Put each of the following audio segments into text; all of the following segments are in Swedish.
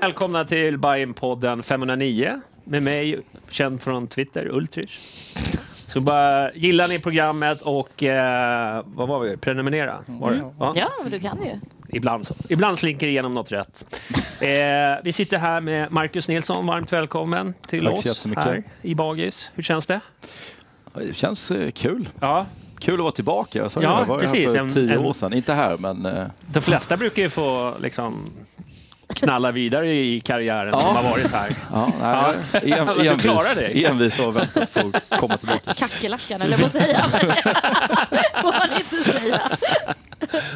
Välkomna till Bajen-podden 509 med mig, känd från Twitter, Ultrich. Så bara gillar ni programmet och eh, vad var vi? Prenumerera? Var det? Ja. Ja, men du kan ju. Ibland, så. Ibland slinker det igenom något rätt. Eh, vi sitter här med Marcus Nilsson. Varmt välkommen till Tack så oss jättemycket. här i Bagis. Hur känns det? Det känns eh, kul. Ja, Kul att vara tillbaka. Jag sa Ja, det, var precis. här för tio en- år sedan. Inte här, men... eh, de flesta brukar ju få liksom knalla vidare i karriären Ja. som har varit här. Ja, nej, Ja. En, Men du klarar dig. envis och väntat på att komma tillbaka. Kackerlackan, eller vad säga. får man inte säga.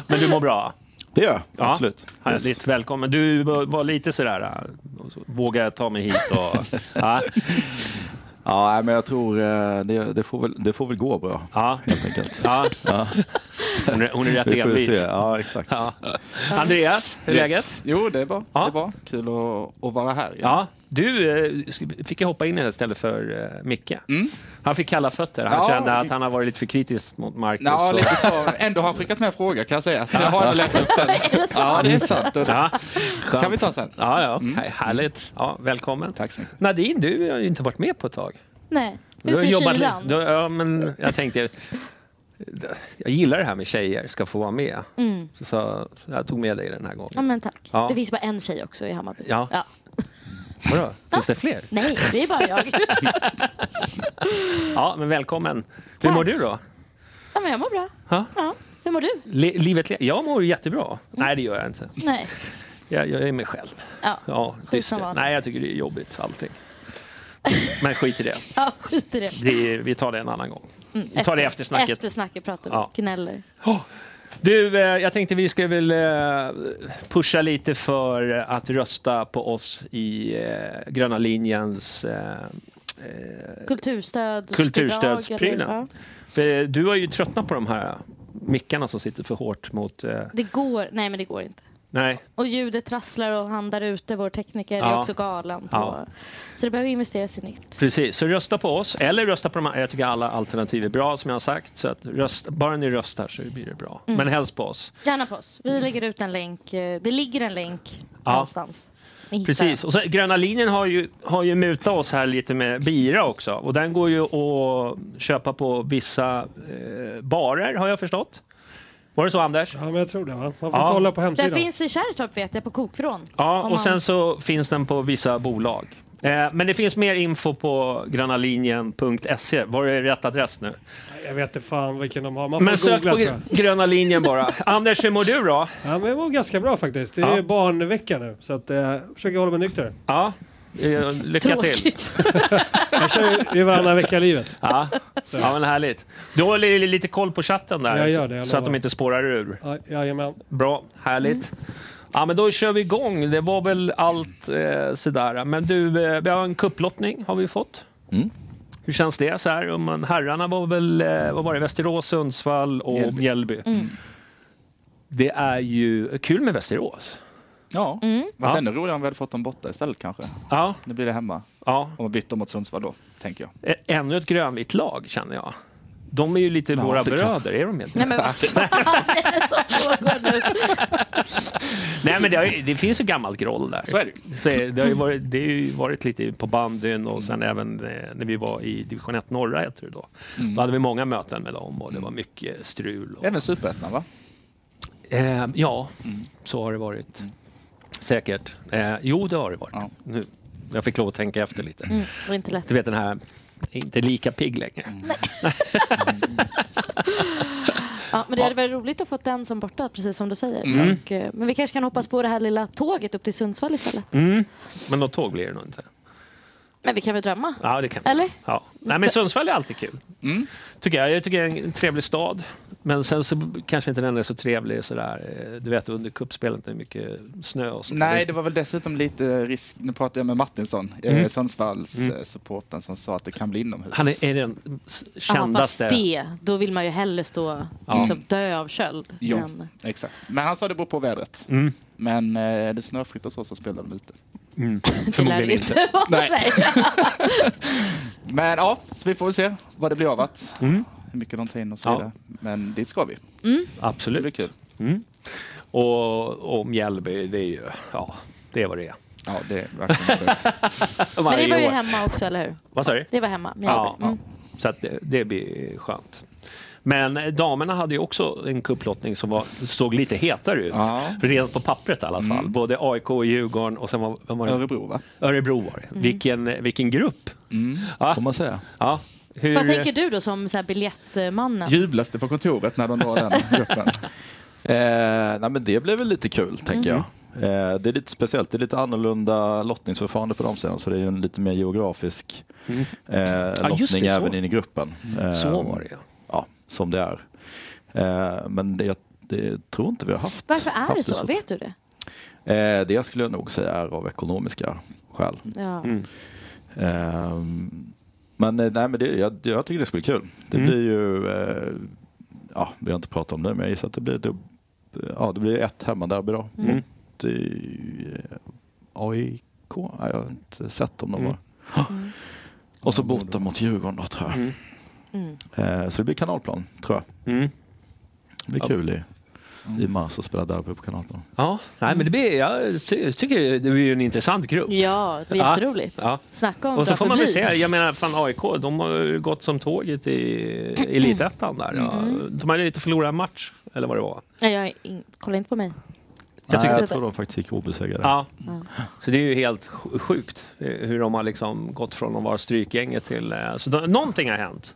Men du mår bra? Det gör jag, Ja. absolut. Härligt, välkommen. Du var lite sådär, äh, vågar jag ta mig hit och... Ja, Ja, men jag tror eh, det, det, får väl, det får väl gå bra, ja, helt enkelt. ja. Ja, Hon, är, hon är rätt envis. Ja, exakt. Ja. Andreas, hur är läget? Jo, det är bra. Ja. Det är bra. Kul att, att vara här. igen. Ja, du eh, fick ju hoppa in istället för eh, Micke. Han fick kalla fötter. Han Ja. kände att han har varit lite för kritisk mot Marcus. Ja, och- lite så. Ändå har han skickat med frågor kan jag säga. Så jag har ändå läst upp sen. Är det sant? Ja, det är sant. Ja, kan vi ta sen. Ja, ja. Här- Härligt. Ja, välkommen. Tack så mycket. Nadine, du har ju inte varit med på ett tag. Nej, Du har ute i jobbat kylan. lite. Du, ja, men jag tänkte... Jag gillar det här med tjejer ska få vara med. Mm. Så, så jag tog med dig den här Ja, gången. men tack. Ja. Det finns bara en tjej också i Hammarby. Ja. Ja. Vadå? Finns det fler? Nej, det är bara jag. Ja, men välkommen. Hur Tack. mår du då? ja, men jag mår bra. Ja? Ja. Hur mår du? Le- livet le- jag mår jättebra. Nej, det gör jag inte. Nej. Jag, jag är mig själv. Ja, Ja, vanligt. Nej, jag tycker det är jobbigt allting. Men skit i det. ja skit i det. det är, vi tar det en annan gång. Mm, Vi tar det efter snacket. Efter snacket pratar vi. Ja. Gnäller. Du, eh, jag tänkte vi ska väl eh, pusha lite för att rösta på oss i eh, gröna linjens eh, eh, Kulturstöd. Kulturstödsprylen. Ja. Du har ju tröttnat på de här mickarna som sitter för hårt mot... Det går. Nej, men det går inte. Nej, Och ljudet trasslar och han där ute, vår tekniker, är Ja. också galen. På. Ja. Så det behöver investeras i nytt. precis. Så rösta på oss, eller rösta på de här. Jag tycker alla alternativ är bra, som jag har sagt. Så att rösta, bara ni röstar så blir det bra. Mm. Men helst på oss. Gärna på oss. Vi lägger ut en länk. eh, Det ligger en länk Ja. någonstans. Precis. Och så, gröna linjen har ju, har ju mutat oss här lite med bira också. Och den går ju att köpa på vissa eh, barer, har jag förstått. Var det så, Anders? Ja, men jag tror det. Va? Man får Ja. kolla på Den hemsidan. finns i Kärrtorp vet jag, på Kokvrån. Ja, och man- sen så finns den på vissa bolag. Eh, men det finns mer info på grönalinjen.se. Var det rätt adress nu? Jag vet inte fan vilken de har. Man får Men sök googla på jag. gröna linjen bara. Anders, hur mår du då? Ja, men det var ganska bra faktiskt. Det är Ja. barnvecka nu. Så att, eh, jag försöker hålla mig nykter. Ja, eh, lycka till. Tråkigt. Jag kör ju varannan vecka i livet. Ja. Så. ja, men härligt. Du har li- lite koll på chatten där, Jag gör det, jag så att de inte spårar ur. Ja, jajamän. Bra, härligt. Ja, men då kör vi igång. Det var väl allt eh, sådär. Men du, eh, vi har en kupplottning har vi fått. Mm. Hur känns det? Så här, om man, herrarna var väl, eh, vad var det, Västerås, Sundsvall och. Mjällby. Mm. det är ju kul med Västerås. Ja, Mm. varit Ja. ännu roligare om vi hade fått dem borta istället kanske. Ja, Nu blir det hemma. ja. Om man byter mot Sundsvall då, tänker jag. Ä- Ännu ett grönvitt lag känner jag. De är ju lite Ja, våra bröder, är de inte? Nej men vad fan är det som pågår nu? Nej men det, ju, det finns ju gammalt groll där. Så är det. Så det, har ju varit, det har ju varit lite på bandyn och sen även eh, när vi var i division 1 norra heter det då. Mm. Då hade vi många möten med dem och det var mycket strul. Och, Även Superettan va? eh, ja, Mm. så har det varit. Säkert. Eh, jo, det har det varit. Ja. Nu. Jag fick lov att tänka efter lite. Mm, det var inte lätt. Du vet den här, inte lika pigg längre. Mm. Ja, men det hade varit roligt att få den som borta, precis som du säger. Mm. Och, eh, men vi kanske kan hoppas på det här lilla tåget upp till Sundsvall istället. Mm. Men något tåg blir det nog inte. Men vi kan väl drömma? Ja, det kan vi. Eller? Ja. Nej, men Sundsvall är alltid kul. Mm. Tycker jag. jag tycker det är en trevlig stad. Men sen så kanske inte den är så trevlig sådär. eh, Du vet under kuppspelet är det mycket snö och så. Nej, det var väl dessutom lite risk. Nu pratade jag med Martinsson, Mm. mm. Sundsvalls Mm. supporten som sa att det kan bli inomhus. Han är, är den s- Ja, fast kändaste. det, då vill man ju hellre stå Ja. liksom, dö av köld. Ja. än- Exakt. Men han sa det beror på vädret. Mm. Men eh, är det snöfritt och så så spelar de ute. Mm. Förmodligen det inte. Nej. Men ja, så vi får väl se vad det blir av att. Mm. Hur mycket de tar in och så Ja. vidare. Men dit ska vi. Mm. Det blir Absolut. kul. Mm. Och, och Mjällby, det är ju, ja, det är vad det är. Ja, det är verkligen det. Men det var ju hemma också, eller hur? Vad sa du? Det var hemma. Mjällby. Ja, Mm. Så att det, det blir skönt. Men damerna hade ju också en kupplottning som var, såg lite hetare ut. Ja. Redan på pappret i alla fall. Mm. Både AIK och Djurgården och sen var, vem var det? Örebro va? Örebro var det. Vilken, vilken grupp! Mm. Ja, Får man säga. ja. Hur, Vad tänker du då som så här, biljettmannen? Jublas det på kontoret när de drar den gruppen? Eh, nej men det blev väl lite kul tänker jag. Eh, det är lite speciellt, det är lite annorlunda lottningsförfarande på de sidan så det är en lite mer geografisk Mm. eh, just lottning det, så. även in i gruppen. Eh, Så var det ja. Som det är. Eh, men det, det tror inte vi har haft. Varför är haft det så? Vet du det? Eh, det skulle jag nog säga är av ekonomiska skäl. Ja. Mm. Ehm, men eh, nej, men det, jag, jag tycker det ska bli kul. Det Mm. blir ju, eh, ja vi har inte pratat om det men jag gissar att det blir, dubb, ja, det blir ett hemmaderby då. Mm. Mot eh, AIK, nej, jag har inte sett om de Mm. var. Mm. Och så borta mot Djurgården då tror jag. Mm. Mm. Eh, så det blir kanalplan tror jag. Mm. Det blir kul i, i mars att spela derby på kanalplan. Ja, nej, men det blir, jag ty, tycker det blir en intressant grupp. Ja, det Ja. jätteroligt. Ja. Snacka om Och så får man väl se, jag menar fan AIK, de har ju gått som tåget i elitettan där. Ja. Mm. De hade inte förlorat en match, eller vad det var. Nej, jag, in, kolla inte på mig. Jag tycker nej, att- jag tror de faktiskt gick obesegrade. Ja. Så det är ju helt sj- sjukt eh, hur de har liksom gått från att vara strykgänget till... eh, Så de, någonting har hänt.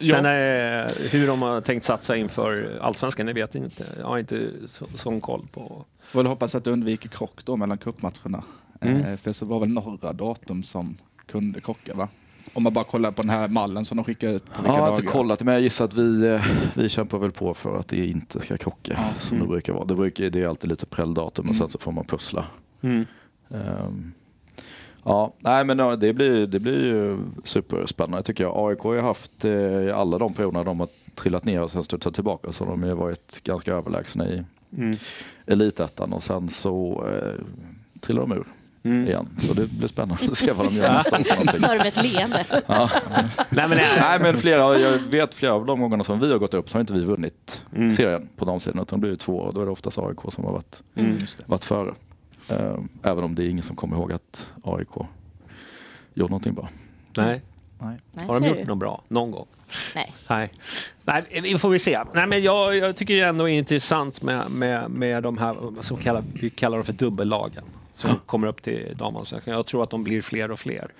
Sen eh, hur de har tänkt satsa inför allsvenskan, det vet jag inte. Jag har inte så, sån koll på... Får väl hoppas att du undviker krock då mellan cupmatcherna. Mm. Eh, för så var väl några datum som kunde krocka va? Om man bara kollar på den här mallen som de skickar ut på vilka Ja, jag har inte kollat men jag gissar att vi, eh, vi kämpar väl på för att det inte ska krocka Ja. som Mm. det brukar vara. Det, brukar, det är alltid lite prälldatum och Mm. sen så får man pussla. Mm. Ehm, ja, nej men det blir, det blir ju superspännande tycker jag. AIK har ju haft eh, i alla de perioderna de har trillat ner och sen studsat tillbaka så de har ju varit ganska överlägsna i Mm. elitettan och sen så eh, trillar de ur Mm. igen. Så det blir spännande att se vad de gör nästa. Sa du med ett leende. Ja. Nej, men, det- Nej men flera, jag vet flera av de gångerna som vi har gått upp så har inte vi vunnit Mm. serien på de sidorna utan det blir ju två och då är det oftast AIK som har varit, Mm. Varit före. Eh, även om det är ingen som kommer ihåg att AIK gjorde någonting bra. Nej. Nej. Har de gjort det. något bra? Någon gång? Nej. Nej. Nej, vi får vi se. Nej, men jag, jag tycker det ändå är intressant med, med, med de här, som kallar, vi kallar dem för dubbellagen. Som kommer upp till damallsvenskan. Jag tror att de blir fler och fler.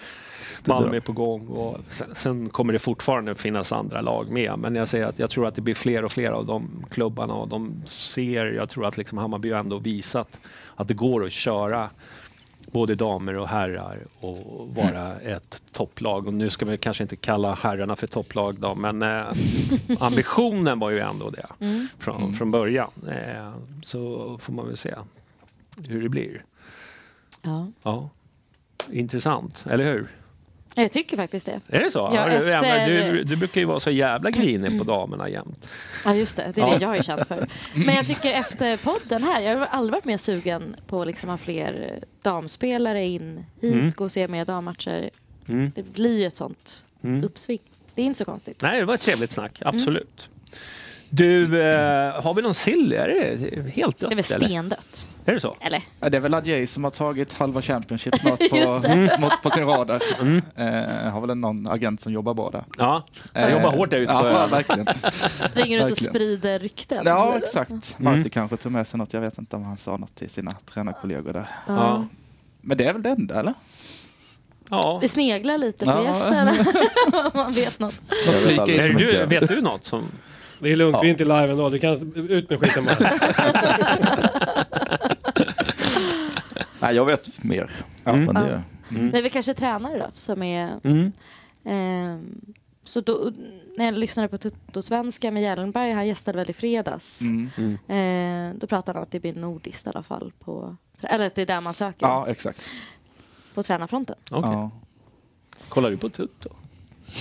Malmö är på gång och sen, sen kommer det fortfarande finnas andra lag med. Men jag säger att jag tror att det blir fler och fler av de klubbarna och de ser, jag tror att liksom Hammarby ändå visat att det går att köra både damer och herrar och vara ett topplag. Och nu ska vi kanske inte kalla herrarna för topplag då, men eh, ambitionen var ju ändå det Mm. från, Mm. från början. Eh, så får man väl se hur det blir. Ja. Ja. Intressant, eller hur? Jag tycker faktiskt det. Är det så? Ja, du, efter- du, du brukar ju vara så jävla grinig på damerna jämt. Ja, just det. Det är Ja. det jag har ju känt för. Men jag tycker efter podden här, jag har aldrig varit mer sugen på att liksom ha fler eh, damspelare in hit, Mm. gå och se mer dammatcher. Mm. Det blir ju ett sånt Mm. uppsving. Det är inte så konstigt. Nej, det var ett trevligt snack. Absolut. Du, eh, har vi någon sill? Är det helt dött? Det är väl eller? stendött? Är det så? Eller? Ja, Det är väl Adjei som har tagit halva Championship snart på, mot, på sin radar. Mm. Eh, har väl någon agent som jobbar bra där. Ja, jag Eh, jobbar hårt där ute på Ja, verkligen. Ringer ut och sprider rykten? Ja, exakt. Mm. Marti kanske tog med sig något. Jag vet inte om han sa något till sina tränarkollegor där. Ja. Men det är väl det enda, eller? ja. Vi sneglar lite på Ja. gästen. Man vet något. Jag vet du, vet du något som... Det är lugnt, Ja. vi är inte live ändå. Du kan ut med skiten bara. Nej, jag vet mer. Mm. Men det, Mm. Det är väl kanske tränare då som är... Mm. ehm, så då, när jag lyssnade på Tuttosvenska med Hjelmberg, han gästade väl i fredags. Mm. Eh, då pratade han om att det blir nordiskt i alla fall. På, eller att det är där man söker Ja, exakt. på tränarfronten. Okej. Ja. Kollar du på Tutto?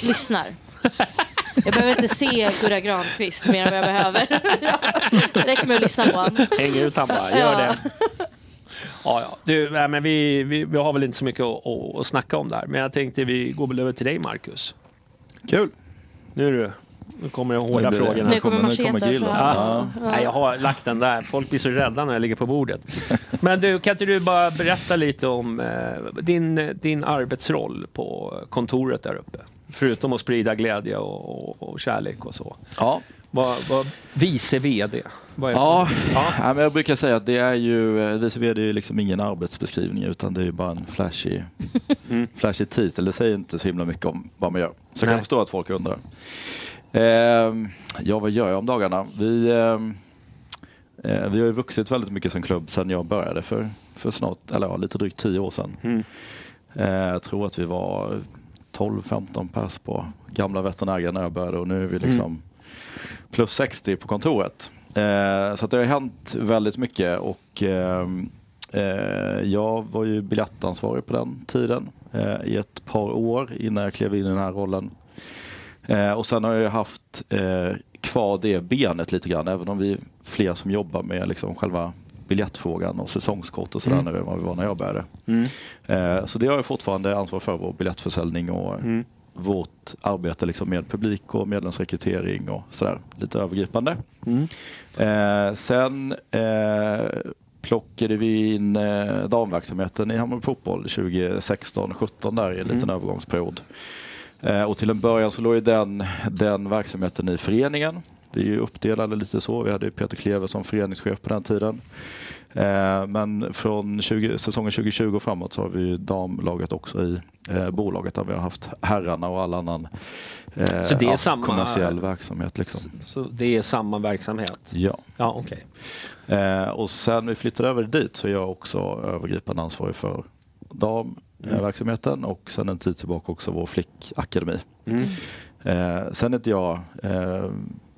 Lyssnar. Jag behöver inte se Gurra Granqvist mer än vad jag behöver. Det räcker med att lyssna på honom. Häng ut han bara, gör Ja. det. Ja, ja. Du, nej, men vi, vi, vi har väl inte så mycket att, att, snacka om där. Men jag tänkte vi går väl över till dig Marcus. kul. Nu är du. Nu kommer de hårda frågorna. Nu kommer kommer- kommer macheten grillen. fram. Ja. Nej, jag har lagt den där. Folk blir så rädda när jag ligger på bordet. Men du, kan inte du bara berätta lite om eh, din, din arbetsroll på kontoret där uppe? Förutom att sprida glädje och, och, och kärlek och så. Ja, Vad, vad, vice VD? Vad Ja, Ja. men jag brukar säga att det är ju, eh, vice VD är ju liksom ingen arbetsbeskrivning utan det är ju bara en flashig, Mm. flashig titel. Det säger inte så himla mycket om vad man gör. Så jag Nej. kan förstå att folk undrar. Ehm, ja, vad gör jag om dagarna? Vi, ehm, eh, vi har ju vuxit väldigt mycket som klubb sedan jag började för, för snart, eller ja, lite drygt tio år sedan. Mm. Eh, jag tror att vi var 12-15 pers på gamla veterinären när jag började och nu är vi liksom plus 60 på kontoret. Eh, så det har hänt väldigt mycket och ehm, eh, jag var ju biljettansvarig på den tiden eh, i ett par år innan jag klev in i den här rollen. Eh, och sen har jag ju haft eh, kvar det benet lite grann även om vi är fler som jobbar med liksom själva biljettfrågan och säsongskort och sådär Mm. nu än vad vi var när jag började. Mm. Eh, så det har jag fortfarande ansvar för, vår biljettförsäljning och Mm. vårt arbete liksom med publik och medlemsrekrytering och sådär, lite övergripande. Mm. Eh, sen eh, plockade vi in eh, damverksamheten i Hammarby Fotboll 2016-17 där i en liten Mm. övergångsperiod. Eh, och till en början så låg den, den verksamheten i föreningen. Vi är ju uppdelade lite så. Vi hade Peter Kleve som föreningschef på den tiden. Eh, men från 20, säsongen 2020 och framåt så har vi damlaget också i eh, bolaget där vi har haft herrarna och all annan eh, Så det är ja, samma- kommersiell verksamhet. Liksom. Så det är samma verksamhet? Ja. Ja. Eh, och sen vi flyttade över dit så är jag också övergripande ansvarig för damverksamheten och sen en tid tillbaka också vår flickakademi. Mm. Eh, sen är inte jag eh,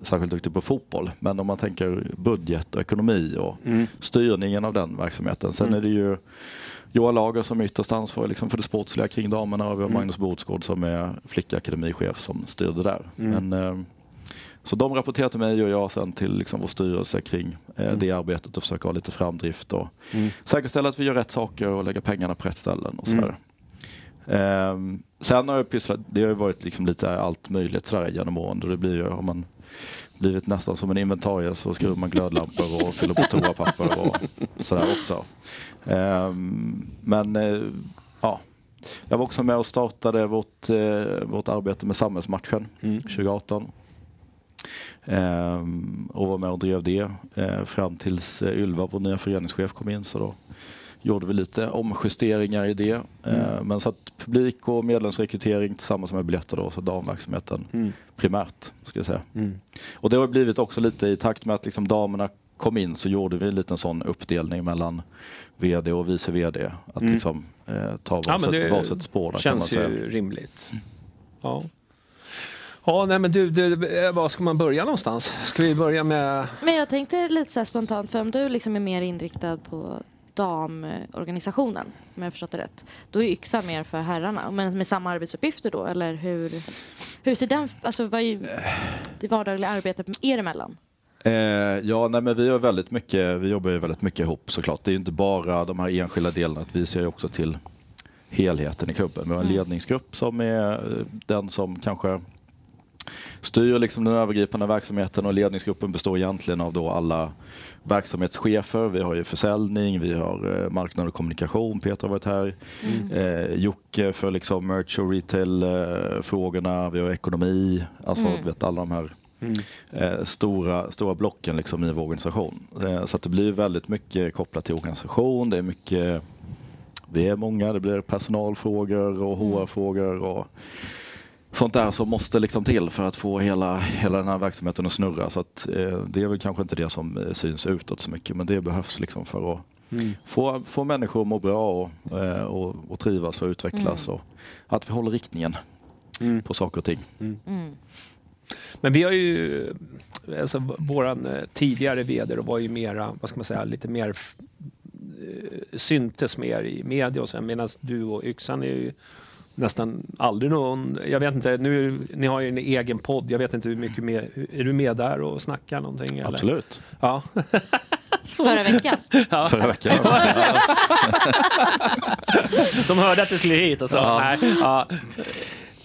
särskilt duktig på fotboll men om man tänker budget och ekonomi och Mm. styrningen av den verksamheten. Sen Mm. är det ju Johan Lager som är ytterst ansvarig liksom för det sportsliga kring damerna och vi har Mm. Magnus Bordsgård som är flickakademichef som styr det där. Mm. Men, eh, så de rapporterar till mig och jag sen till liksom vår styrelse kring eh, Mm. det arbetet och försöka ha lite framdrift och Mm. säkerställa att vi gör rätt saker och lägga pengarna på rätt ställen och sådär. Ehm, sen har jag pysslat, det har ju varit liksom lite allt möjligt sådär genom åren det blir ju, har man blivit nästan som en inventarie så skruvar man glödlampor och fyller på toapapper och sådär också. Ehm, men eh, ja, jag var också med och startade vårt, eh, vårt arbete med samhällsmatchen Mm. 2018. Ehm, och var med och drev det eh, fram tills Ylva, vår nya föreningschef, kom in. Så då gjorde vi lite omjusteringar i det. Eh, men så att publik och medlemsrekrytering tillsammans med biljetter då, så damverksamheten Mm. primärt. Ska jag säga. Mm. Och det har blivit också lite i takt med att liksom damerna kom in så gjorde vi en liten sån uppdelning mellan VD och vice VD. Att Mm. liksom eh, ta Ja, men varsitt, det varsitt spår där, kan man känns säga. ju rimligt. Ja. Ja, nej men du, du, eh, var ska man börja någonstans? Ska vi börja med... Men jag tänkte lite så här spontant, för om du liksom är mer inriktad på damorganisationen, om jag förstått det rätt. Då är Yxa mer för herrarna, men med samma arbetsuppgifter då, eller hur? Hur ser den, alltså vad är det vardagliga arbetet er emellan? Eh, ja, nej, men vi, har väldigt mycket, vi jobbar ju väldigt mycket ihop såklart. Det är ju inte bara de här enskilda delarna, att vi ser ju också till helheten i klubben. Vi har en Mm. ledningsgrupp som är eh, den som kanske styr liksom den övergripande verksamheten och ledningsgruppen består egentligen av då alla verksamhetschefer. Vi har ju försäljning, vi har eh, marknad och kommunikation, Peter har varit här. Eh, Jocke för liksom merch och retail-frågorna, vi har ekonomi, alltså Mm. vet alla de här eh, stora, stora blocken liksom i vår organisation. Eh, så att det blir väldigt mycket kopplat till organisation, det är mycket vi är många, det blir personalfrågor och HR-frågor och sånt där som måste liksom till för att få hela, hela den här verksamheten att snurra. Så att, eh, det är väl kanske inte det som eh, syns utåt så mycket men det behövs liksom för att få, få människor att må bra och, eh, och, och trivas och utvecklas och att vi håller riktningen på saker och ting. Mm. Men vi har ju, alltså våran eh, tidigare vd var ju mera, vad ska man säga, lite mer eh, syntes mer i media och sen medan du och Yxan är ju nästan aldrig någon, jag vet inte, nu, ni har ju en egen podd, jag vet inte hur mycket med, är du med där och snackar någonting? Eller? Absolut. Ja. Förra veckan? Förra veckan. De hörde att du skulle hit och så. Ja. Nej, ja.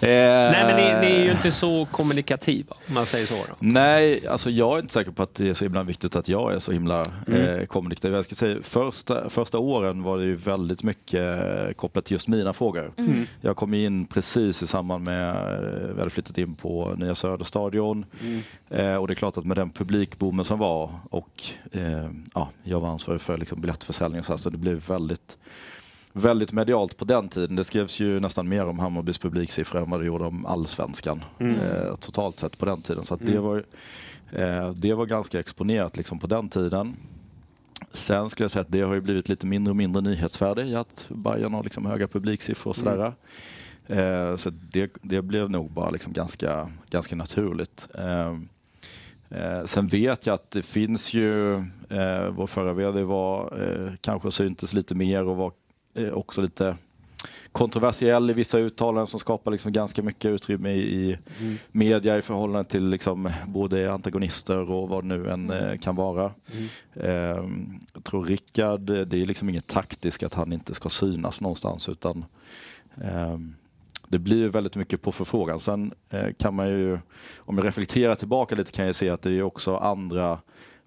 Eh, Nej men ni, ni är ju inte så kommunikativa om man säger så. Då. Nej, alltså jag är inte säker på att det är så himla viktigt att jag är så himla eh, kommunikativ. Jag ska säga, första, första åren var det ju väldigt mycket eh, kopplat till just mina frågor. Mm. Jag kom in precis i samband med, eh, vi hade flyttat in på nya Söderstadion. Eh, och det är klart att med den publikboomen som var och eh, ja, jag var ansvarig för liksom, biljettförsäljning och så, här, så det blev väldigt väldigt medialt på den tiden. Det skrevs ju nästan mer om Hammarbys publiksiffror än vad det gjorde om allsvenskan eh, totalt sett på den tiden. Så att det, var, eh, det var ganska exponerat liksom på den tiden. Sen skulle jag säga att det har ju blivit lite mindre och mindre nyhetsvärde i att Bayern har liksom höga publiksiffror och sådär. Eh, så det, det blev nog bara liksom ganska, ganska naturligt. Eh, Eh, sen vet jag att det finns ju, eh, vår förra VD var, eh, kanske syntes lite mer och var också lite kontroversiell i vissa uttalanden som skapar liksom ganska mycket utrymme i, i media i förhållande till liksom både antagonister och vad det nu än eh, kan vara. Eh, jag tror Rickard, eh, det är liksom inget taktiskt att han inte ska synas någonstans utan ehm, det blir ju väldigt mycket på förfrågan. Sen eh, kan man ju, om jag reflekterar tillbaka lite kan jag se att det är också andra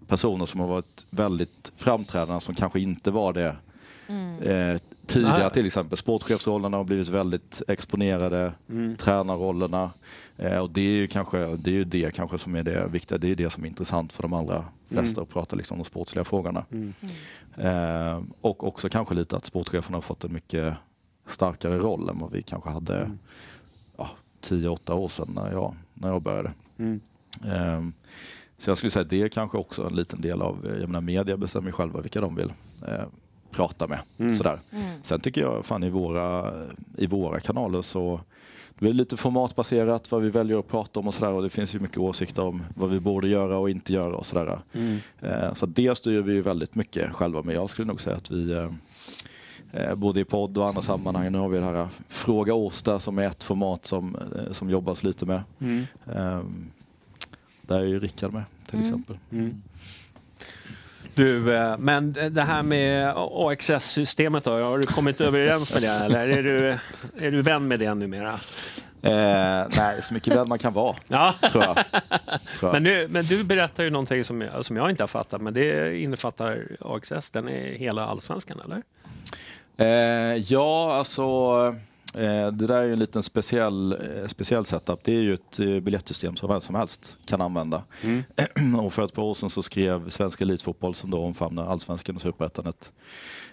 personer som har varit väldigt framträdande som kanske inte var det eh, tidigare. Nej. Till exempel sportchefsrollerna har blivit väldigt exponerade, tränarrollerna. Eh, och det är ju kanske det, är ju det kanske som är det viktiga. Det är det som är intressant för de allra flesta att prata liksom om de sportsliga frågorna. Eh, och också kanske lite att sportcheferna har fått en mycket starkare roll än vad vi kanske hade ja, 10-8 år sedan när jag, när jag började. Ehm, så jag skulle säga att det är kanske också en liten del av, eh, jag menar media bestämmer själva vilka de vill eh, prata med. Sådär. Sen tycker jag fan i våra, i våra kanaler så det blir lite formatbaserat vad vi väljer att prata om och sådär och det finns ju mycket åsikter om vad vi borde göra och inte göra och sådär. Eh, så det styr vi ju väldigt mycket själva men jag skulle nog säga att vi eh, eh, både i podd och andra sammanhang. Nu har vi det här Fråga Åsta som är ett format som, eh, som jobbas lite med. Ehm, där är ju Rickard med till exempel. Du, eh, men det här med AXS-systemet då, har du kommit överens med det eller är du, är du vän med det numera? Eh, nej, så mycket vän man kan vara, Ja. tror jag. Tror jag. Men, nu, men du berättar ju någonting som jag, som jag inte har fattat, men det innefattar AXS, den är hela allsvenskan eller? Eh, ja, alltså det där är ju en liten speciell, eh, speciell setup. Det är ju ett eh, biljettsystem som vem som helst kan använda. och för ett par år sedan så skrev Svenska Elitfotboll som då omfamnar Allsvenskan och Superettan ett,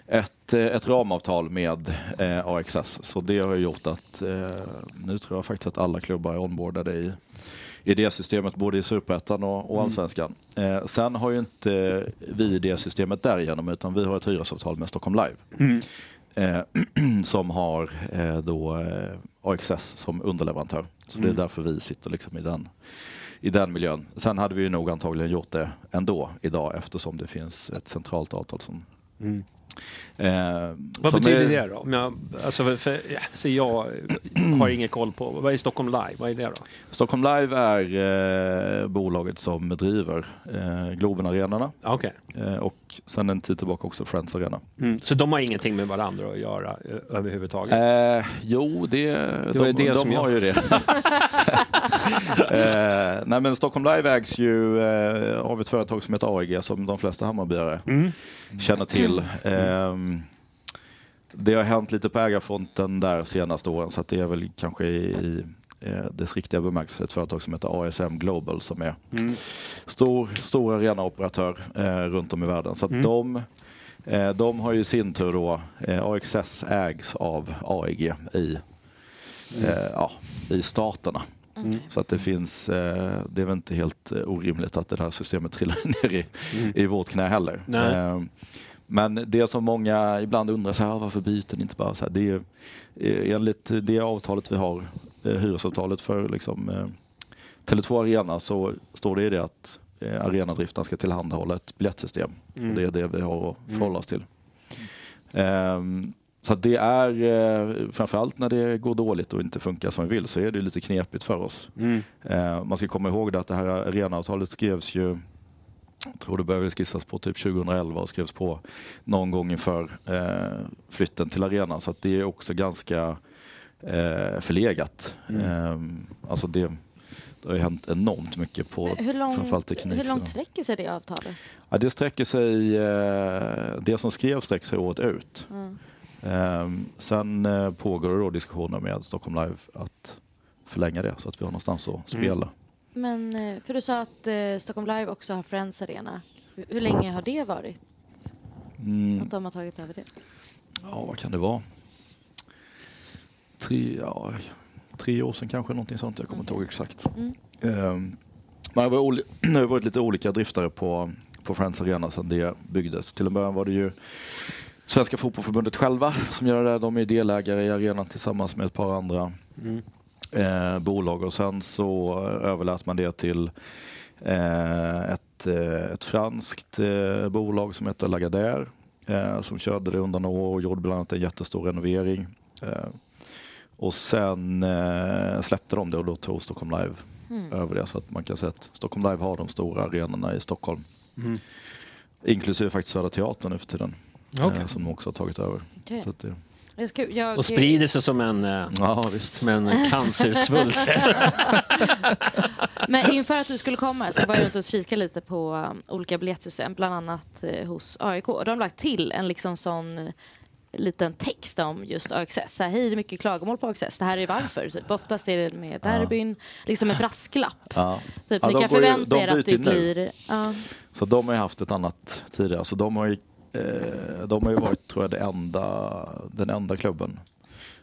ett, eh, ett ramavtal med eh, AXS. Så det har gjort att eh, nu tror jag faktiskt att alla klubbar är onboardade i i det systemet både i Superettan och, och Allsvenskan. Eh, sen har ju inte vi det systemet därigenom utan vi har ett hyresavtal med Stockholm Live. Eh, som har eh, då eh, AXS som underleverantör. Så det är därför vi sitter liksom i den, i den miljön. Sen hade vi nog antagligen gjort det ändå idag eftersom det finns ett centralt avtal som Eh, Vad betyder är- det då? Om jag, alltså för, för, så jag har ingen koll på. Vad är Stockholm Live? Vad är det då? Stockholm Live är eh, bolaget som driver eh, Globen-arenorna Okej. eh, och sen en tid tillbaka också Friends Arena. Mm. Så de har ingenting med varandra att göra eh, överhuvudtaget? Eh, jo, det, Det de, det de jag- har ju det. eh, nej, men Stockholm Live ägs ju eh, av ett företag som heter AEG som de flesta Hammarbyare Mm. känner till. Ehm, det har hänt lite på ägarfronten där senaste åren så det är väl kanske i, i eh, dess riktiga bemärkelse ett företag som heter ASM Global som är Mm. stor, stor arenaoperatör eh, runt om i världen. Så Mm. de, eh, de har ju i sin tur då, eh, AXS ägs av AEG i, eh, ja, i staterna. Mm. Så att det finns, eh, det är väl inte helt eh, orimligt att det här systemet trillar ner i, Mm. i vårt knä heller. Nej. Eh, men det som många ibland undrar, så här, varför byter ni inte bara? Så här, det är eh, enligt det avtalet vi har, eh, hyresavtalet för liksom, eh, Tele2 Arena så står det i det att eh, arenadriften ska tillhandahålla ett biljettsystem. Mm. Och det är det vi har att Mm. förhålla oss till. Ehm, så att det är, eh, framförallt när det går dåligt och inte funkar som vi vill, så är det lite knepigt för oss. Mm. Eh, man ska komma ihåg det att det här arenaavtalet skrevs ju, jag tror det började skissas på typ 2011 och skrevs på någon gång inför eh, flytten till arenan. Så att det är också ganska eh, förlegat. Mm. Eh, alltså det, det har ju hänt enormt mycket på Hur långt, framförallt teknik. hur långt sträcker sig det avtalet? Ja, det sträcker sig, eh, det som skrevs sträcker sig året ut. Mm. Ehm, sen eh, pågår det då diskussioner med Stockholm Live att förlänga det så att vi har någonstans att spela. Men, eh, för du sa att eh, Stockholm Live också har Friends Arena. Hur, länge har det varit? Mm. Att de har tagit över det? Ja, vad kan det vara? Tre, ja, tre år sedan kanske, någonting sånt. Jag kommer inte ihåg exakt. Mm. Ehm, men det, var oli- det har varit lite olika driftare på, på Friends Arena sedan det byggdes. Till en början var det ju Svenska Fotbollförbundet själva som gör det. De är delägare i arenan tillsammans med ett par andra Mm. eh, bolag och sen så överlät man det till eh, ett, eh, ett franskt eh, bolag som heter Lagardère eh, som körde det under några år och gjorde bland annat en jättestor renovering. Eh, och sen eh, släppte de det och då tog Stockholm Live Mm. över det så att man kan säga att Stockholm Live har de stora arenorna i Stockholm. Mm. Inklusive faktiskt Södra Teatern nu för tiden. Eh, som de också har tagit över. Att det, Jag Och sprider sig som en, eh, ja, visst. som en cancersvulst. Men inför att du skulle komma så var jag runt och kika lite på um, olika biljettsystem, bland annat eh, hos AIK. De har lagt till en liksom sån eh, liten text om just AXS. Så här, Hej, det är mycket klagomål på AXS. Det här är varför. Typ. Oftast är det med derbyn, liksom en brasklapp. Ja. Typ, Ja, ni kan ju- förvänta de er att det ju blir... Ja. Så de har ju haft ett annat tidigare. Så de har ju, eh, de har ju varit tror jag, det enda, den enda klubben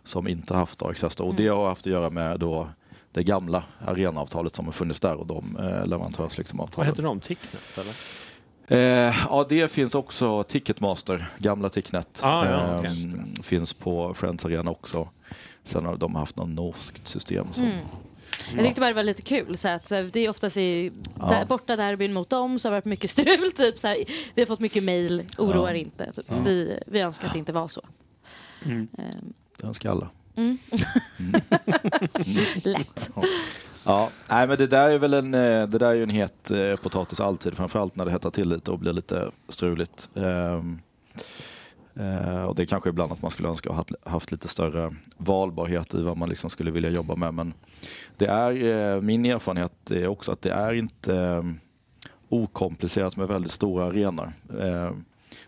som inte har haft AXS. Och det Mm. har haft att göra med då det gamla arenaavtalet som har funnits där och de eh, leverantörs liksom, Vad heter de? Ticknet eller? Eh, ja, det finns också Ticketmaster, gamla Ticknet. Ah, ja, okej. Ehm, Finns på Friends Arena också. Sen har de haft något norskt system. Som, Mm. Jag tyckte bara det var lite kul. Så att, så här, det är oftast i Ja. där, borta derbyn mot dem så har det varit mycket strul. Typ, så här, vi har fått mycket mejl, oroa er Ja. inte. Typ. Ja. Vi, vi önskar att det inte var så. Mm. Ehm, Det önskar alla. Mm. Mm. Lätt. Ja, nej men det där är väl en, eh, det där är ju en het eh, potatis alltid, framförallt när det hettar till lite och blir lite struligt. Ehm, eh, och det är kanske ibland att man skulle önska ha haft- haft lite större valbarhet i vad man liksom skulle vilja jobba med. Men det är, eh, min erfarenhet är också att det är inte eh, okomplicerat med väldigt stora arenor. Eh,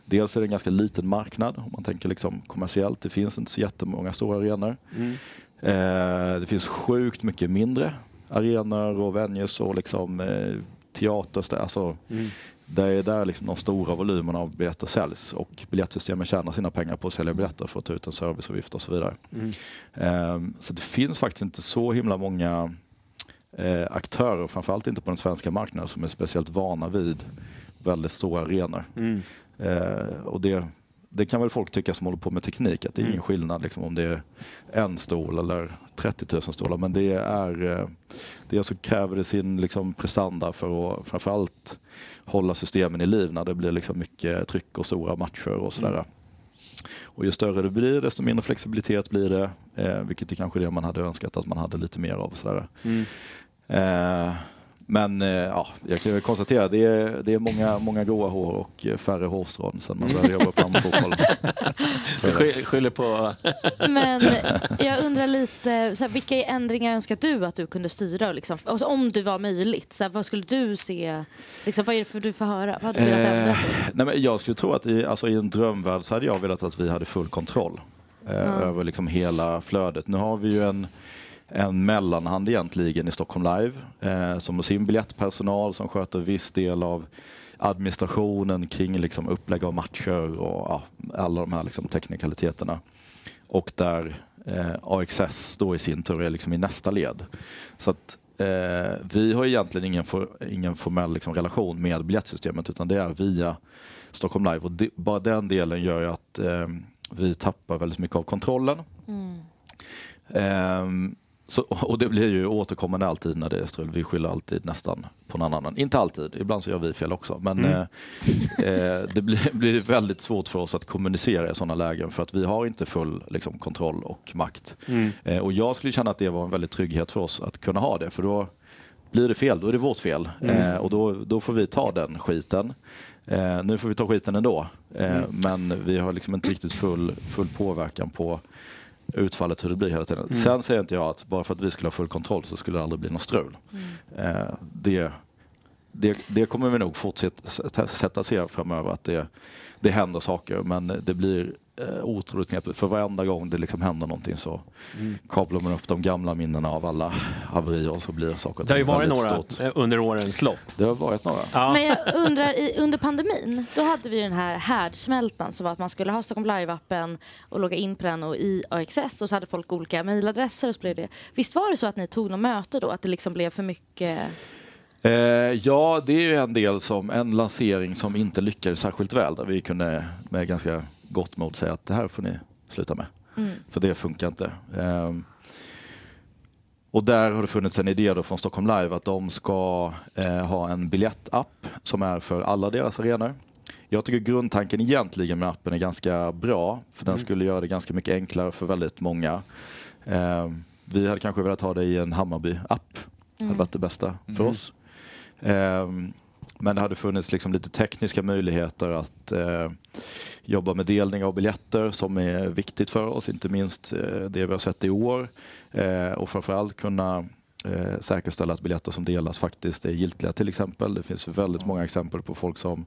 dels är det en ganska liten marknad om man tänker liksom kommersiellt. Det finns inte så jättemånga stora arenor. Mm. Eh, det finns sjukt mycket mindre arenor och venues och liksom eh, teater. Alltså, Mm. Det är där liksom de stora volymerna av biljetter säljs och biljettsystemen tjänar sina pengar på att sälja biljetter för att ta ut en serviceavgift och så vidare. Mm. Eh, så det finns faktiskt inte så himla många eh, aktörer, framförallt inte på den svenska marknaden, som är speciellt vana vid väldigt stora arenor. Mm. Eh, och det, det kan väl folk tycka som håller på med teknik, att det är Mm. ingen skillnad liksom, om det är en stol eller 30 000 stolar. Men det är, eh, det så kräver det sin liksom, prestanda för att framförallt hålla systemen i liv när det blir liksom mycket tryck och stora matcher och sådär. Och ju större det blir, desto mindre flexibilitet blir det. Eh, vilket är kanske det man hade önskat att man hade lite mer av. Sådär. Mm. Eh, men eh, ja, jag kan väl konstatera det är, det är många, många gråa hår och färre hårstrån sen man började jobba det. Sky- Skyller på... Men jag undrar lite, så här, vilka ändringar önskar du att du kunde styra? och Liksom, alltså, om det var möjligt, så här, vad skulle du se? Liksom, vad är det för du får höra? Vad hade du velat ändra Eh, på? nej men jag skulle tro att i, alltså i en drömvärld så hade jag velat att vi hade full kontroll eh, över liksom hela flödet. Nu har vi ju en, en mellanhand egentligen i Stockholm Live eh, som har sin biljettpersonal som sköter viss del av administrationen kring liksom upplägg av matcher och ja, alla de här liksom teknikaliteterna. Och där eh, AXS då i sin tur är liksom i nästa led. Så att eh, vi har egentligen ingen, for, ingen formell liksom relation med biljettsystemet utan det är via Stockholm Live och det, bara den delen gör ju att eh, vi tappar väldigt mycket av kontrollen. Mm. Så, och det blir ju återkommande alltid när det är strul. Vi skyller alltid nästan på någon annan. Inte alltid, ibland så gör vi fel också. Men Mm. eh, eh, det blir, blir väldigt svårt för oss att kommunicera i sådana lägen för att vi har inte full liksom, kontroll och makt. Mm. Eh, och jag skulle känna att det var en väldigt trygghet för oss att kunna ha det. För då blir det fel, då är det vårt fel. Mm. Eh, och då, då får vi ta den skiten. Eh, nu får vi ta skiten ändå. Eh, Mm. Men vi har liksom inte riktigt full, full påverkan på utfallet hur det blir hela tiden. Mm. Sen säger inte jag att bara för att vi skulle ha full kontroll så skulle det aldrig bli något strul. Eh, det, det, det kommer vi nog fortsätta sätta se framöver att det, det händer saker men det blir eh, otroligt knepigt för varenda gång det liksom händer någonting så Mm. kablar man upp de gamla minnena av alla haverier och så blir saker Det har ju varit några stort. eh, under årens lopp. Det har varit några. Ja. Men jag undrar, i, under pandemin, då hade vi den här härdsmältan som var att man skulle ha Stockholm Live-appen och logga in på den och i AXS och så hade folk olika mejladresser och så blev det. Visst var det så att ni tog något möte då, att det liksom blev för mycket? Eh, ja, det är ju en del som en lansering som inte lyckades särskilt väl där vi kunde med ganska gott mod säga att det här får ni sluta med. Mm. För det funkar inte. Ehm, och där har det funnits en idé då från Stockholm Live att de ska eh, ha en biljettapp som är för alla deras arenor. Jag tycker grundtanken egentligen med appen är ganska bra för den skulle göra det ganska mycket enklare för väldigt många. Ehm, vi hade kanske velat ha det i en Hammarby-app. Det hade varit det bästa för oss. Ehm, men det hade funnits liksom lite tekniska möjligheter att eh, jobba med delning av biljetter som är viktigt för oss, inte minst eh, det vi har sett i år. Eh, och framförallt kunna eh, säkerställa att biljetter som delas faktiskt är giltiga till exempel. Det finns väldigt många exempel på folk som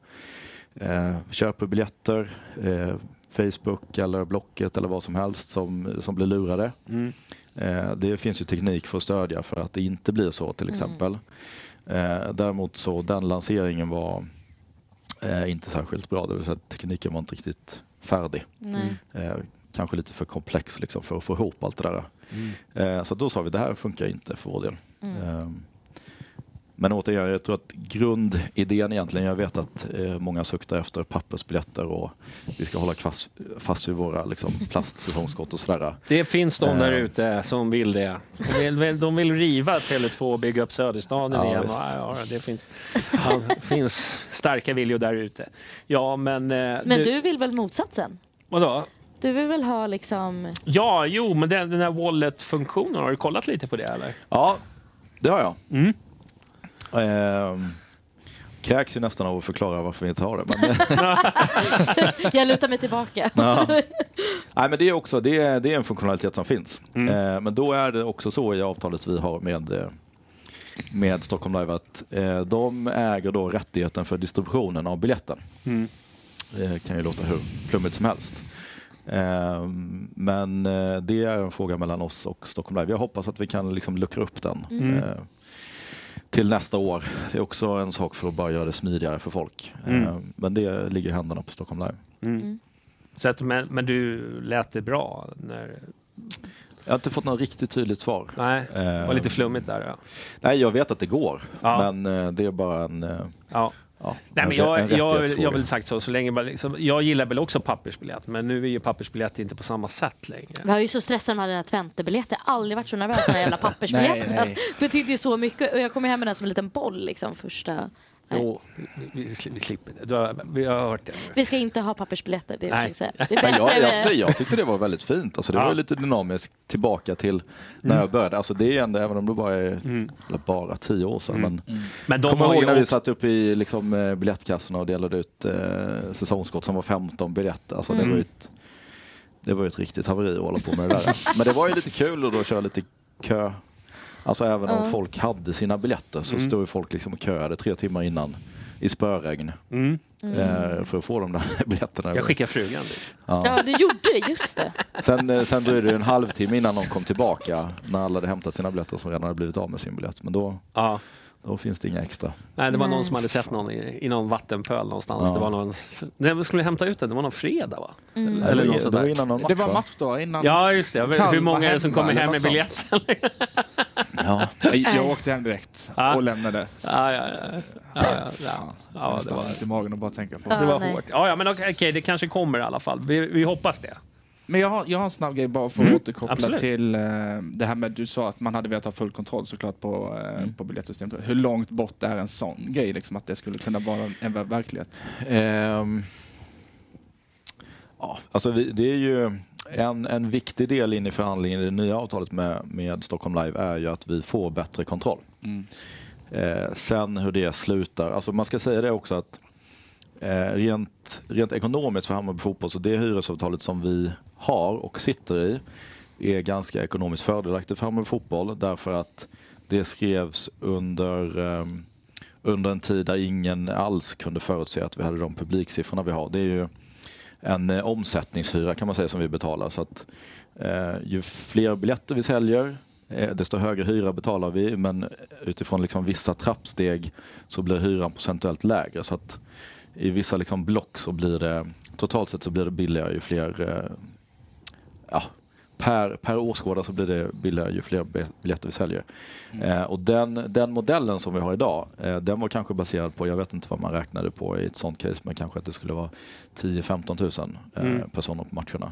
eh, köper biljetter, eh, Facebook eller Blocket eller vad som helst som, som blir lurade. Mm. Eh, det finns ju teknik för att stödja för att det inte blir så till exempel. Eh, däremot så den lanseringen var eh, inte särskilt bra, det vill säga att tekniken var inte riktigt färdig. Nej. Eh, kanske lite för komplex liksom för att få ihop allt det där. Eh, så då sa vi det här funkar inte för vår del. Eh, men återigen, jag tror att grundidén egentligen, jag vet att eh, många suktar efter pappersbiljetter och vi ska hålla fast, fast vid våra liksom, plastsäsongskort och sådär. Det finns de där Eh. ute som vill det. De vill, vill- de vill riva Tele2 och bygga upp Söderstaden Ja, igen. visst. Ja, det finns, ja, finns starka viljor där ute. Ja, men... eh, Men du vill väl motsatsen? Vadå? Du vill väl ha liksom... Ja, jo, men den, den här wallet-funktionen, har du kollat lite på det eller? Ja, det har jag. Mm. Ehm, kräks ju nästan av att förklara varför vi inte har det. Men, Jag lutar mig tillbaka. ja. Nej, men det är också det är, det är en funktionalitet som finns. Eh, men då är det också så i avtalet vi har med, eh, med Stockholm Live att eh, de äger då rättigheten för distributionen av biljetten. Mm. Det kan ju låta hur flummigt som helst. Eh, men eh, det är en fråga mellan oss och Stockholm Live. Jag hoppas att vi kan liksom luckra upp den Mm. Till nästa år. Det är också en sak för att bara göra det smidigare för folk. Mm. Eh, men det ligger i händerna på Stockholm Live. Mm. Så att, men, men du lät det bra? När, Jag har inte fått något riktigt tydligt svar. nej, det var lite Eh, flummigt där. Ja. Nej, jag vet att det går. Ja. Men eh, det är bara en... Ja. Ja, Nej, men en- jag, jag, jag väl sagt så, så länge, bara liksom, jag gillar väl också pappersbiljett, men nu är ju pappersbiljett inte på samma sätt längre. Jag var ju så stressad med den här Twente-biljetten. Jag har aldrig varit så nervös med den jävla pappersbiljetten. Nej, nej. betydde ju så mycket. Och jag kom hem med den som en liten boll liksom första Jo, vi, vi, slipper det. Du har, vi har hört det. Vi ska inte ha pappersbiljetter. Det, är Nej. det, är Men jag, jag, jag tyckte det var väldigt fint. Alltså, det Ja. var lite dynamiskt tillbaka till när jag började. Alltså, det är ändå, även om det bara är Mm. bara tio år sedan. Men Men de Kommer ihåg när vi satt uppe i liksom, eh, biljettkassorna och delade ut eh, säsongskort som var 15 biljetter. Alltså, det, var ju ett, det var ett riktigt haveri att hålla på med det där. Men det var ju lite kul att då köra lite kö. Alltså även om Ja. folk hade sina biljetter så stod ju folk liksom och köade tre timmar innan i spöregn mm, eh, för att få de där biljetterna. jag skickar frugan dit. Ja, du gjorde det. Just det. Sen, eh, sen dröjde det en halvtimme innan de kom tillbaka när alla hade hämtat sina biljetter som redan hade blivit av med sin biljett. Men då, Ja. Då finns det inga extra. Nej, det var någon Nej. som hade sett någon i, i någon vattenpöl någonstans. Ja. Det var någon... Vi skulle hämta ut den. Det var någon fredag va? Mm. Eller det, något var, det var någon match, Det var va? match då innan. Ja, just det. Jag Kalmar hur många är det som kommer eller hem med något biljett? Ja. Nej, Jag åkte hem direkt Ja. och lämnade. ja, ja, ja. ja, ja, ja. ja det var, i magen att bara tänka på. Det var nej. hårt. Ja, ja, men okej, okej, det kanske kommer i alla fall. Vi, vi hoppas det. Men jag har, jag har en snabb grej bara för att Mm, återkoppla absolut. till eh, det här med du sa att man hade velat ha full kontroll såklart på, eh, Mm. på biljettsystemet. Hur långt bort är en sån grej, liksom, att det skulle kunna vara en ver- verklighet? Ehm, ja, alltså vi, det är ju en, en viktig del in i förhandlingen i det nya avtalet med, med Stockholm Live är ju att vi får bättre kontroll. Mm. Eh, sen hur det slutar, alltså man ska säga det också att eh, rent, rent ekonomiskt för Hammarby Fotboll så det hyresavtalet som vi har och sitter i är ganska ekonomiskt fördelaktigt för Hammarby Fotboll därför att det skrevs under, um, under en tid där ingen alls kunde förutse att vi hade de publiksiffrorna vi har. Det är ju en uh, omsättningshyra kan man säga som vi betalar. Så att, uh, ju fler biljetter vi säljer eh, desto högre hyra betalar vi men utifrån liksom vissa trappsteg så blir hyran procentuellt lägre. Så att i vissa liksom block så blir det totalt sett så blir det billigare ju fler ja, per, per åskådare så blir det billigare ju fler bi- biljetter vi säljer. Eh, och den, den modellen som vi har idag, eh, den var kanske baserad på, jag vet inte vad man räknade på i ett sånt case, men kanske att det skulle vara 10-15 000 eh, Mm. personer på matcherna.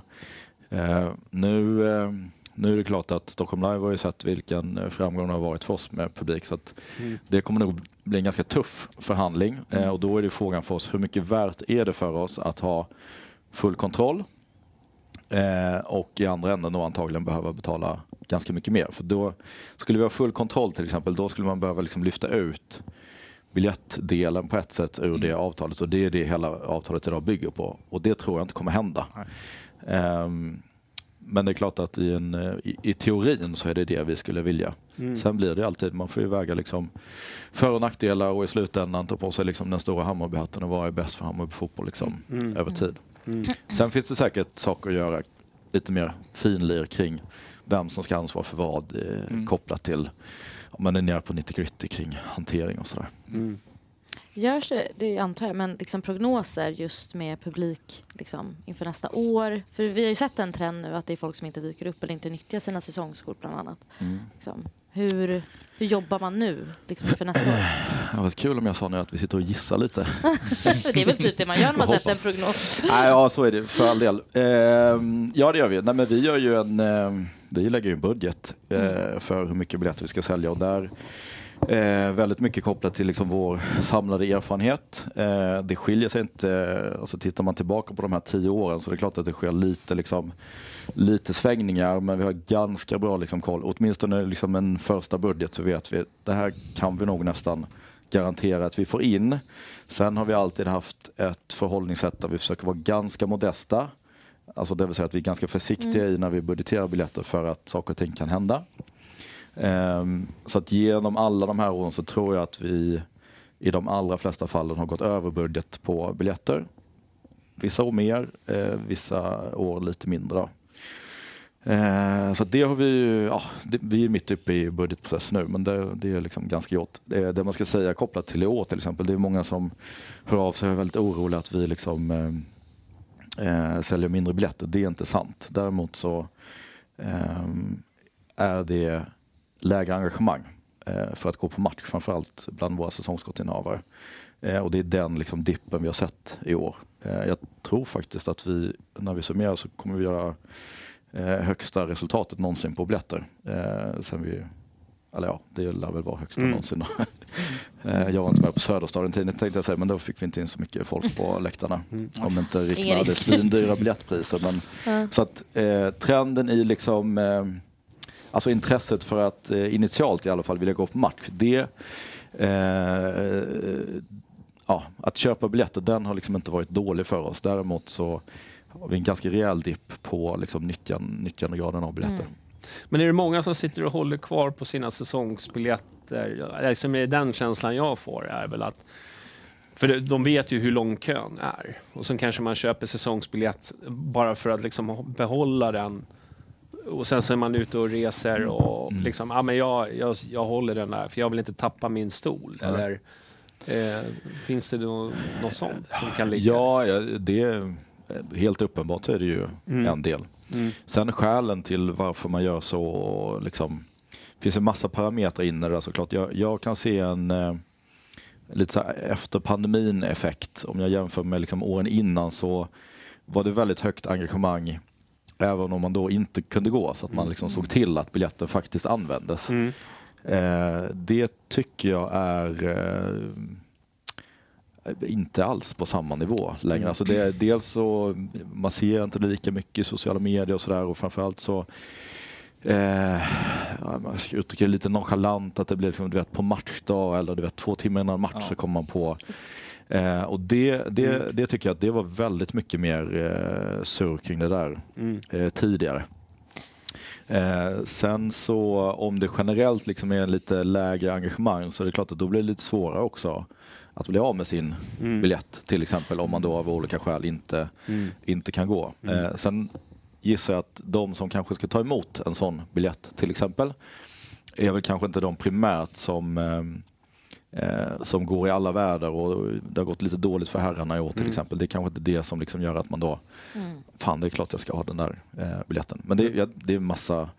Eh, nu, eh, nu är det klart att Stockholm Live har ju sett vilken eh, framgång det har varit för oss med publik. Så att Mm. det kommer nog bli en ganska tuff förhandling. Eh, och då är det frågan för oss, hur mycket värt är det för oss att ha full kontroll Eh, och i andra änden då antagligen behöva betala ganska mycket mer. För då skulle vi ha full kontroll till exempel, då skulle man behöva liksom lyfta ut biljettdelen på ett sätt ur det avtalet och det är det hela avtalet idag bygger på. Och det tror jag inte kommer hända. Ehm, men det är klart att i, en, eh, i, i teorin så är det det vi skulle vilja. Sen blir det alltid, man får ju väga liksom för och nackdelar och i slutändan ta på sig liksom den stora Hammarbyhatten och vad är bäst för Hammarby fotboll liksom, över tid. Sen finns det säkert saker att göra lite mer finlir kring vem som ska ha ansvar för vad eh, kopplat till om man är nere på 90 gritty kring hantering och sådär. Mm. Görs det, det antar jag, men liksom prognoser just med publik liksom, inför nästa år? För vi har ju sett en trend nu att det är folk som inte dyker upp eller inte nyttjar sina säsongskort bland annat. Liksom. Hur, hur jobbar man nu liksom, inför nästa år? Det varit kul om jag sa nu att vi sitter och gissar lite. För det är väl typ det man gör när man sätter en prognos. Nej, ja så är det för all del. Ehm, ja det gör vi. Nej, men vi gör ju en, ehm, vi lägger ju en budget eh, för hur mycket biljetter vi ska sälja och där eh, väldigt mycket kopplat till liksom vår samlade erfarenhet. Eh, det skiljer sig inte, alltså tittar man tillbaka på de här tio åren så är det klart att det sker lite liksom lite svängningar men vi har ganska bra liksom koll. Åtminstone liksom en första budget så vet vi att det här kan vi nog nästan garantera att vi får in. Sen har vi alltid haft ett förhållningssätt där vi försöker vara ganska modesta. Alltså det vill säga att vi är ganska försiktiga i när vi budgeterar biljetter för att saker och ting kan hända. Ehm, så att genom alla de här åren så tror jag att vi i de allra flesta fallen har gått över budget på biljetter. Vissa år mer, eh, vissa år lite mindre. Ehm, så det har vi ju, ja, det, vi är mitt uppe i budgetprocess nu men det, det är liksom ganska gjort. Det, det man ska säga kopplat till i år till exempel, det är många som hör av sig och är väldigt oroliga att vi liksom eh, eh säljer mindre biljetter. Det är inte sant. Däremot så eh, är det lägre engagemang eh, för att gå på match, framförallt bland våra säsongskortinnehavare. Eh, och det är den liksom, dippen vi har sett i år. Eh, jag tror faktiskt att vi, när vi summerar så kommer vi göra eh, högsta resultatet någonsin på biljetter. Eh, sen vi Eller ja, det lär väl vara högsta Mm. någonsin. Eh, jag var inte med på Söderstaden tidigt tänkte jag säga, men då fick vi inte in så mycket folk på läktarna. Mm. Om inte Ingen hade svindyra biljettpriser. Men, Ja. Så att eh, trenden i liksom, eh, alltså intresset för att eh, initialt i alla fall vilja gå på match, det eh, ja, att köpa biljetter, den har liksom inte varit dålig för oss. Däremot så har vi en ganska rejäl dipp på liksom nyttjan, nyttjandegraden av biljetter. Mm. Men är det många som sitter och håller kvar på sina säsongsbiljetter? Liksom är den känslan jag får är väl att för de vet ju hur lång kön är. Och sen kanske man köper säsongsbiljett bara för att liksom behålla den. Och sen så är man ute och reser och Mm. liksom, ja men jag, jag, jag håller den där för jag vill inte tappa min stol. Ja. Eller eh, finns det nå- något sånt som kan ligga? Ja, det är helt uppenbart så är det ju Mm. en del. Mm. Sen skälen till varför man gör så, liksom, det finns en massa parametrar inne där såklart. Jag, jag kan se en eh, lite så efter pandemin effekt. Om jag jämför med liksom åren innan så var det väldigt högt engagemang även om man då inte kunde gå så att man liksom såg till att biljetten faktiskt användes. Mm. Eh, det tycker jag är eh, inte alls på samma nivå längre. Mm. Alltså det, dels så man ser inte lika mycket i sociala medier och sådär och framförallt så Eh, ja, man ska uttrycka det lite nonchalant att det blir liksom, du vet, på matchdag eller du vet, två timmar innan match Ja. så kommer man på. Eh, och det, det, Mm. det tycker jag att det var väldigt mycket mer eh, surr kring det där Mm. eh, tidigare. Eh, sen så om det generellt liksom är lite lägre engagemang så är det klart att då blir det lite svårare också att bli av med sin Mm. biljett till exempel om man då av olika skäl inte, Mm. inte kan gå. Mm. Eh, sen gissar jag att de som kanske ska ta emot en sån biljett till exempel är väl kanske inte de primärt som eh, som går i alla väder och det har gått lite dåligt för herrarna i år till Mm. exempel. Det är kanske inte det som liksom gör att man då Mm. fan det är klart jag ska ha den där eh, biljetten. Men det, ja, det är massa,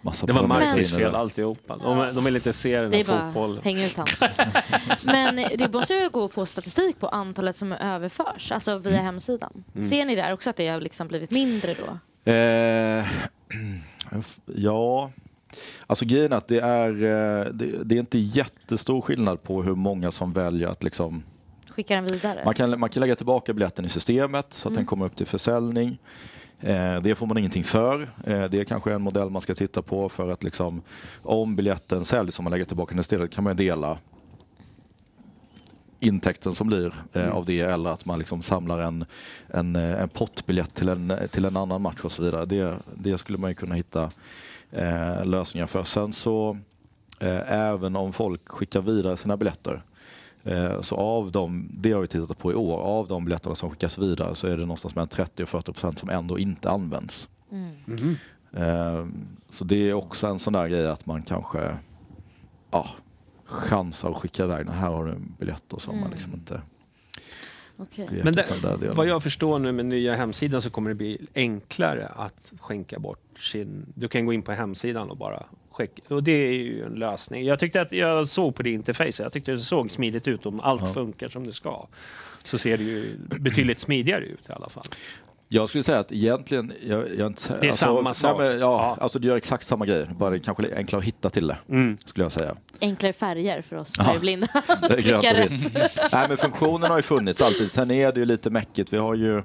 massa Det var parametrar Marcus inne där. fel alltihopa. De, de vill inte se den Det här är bara fotboll. häng ut han. Men det måste ju gå att få statistik på antalet som överförs, alltså via hemsidan. Mm. Ser ni där också att det har liksom blivit mindre då? Eh, ja, alltså grejen är att det är, eh, det, det är inte jättestor skillnad på hur många som väljer att liksom Skickar den vidare? Man kan, man kan lägga tillbaka biljetten i systemet så att Mm. den kommer upp till försäljning. Eh, det får man ingenting för. Eh, det är kanske en modell man ska titta på för att liksom, om biljetten säljs och man lägger tillbaka den istället kan man dela intäkten som blir eh, Mm. av det eller att man liksom samlar en, en, eh, en pottbiljett till en, till en annan match och så vidare. Det, det skulle man ju kunna hitta eh, lösningar för. Sen så eh, även om folk skickar vidare sina biljetter Eh, Så av dem, det har vi tittat på i år, av de biljetterna som skickas vidare så är det någonstans mellan 30 och 40 procent som ändå inte används. Mm. Mhm. Eh, Så det är också en sån där grej att man kanske ja, chansar och skickar iväg. Här har du en biljett och så har man Mm. liksom inte Okej. greppet Men det, vad jag förstår nu med nya hemsidan så kommer det bli enklare att skänka bort sin... Du kan gå in på hemsidan och bara skicka. Och det är ju en lösning. Jag tyckte att jag såg på det interface, jag tyckte det såg smidigt ut om allt Ja. funkar som det ska. Så ser det ju betydligt smidigare ut i alla fall. Jag skulle säga att egentligen, jag, jag inte, Det är samma nej, sak. men, ja, Ja. Alltså du gör exakt samma grej, bara det är kanske enklare att hitta till det, Mm. skulle jag säga. Enklare färger för oss Ja. färgblinda. Det är Trycka och rätt. vitt. Nej men funktionen har ju funnits alltid. Sen är det ju lite mäckigt. Vi har ju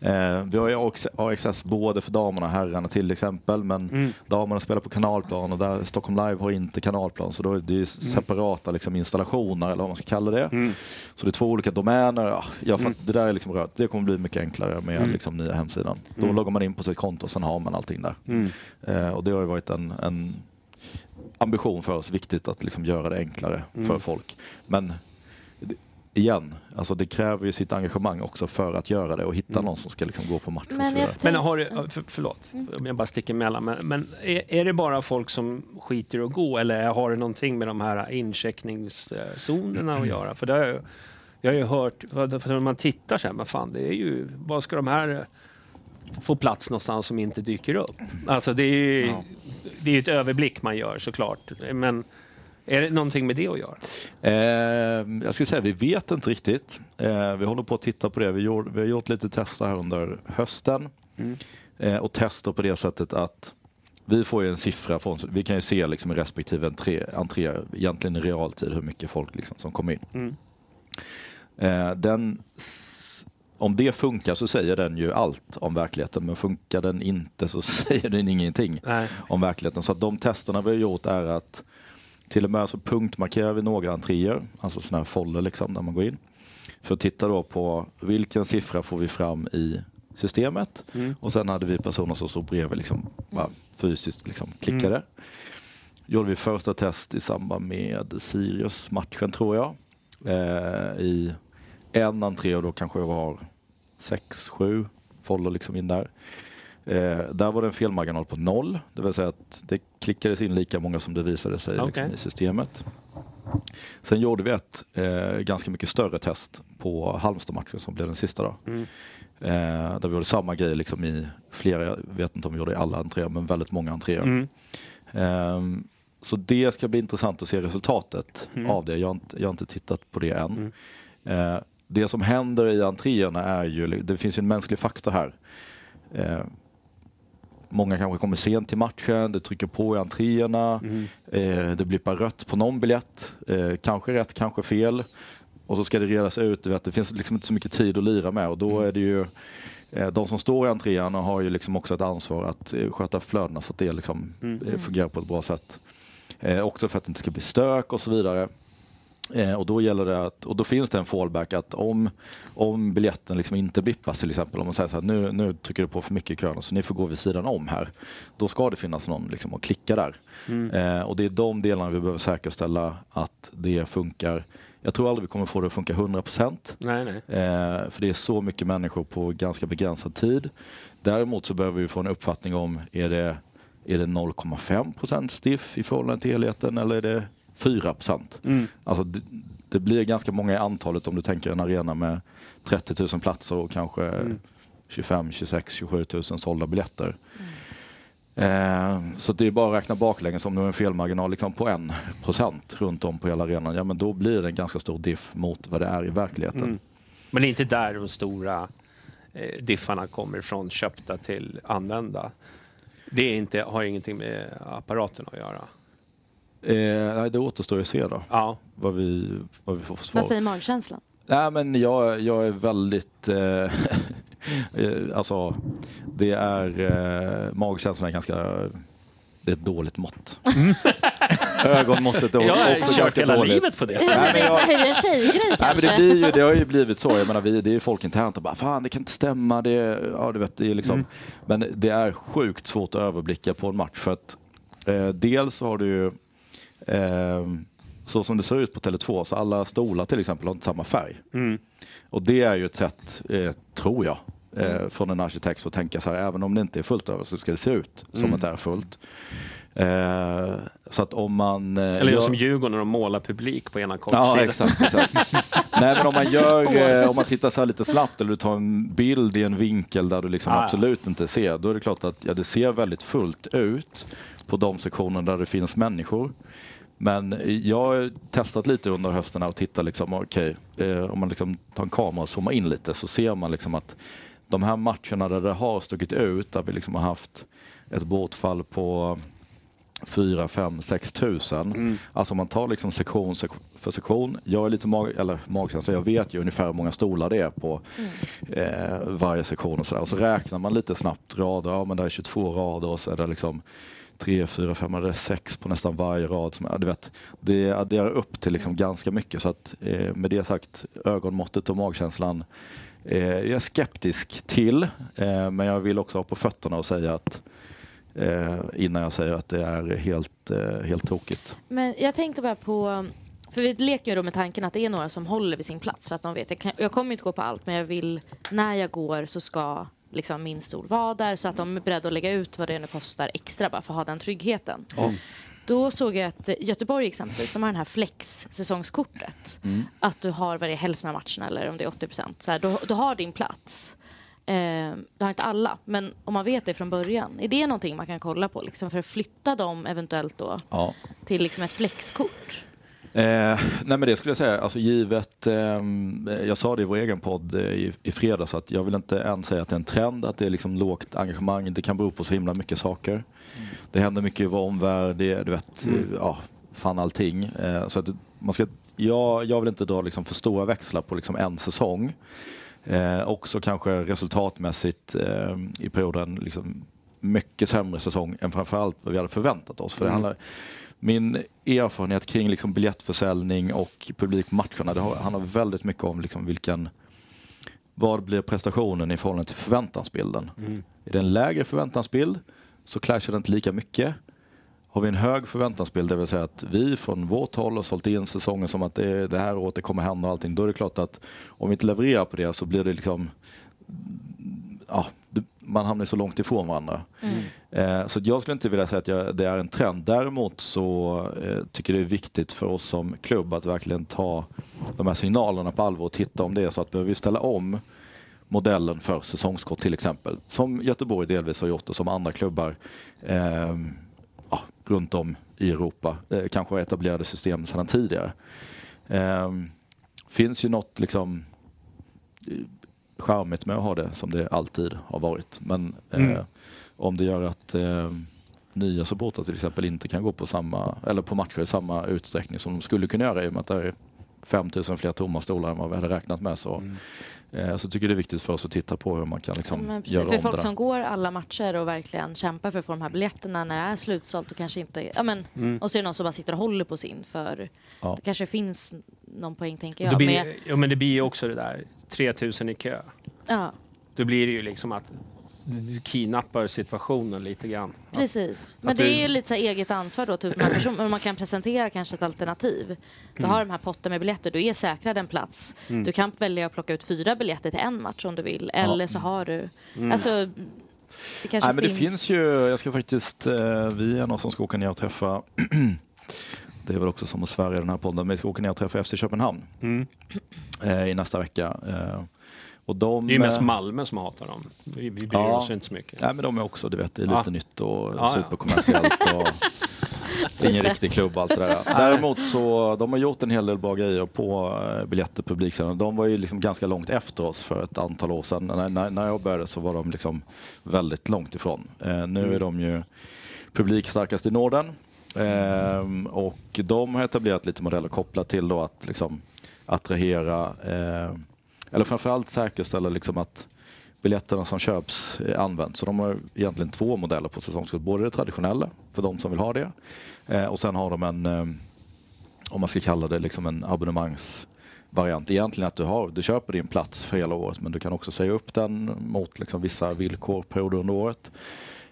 eh, vi har ju AX AXS både för damerna och herrarna till exempel. Men Mm. damerna spelar på kanalplan och där Stockholm Live har inte kanalplan. Så då är det separata liksom, installationer eller vad man ska kalla det. Mm. Så det är två olika domäner. Ja, jag fatt, Mm. Det där är liksom rört. Det kommer bli mycket enklare med Mm. liksom, nya hemsidan. Då Mm. loggar man in på sitt konto och sen har man allting där. Mm. Eh, och det har ju varit en, en ambition för oss, viktigt att liksom göra det enklare Mm. för folk. Men igen, alltså det kräver ju sitt engagemang också för att göra det och hitta Mm. någon som ska liksom gå på match och Men Men har det, för, förlåt, om jag bara sticker emellan. Men, men är, är det bara folk som skiter att gå eller har det någonting med de här incheckningszonerna att göra? För det har jag, jag har ju hört, för när man tittar så här, men fan det är ju, vad ska de här få plats någonstans som inte dyker upp? Alltså det är ju Ja. det är ett överblick man gör såklart. Men är det någonting med det att göra? Eh, jag skulle säga vi vet inte riktigt. Eh, vi håller på att titta på det. Vi, gjorde, vi har gjort lite tester här under hösten. Mm. Eh, och tester på det sättet att vi får ju en siffra från, vi kan ju se liksom i respektive entré, entré egentligen i realtid hur mycket folk liksom som kommer in. Mm. Eh, den, om det funkar så säger den ju allt om verkligheten, men funkar den inte så säger den ingenting Nej. om verkligheten. Så att de testerna vi har gjort är att till och med så punktmarkerar vi några entréer, alltså sådana här foller liksom när man går in. För att titta då på vilken siffra får vi fram i systemet Mm. och sen hade vi personer som stod bredvid liksom, bara fysiskt liksom, klickade. Gjorde vi första test i samband med Sirius-matchen tror jag. Eh, I en entré och då kanske det var sex, sju foller liksom in där. Eh, där var det en felmarginal på noll, det vill säga att det klickades in lika många som det visade sig Okej. liksom, i systemet. Sen gjorde vi ett eh, ganska mycket större test på Halmstad-matchen som blev den sista. Då. Mm. Eh, där vi gjorde samma grej liksom i flera, jag vet inte om vi gjorde i alla entréer, men väldigt många entréer. Mm. Ehm, så det ska bli intressant att se resultatet Mm. av det. Jag har, inte, jag har inte tittat på det än. Mm. Eh, det som händer i entréerna är ju, det finns ju en mänsklig faktor här. Många kanske kommer sent till matchen, det trycker på i entréerna, Mm. eh, det blippar rött på någon biljett, eh, kanske rätt, kanske fel. Och så ska det redas ut, vet, det finns liksom inte så mycket tid att lira med och då är det ju eh, de som står i entréerna har ju liksom också ett ansvar att eh, sköta flödena så att det liksom Mm. eh, fungerar på ett bra sätt. Eh, också för att det inte ska bli stök och så vidare. Eh, och då gäller det att, och då finns det en fallback att om, om biljetten liksom inte blippas till exempel, om man säger så här, nu, nu trycker du på för mycket i kön så ni får gå vid sidan om här. Då ska det finnas någon liksom att klicka där. Mm. Eh, och det är de delarna vi behöver säkerställa att det funkar. Jag tror aldrig vi kommer få det att funka 100%. Nej, nej. Eh, för det är så mycket människor på ganska begränsad tid. Däremot så behöver vi få en uppfattning om, är det, är det 0,5% stiff i förhållande till helheten eller är det 4%? Mm. Alltså det, det blir ganska många i antalet om du tänker en arena med 30 000 platser och kanske Mm. 25, 26, 27 000 sålda biljetter. Eh, så det är bara att räkna baklänges om du har en felmarginal liksom på en procent runt om på hela arenan. Ja men då blir det en ganska stor diff mot vad det är i verkligheten. Mm. Men det är inte där de stora eh, diffarna kommer ifrån, köpta till använda. Det är inte, har ingenting med apparaten att göra. Eh, det återstår ju att se då. Ja. Vad vi, vad vi får för svar. Vad säger magkänslan? Nej, men jag, jag är väldigt... Eh, eh, alltså, det är... Eh, magkänslan är ganska... Det är ett dåligt mått. Ögonmåttet är Jag har också kört ganska hela dåligt. livet på det. Ja, men det är, här, en tjejgrej Nej, men kanske? det, blir ju, det har ju blivit så. Jag menar, vi, det är folk internt och bara fan det kan inte stämma. Det, ja, du vet, det är liksom, Mm. Men det är sjukt svårt att överblicka på en match för att eh, dels har du ju så som det ser ut på Tele2 så alla stolar till exempel har inte samma färg. Mm. Och det är ju ett sätt, eh, tror jag, eh, från en arkitekt att tänka så här, även om det inte är fullt över så ska det se ut som Mm. att det är fullt. Eh, så att om man... Eh, Eller gör- som Djurgården när de målar publik på ena Ja, kortsidan. exakt. exakt. Nej, men om man gör, eh, om man tittar så här lite snabbt eller du tar en bild i en vinkel där du liksom Ah, ja. absolut inte ser, då är det klart att ja, det ser väldigt fullt ut på de sektioner där det finns människor. Men jag har testat lite under hösten och tittat liksom, okej, eh, om man liksom tar en kamera och zoomar in lite så ser man liksom att de här matcherna där det har stuckit ut, där vi liksom har haft ett bortfall på 4, 5, 6 tusen. Mm. Alltså om man tar liksom sektion sek- för sektion. Jag är lite mag eller magkänsla, jag vet ju ungefär hur många stolar det är på eh, varje sektion och sådär. Och så räknar man lite snabbt rader. Ja men det är 22 rader och så är det liksom tre, fyra, fem, eller sex på nästan varje rad. Som, ja, du vet, det adderar upp till liksom ganska mycket. Så att eh, med det sagt, ögonmåttet och magkänslan eh, jag är skeptisk till. Eh, men jag vill också ha på fötterna och säga att eh, innan jag säger att det är helt, eh, helt tokigt. Men jag tänkte bara på... För vi leker ju då med tanken att det är några som håller vid sin plats för att de vet jag, kan, jag kommer inte gå på allt men jag vill när jag går så ska liksom min stol vara där så att de är beredda att lägga ut vad det nu kostar extra bara för att ha den tryggheten. Då såg jag att Göteborg exempelvis, de har den här flex-säsongskortet. Att du har det är, hälften av matcherna eller om det är 80 procent. Så här, du, du har din plats. Eh, det har inte alla, men om man vet det från början. Är det någonting man kan kolla på liksom, för att flytta dem eventuellt då Ja. till liksom ett flexkort? Eh, nej men det skulle jag säga, alltså givet ehm, jag sa det i vår egen podd eh, i, i fredags, att jag vill inte än säga att det är en trend, att det är liksom lågt engagemang. Det kan bero på så himla mycket saker. Det händer mycket i vår omvärld, det, du vet, Mm. eh, ja, fan allting. Eh, så att man ska, jag, jag vill inte dra liksom för stora växlar på liksom en säsong. Eh, också kanske resultatmässigt eh, i perioden liksom mycket sämre säsong än framförallt vad vi hade förväntat oss. För det Mm. handlar, min erfarenhet kring liksom biljettförsäljning och publik på matcherna det har- handlar väldigt mycket om liksom vilken vad blir prestationen i förhållande till förväntansbilden? Mm. Är det en lägre förväntansbild så clashar det inte lika mycket. Har vi en hög förväntansbild, det vill säga att vi från vårt håll har sålt in säsongen som att det, det här året det kommer hända och allting. Då är det klart att om vi inte levererar på det så blir det liksom ja, man hamnar så långt ifrån varandra. Eh, så jag skulle inte vilja säga att jag, det är en trend. Däremot så eh, tycker det är viktigt för oss som klubb att verkligen ta de här signalerna på allvar och titta om det är så att behöver vi ställa om modellen för säsongskort till exempel. Som Göteborg delvis har gjort och som andra klubbar eh, ja, runt om i Europa eh, kanske har etablerade system sedan tidigare. Eh, finns ju något liksom charmigt med att ha det som det alltid har varit. Men eh, Mm. om det gör att eh, nya supportrar till exempel inte kan gå på samma eller på matcher i samma utsträckning som de skulle kunna göra i och med att det är 5000 fler tomma stolar än vad vi hade räknat med så, Mm. eh, så tycker jag det är viktigt för oss att titta på hur man kan liksom Men precis, göra för om folk det som går alla matcher och verkligen kämpar för att få de här biljetterna när det är slutsålt och kanske inte... Ja, men, Mm. Och så är det någon som bara sitter och håller på sin för Ja. det kanske finns någon poäng tänker jag. blir, med, ja, men det blir ju också det där 3000 i kö. ja, Då blir det ju liksom att du kidnappar situationen lite grann. Att- precis. Men att det du- är ju lite så eget ansvar då. Typ, person- man kan presentera kanske ett alternativ. Du Mm. har de här potten med biljetter, du är säkrad en plats. Du kan välja att plocka ut fyra biljetter till en match om du vill. Eller så har du... Mm. Alltså, det kanske Nej, men finns... det finns ju, jag ska faktiskt, eh, vi är någon som ska åka ner och träffa det är väl också som att Sverige i den här podden, men vi ska åka ner och träffa FC Köpenhamn Mm. eh, i nästa vecka. Eh, och de, Det är ju mest eh, Malmö som hatar dem. Vi, vi bryr Ja. oss ju inte så mycket. Nej men de är också, du vet, det är Ja. lite nytt och Ja, ja. superkommersiellt. Och det är ingen riktig klubb allt det där. Däremot så, de har gjort en hel del bra grejer på eh, biljetter publiksidan. De var ju liksom ganska långt efter oss för ett antal år sedan. När, när, när jag började så var de liksom väldigt långt ifrån. Eh, nu är de ju publikstarkast i Norden. Ehm, och de har etablerat lite modeller kopplat till då att liksom attrahera, eh, eller framförallt säkerställa liksom att biljetterna som köps används. Så de har egentligen två modeller på säsongskort. Både det traditionella för de som vill ha det eh, och sen har de en, eh, om man ska kalla det liksom en abonnemangsvariant. Egentligen att du, har, du köper din plats för hela året men du kan också säga upp den mot liksom vissa villkor perioder under året.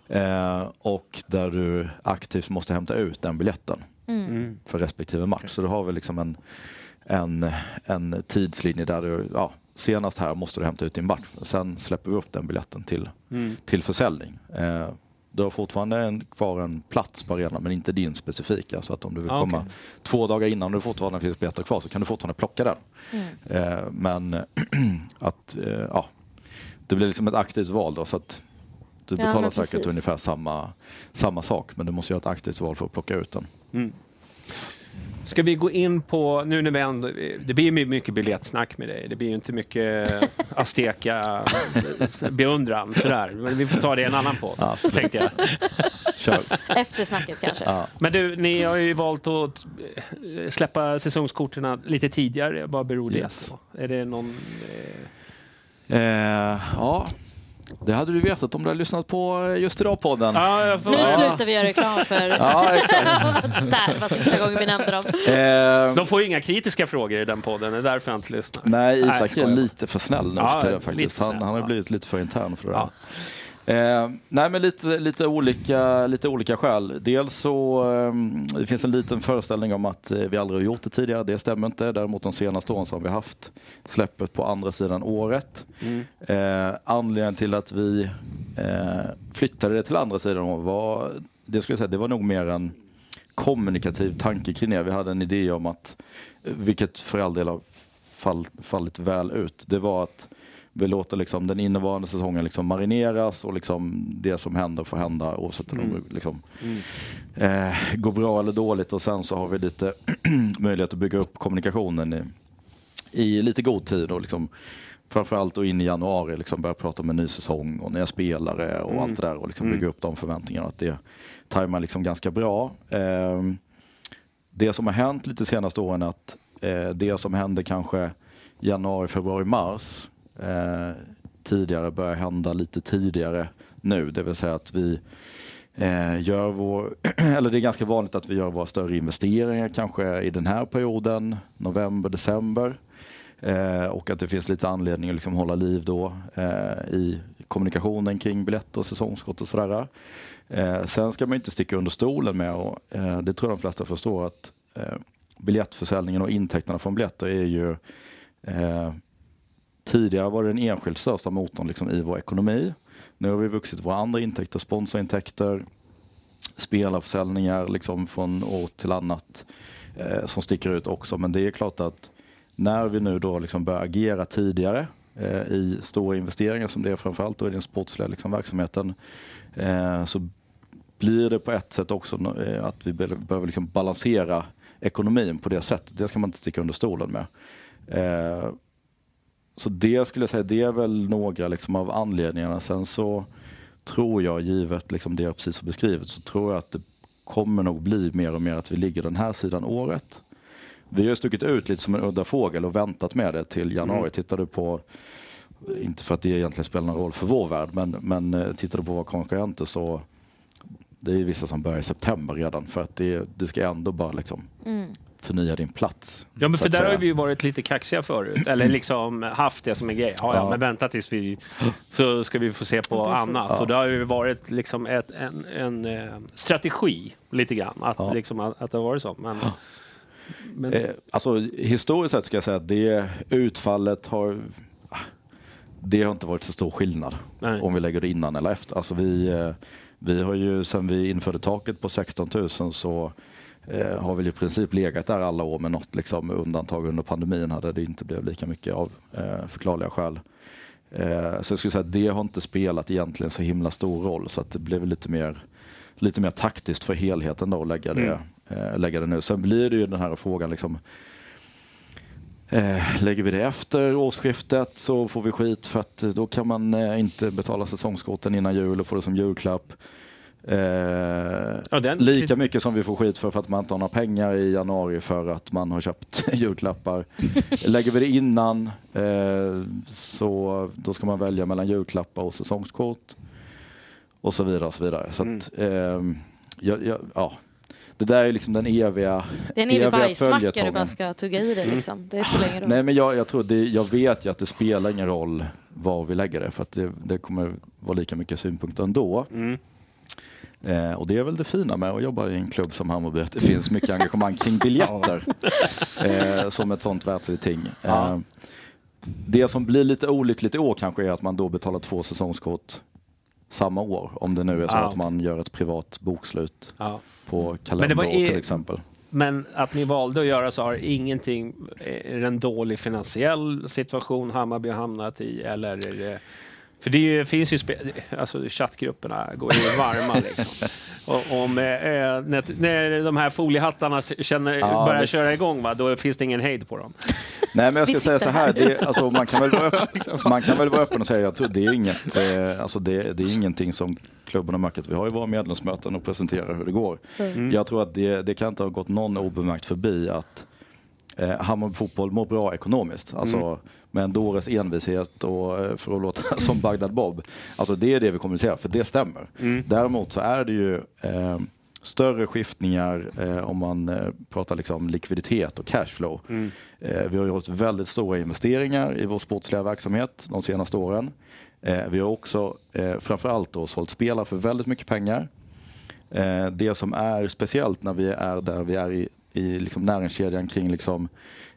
Eh, och där du aktivt måste hämta ut den biljetten Mm. Mm. för respektive match. Så du har väl liksom en, en, en tidslinje där du, ja, senast här måste du hämta ut din match. Sen släpper vi upp den biljetten till, Mm. till försäljning. Eh, du har fortfarande en, kvar en plats på arenan men inte din specifika. Så att om du vill Ah, komma okej. två dagar innan och det fortfarande finns biljetter kvar så kan du fortfarande plocka den. Mm. Eh, men att, eh, ja, det blir liksom ett aktivt val då. Så att du Ja, betalar säkert ungefär samma, samma sak men du måste göra ett aktivt val för att plocka ut den. Mm. Ska vi gå in på, nu när vi ändå, det blir ju mycket biljettsnack med dig. Det blir ju inte mycket Azteca beundran sådär. Men vi får ta det i en annan podd, Ja, tänkte jag. Kör. Eftersnacket kanske. Ja. Men du, ni har ju valt att eh, släppa säsongskorten lite tidigare. Vad beror det Yes. på? Är det någon... Eh... Eh, ja, det hade du vetat om du hade lyssnat på Just Idag-podden. Ja, jag får... Nu ja. slutar vi göra reklam för... Ja, exakt. Där var sista gången vi nämnde dem. Eh, De får ju inga kritiska frågor i den podden, det är därför jag inte lyssnar. nej, Nej, Isak är skojar. lite för snäll nu Ja, för tiden faktiskt. för Han, snäll, han har ja. blivit lite för intern för det Ja. där. Eh, nej, men lite, lite, olika, lite olika skäl. Dels så eh, det finns en liten föreställning om att eh, vi aldrig har gjort det tidigare. Det stämmer inte. Däremot de senaste åren så har vi haft släppet på andra sidan året. Mm. Eh, anledningen till att vi eh, flyttade det till andra sidan var, det skulle jag säga, det var nog mer en kommunikativ tanke kring det. Vi hade en idé om att, eh, vilket för all del har fall, fallit väl ut, det var att vi låter liksom den innevarande säsongen liksom marineras och liksom det som händer får hända oavsett om Mm. det liksom, Mm. eh, går bra eller dåligt och sen så har vi lite möjlighet att bygga upp kommunikationen i, i lite god tid och liksom framförallt då in i januari liksom börja prata om en ny säsong och nya spelare och Mm. allt det där och liksom Mm. bygga upp de förväntningarna. Att det tajmar liksom ganska bra. Ehm, det som har hänt lite senaste åren är att eh, det som hände kanske januari, februari, mars eh, tidigare börjar hända lite tidigare nu. Det vill säga att vi eh, gör vår, eller det är ganska vanligt att vi gör våra större investeringar kanske i den här perioden, november, december. Eh, och att det finns lite anledning att liksom hålla liv då eh, i kommunikationen kring biljetter och säsongskort och sådär. Eh, sen ska man inte sticka under stolen med, och eh, det tror jag de flesta förstår, att eh, biljettförsäljningen och intäkterna från biljetter är ju eh, Tidigare var det den enskilt största motorn liksom, i vår ekonomi. Nu har vi vuxit våra andra intäkter, sponsorintäkter, spelarförsäljningar liksom från år till annat eh, som sticker ut också. Men det är klart att när vi nu då liksom börjar agera tidigare eh, i stora investeringar som det är framförallt då i den sportsliga liksom, verksamheten eh, så blir det på ett sätt också eh, att vi be- behöver liksom balansera ekonomin på det sättet. Det ska man inte sticka under stolen med. Eh, så det skulle jag säga, det är väl några liksom av anledningarna. Sen så tror jag, givet liksom det jag precis har beskrivit, så tror jag att det kommer nog bli mer och mer att vi ligger den här sidan året. Vi har stuckit ut lite som en udda fågel och väntat med det till januari. Mm. Tittar du på, inte för att det egentligen spelar någon roll för vår värld, men, men eh, tittar du på våra konkurrenter så det är vissa som börjar i september redan för att det, du ska ändå bara liksom Mm. Förnya din plats. Ja, men för där har säga. vi ju varit lite kaxiga förut. Eller liksom haft det som en grej. Ja, ja, Ja. men vänta tills vi... Så ska vi få se på Ja, annat. Ja. Så det har ju varit liksom ett, en, en eh, strategi lite grann. Att, Ja. liksom, att, att det har varit så. Men, men, Eh, alltså historiskt sett ska jag säga att det utfallet har det har inte varit så stor skillnad Nej. om vi lägger det innan eller efter. Alltså vi, eh, vi har ju sen vi införde taket på 16 000 så eh, har vi i princip legat där alla år med något liksom, undantag under pandemin hade det inte blivit lika mycket av eh, förklarliga skäl. Eh, så jag skulle säga att det har inte spelat egentligen så himla stor roll så att det blev lite mer, lite mer taktiskt för helheten då att lägga det, eh, lägga det nu. Sen blir det ju den här frågan liksom Eh, lägger vi det efter årsskiftet så får vi skit för att då kan man eh, inte betala säsongskorten innan jul och få det som julklapp. Eh, Ja, den- lika mycket som vi får skit för, för att man inte har några pengar i januari för att man har köpt julklappar. Lägger vi det innan eh, så då ska man välja mellan julklappar och säsongskort. Och så vidare. Och så vidare. Så att, ehm, ja, ja, ja. Det där är liksom den eviga Det är en evig bajsmacka du bara ska tugga i dig liksom. Det spelar ingen roll. Nej men jag, jag tror det, jag vet ju att det spelar ingen roll var vi lägger det för att det, det kommer vara lika mycket synpunkter ändå. mm. Eh, och det är väl det fina med att jobba i en klubb som Hammarby, att det finns mycket engagemang kring biljetter. eh, som ett sånt världsligt ting. Eh, det som blir lite olyckligt i år kanske är att man då betalar två säsongskort samma år. Om det nu är så att man gör ett privat bokslut på kalenderår i- till exempel. Men att ni valde att göra så har ingenting... Är det en dålig finansiell situation Hammarby har hamnat i? Eller är det... För det ju, finns ju... Alltså chattgrupperna går ju varma liksom. Och om, eh, när, när de här foliehattarna känner, Ja, börjar visst. köra igång, va, då finns det ingen hejd på dem. Nej men jag ska säga så här, det, alltså, man, kan väl vara öppen, man kan väl vara öppen och säga att det är, inget, eh, alltså, det, det är ingenting som klubben har märkt. Vi har ju våra medlemsmöten och presenterar hur det går. Mm. Jag tror att det, det kan inte ha gått någon obemärkt förbi att eh, Hammarby fotboll mår bra ekonomiskt. Alltså, Mm. Med en dåres envishet och eh, för att låta som Bagdad Bob. Alltså det är det vi kommunicerar, för det stämmer. Mm. Däremot så är det ju eh, större skiftningar eh, om man eh, pratar liksom likviditet och cashflow. Mm. Eh, vi har gjort väldigt stora investeringar i vår sportsliga verksamhet de senaste åren. Eh, vi har också eh, framförallt då sålt spelare för väldigt mycket pengar. Det som är speciellt när vi är där vi är i, i liksom näringskedjan kring liksom,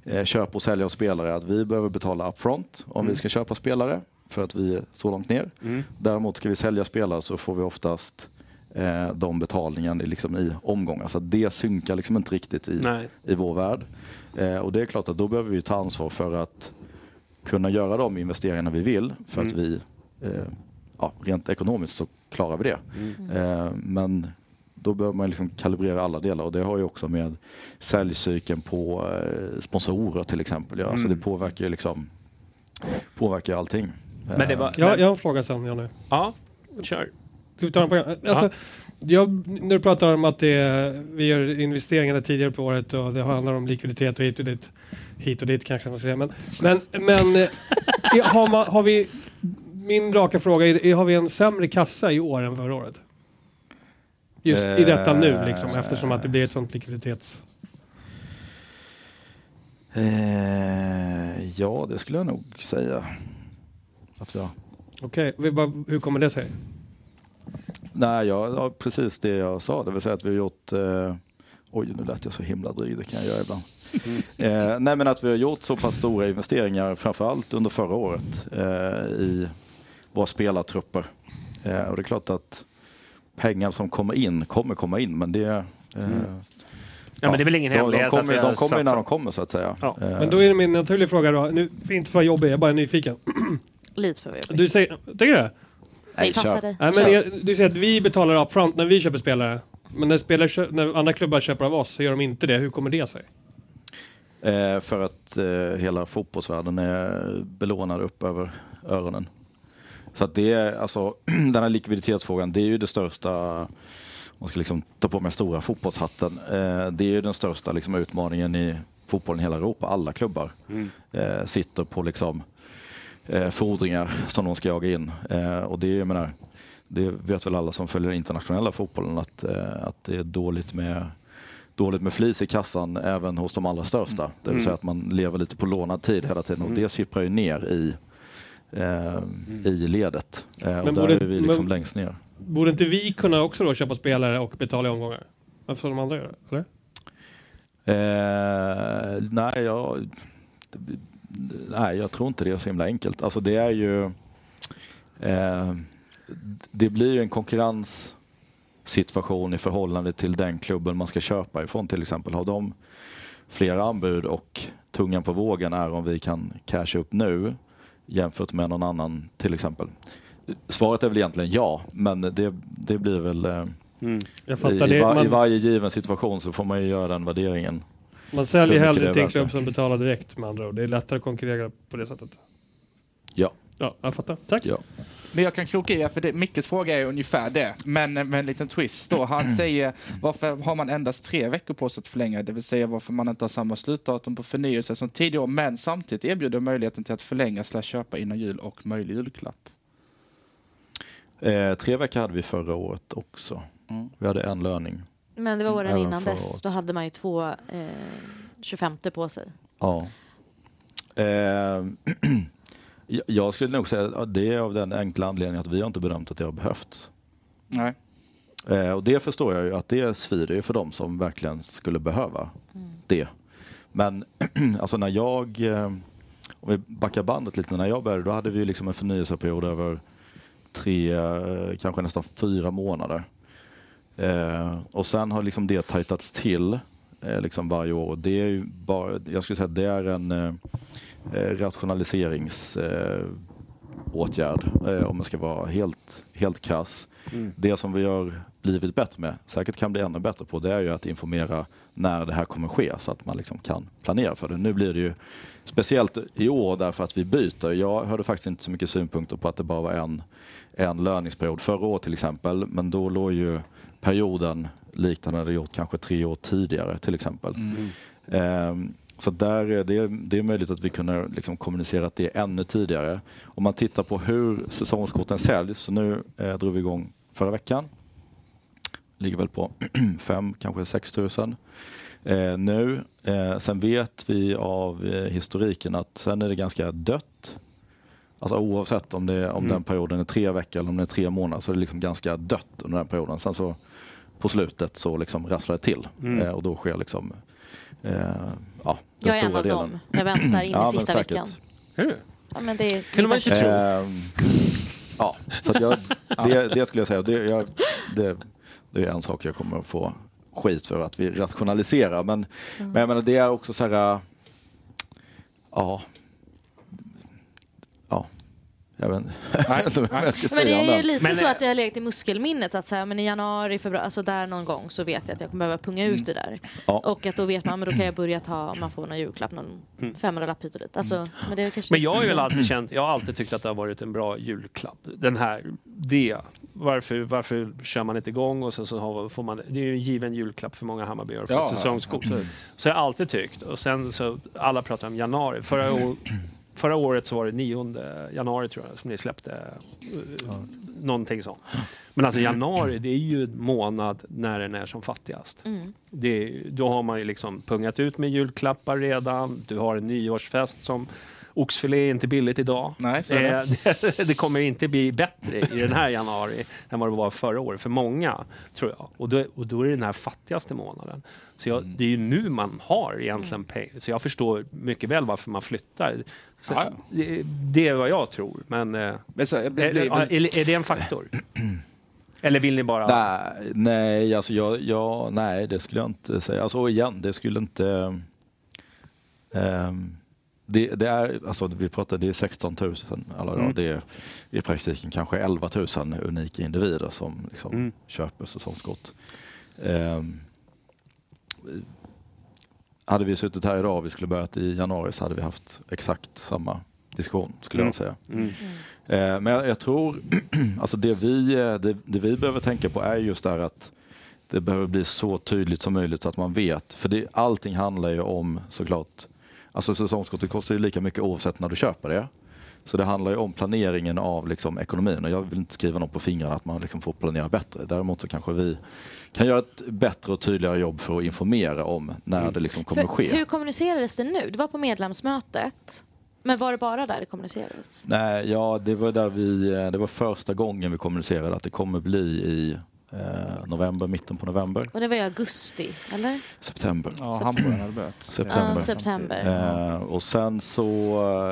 eh, köp och sälja av spelare att vi behöver betala upfront om vi ska köpa spelare för att vi är så långt ner. Mm. Däremot ska vi sälja spelare så får vi oftast eh, de betalningen i, liksom, i omgångar. Så att det synkar liksom inte riktigt i, Nej. i vår värld. Eh, och det är klart att då behöver vi ta ansvar för att kunna göra de investeringarna vi vill för att Mm. vi, eh, ja, rent ekonomiskt så klarar vi det. Mm. Eh, men då behöver man liksom kalibrera alla delar och det har ju också med säljcykeln på eh, sponsorer till exempel. Ja. Så Mm. det påverkar ju liksom påverkar allting. Men det Eh, var... Ja, jag har en fråga sen, Jonny. Ja, kör. Ska vi ta den på alltså, jag, När du pratar om att det är, vi gör investeringar tidigare på året och det handlar om likviditet och hit och dit. Hit och dit kanske man ska säga. Men, men, men eh, har, man, har vi... Min raka fråga är, är, har vi en sämre kassa i år än förra året? Just i detta nu liksom, eftersom att det blir ett sånt likviditets... Eh, ja, det skulle jag nog säga. Att vi har. Okej, bara- hur kommer det sig? Nej, ja, ja, precis det jag sa. Det vill säga att vi har gjort... Eh, oj, nu lät jag så himla dryg. Det kan jag göra ibland. Eh, nej, men att vi har gjort så pass stora investeringar, framförallt under förra året, eh, i våra spelartrupper. Eh, och det är klart att pengar som kommer in kommer komma in, men det... Eh, Ja, men det är väl ingen de, hemlighet de att kommer, vi har de kommer när de kommer så att säga. Ja. Eh, Men då är det min naturliga fråga då. Nu, inte för jobbig, jag är bara nyfiken. Lite för jobbigt. Du säger, tycker du det? Det passar dig. Nej, men jag, du säger att vi betalar upfront när vi köper spelare. Men när, spelare, när andra klubbar köper av oss så gör de inte det. Hur kommer det sig? Eh, för att eh, hela fotbollsvärlden är belånad upp över öronen. Så att det är alltså den här likviditetsfrågan, det är ju det största, man ska liksom ta på mig stora fotbollshatten, eh, det är ju den största liksom, utmaningen i fotbollen i hela Europa. Alla klubbar eh, sitter på liksom eh, fordringar som de ska jaga in. Eh, och det jag menar, det vet väl alla som följer den internationella fotbollen att, eh, att det är dåligt med dåligt med flis i kassan även hos de allra största. Det vill säga att man lever lite på lånad tid hela tiden och det sipprar ju ner i, i ledet. Eh, och Men där borde- är vi liksom längst ner. Borde inte vi kunna också då köpa spelare och betala i omgångar? Varför ska de andra göra det? Eller? Eh, nej, jag, nej, jag tror inte det är så himla enkelt. Alltså det är ju... Eh, det blir ju en konkurrenssituation i förhållande till den klubben man ska köpa ifrån till exempel. Har de flera anbud och tungan på vågen är om vi kan casha upp nu jämfört med någon annan till exempel. Svaret är väl egentligen ja, men det, det blir väl... Eh, Jag i, fattar i, det. va, I Man, varje given situation så får man ju göra den värderingen. man säljer hellre till en klubb som betalar direkt med andra ord. Det är lättare att konkurrera på det sättet. Ja. Ja, jag fattar. Tack. Ja. Men jag kan kroka i, för det, Mickes fråga är ungefär det, men med en liten twist då. Han säger varför har man endast tre veckor på sig att förlänga, det vill säga varför man inte har samma slutdatum på förnyelse som tidigare men samtidigt erbjuder möjligheten till att förlänga slash köpa innan jul och möjlig julklapp. Eh, tre veckor hade vi förra året också. Mm. Vi hade en löning. Men det var åren Även innan dess. året. Då hade man ju två eh, 25 på sig. Ja. Eh, jag- skulle nog säga att det är av den enkla anledningen att vi har inte bedömt att det har behövts. Nej. Eh, och det förstår jag ju att det svider ju för dem som verkligen skulle behöva det. Men alltså när jag, eh, om vi backar bandet lite, när jag började då hade vi liksom en förnyelseperiod över tre, eh, kanske nästan fyra månader. Och sen har liksom det tajtats till liksom varje år. Och Det är ju bara, jag skulle säga att det är en eh, eh, rationaliserings eh, om man ska vara helt, helt krass. Det som vi har blivit bättre med, säkert kan bli ännu bättre på, det är ju att informera när det här kommer ske så att man liksom kan planera för det. Nu blir det ju speciellt i år därför att vi byter. Jag hörde faktiskt inte så mycket synpunkter på att det bara var en, en löningsperiod förra året till exempel, men då låg ju perioden likt den hade gjort kanske tre år tidigare till exempel. Ehm, så där är det, det är möjligt att vi kunde liksom kommunicerat det ännu tidigare. Om man tittar på hur säsongskorten säljs, så nu eh, drog vi igång förra veckan. Ligger väl på 5, kanske 6 tusen. Eh, nu, eh, sen vet vi av eh, historiken att sen är det ganska dött. Alltså oavsett om, det, om den perioden är tre veckor eller om det är tre månader så är det liksom ganska dött under den perioden. Sen så på slutet så liksom rasslar det till eh, och då sker liksom eh, den Jag är en av delen. dem. Jag väntar in i Ja, men sista säkert. veckan. Är du? Ja, men det är Kunde man inte tro. Ehm, ja, så att jag, det, det skulle jag säga. Det, jag, det, det är en sak jag kommer att få skit för att vi rationaliserar. Men, men jag menar, det är också så här... Ja. Ja. Jag vet inte ska Men det är ju lite Men, så eh, att det har legat i muskelminnet att så här, men i januari, februari, alltså där någon gång så vet jag att jag kommer behöva punga ut det där. Ja. Och att då vet man, men då kan jag börja ta, om man får någon julklapp, någon Mm. 500-lapp hit och dit. Alltså, men det är kanske Men jag har ju alltid känt, jag har alltid tyckt att det har varit en bra julklapp. Den här, det. Varför, varför kör man inte igång och sen så har, får man, det är ju en given julklapp för många Hammarbyare Ja, säsongskort. Så jag har alltid tyckt. Och sen så, alla pratar om januari. Förra, å- förra året så var det 9 januari tror jag som ni släppte uh, någonting sånt. Men alltså januari, det är ju en månad när den är som fattigast. Mm. Det, då har man ju liksom pungat ut med julklappar redan. Du har en nyårsfest som Oxfilé är inte billigt idag. Nej, är det. Eh, det, det kommer inte bli bättre i den här januari än vad det var förra året för många, tror jag. Och då, och då är det den här fattigaste månaden. Så jag, Mm. det är ju nu man har egentligen pengar. Så jag förstår mycket väl varför man flyttar. Så, Ja, ja. det, det är vad jag tror. Men eh, Men så, är, är, är det en faktor? Eller vill ni bara... Nej, nej, alltså jag, jag, nej, det skulle jag inte säga. Alltså igen, det skulle inte... ehm, det, det är, alltså vi pratade, det är 16 000 alla dagar. Mm. Det är i praktiken kanske 11 000 unika individer som liksom Mm. köper säsongskort. Ehm, hade vi suttit här idag och vi skulle börjat i januari så hade vi haft exakt samma diskussion skulle Mm. jag säga. Mm. Eh, Men jag, jag tror, alltså det vi, eh, det, det vi behöver tänka på är just det här att det behöver bli så tydligt som möjligt så att man vet. För det, allting handlar ju om såklart, alltså säsongskortet kostar ju lika mycket oavsett när du köper det. Så det handlar ju om planeringen av liksom ekonomin och jag vill inte skriva något på fingrarna att man liksom får planera bättre. Däremot så kanske vi kan göra ett bättre och tydligare jobb för att informera om när det liksom kommer För, ske. hur kommunicerades det nu? Det var på medlemsmötet. Men var det bara där det kommunicerades? Nej, ja, det var där vi, eh, det var första gången vi kommunicerade att det kommer bli i eh, november, mitten på november, Och det var i augusti, eller? september. ja, hamburgaren hade börjat. September. Ja, september. Eh, och sen så,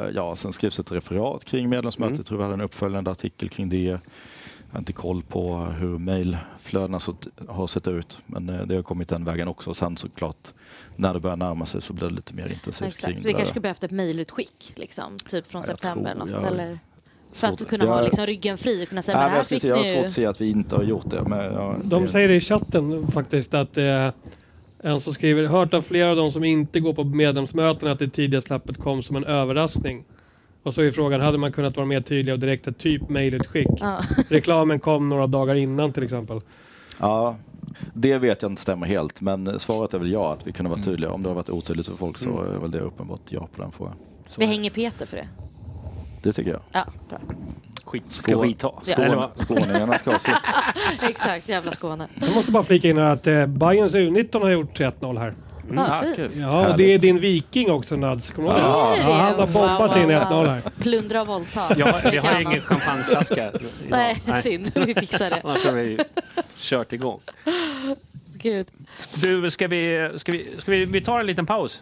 eh, ja, sen skrevs ett referat kring medlemsmötet. Jag tror vi hade en uppföljande artikel kring det. Jag har inte koll på hur mejlflödena så- har sett ut, men eh, det har kommit den vägen också. Och sen såklart, när det börjar närma sig så blir det lite mer intensivt Exakt. kring Vi det kanske skulle behövt ett mejlutskick, liksom, typ från Ja, jag september. tror något, jag- eller? För att kunna ha jag- liksom, ryggen fri och kunna säga Nej, men här jag, skulle fick säga, jag har svårt att se att vi inte har gjort det. Men, ja, De det, säger det i chatten faktiskt att eh, en som skriver hört av flera av de som inte går på medlemsmöten att det tidiga släppet kom som en överraskning. Och så är frågan, hade man kunnat vara mer tydlig och direkt ett typ mejlutskick? Ja. Reklamen kom några dagar innan till exempel. ja, det vet jag inte stämmer helt, men svaret är väl ja, att vi kunde vara Mm. tydliga. Om det har varit otydligt för folk så är väl det uppenbart ja på den frågan. Vi hänger Peter för det. Det tycker jag. Ja, bra. Skit, ska ha. Ja. Eller Skåne, vad? skåningarna ska ha sitt. Exakt, jävla Skåne. Jag måste bara flika in här att eh, Bayerns U19 har gjort 1-0 här. Ja, tack. fint. Ja, och det är din viking också Nads. Kommer du det Ja, han har bombat in wow, 1-0 här. Plundra och våldta. Ja, vi har ingen champagneflaska idag. Nej, synd. Vi fixar det. Annars har vi kört igång. Gud. Du, ska vi, ska vi, ska vi, vi tar en liten paus?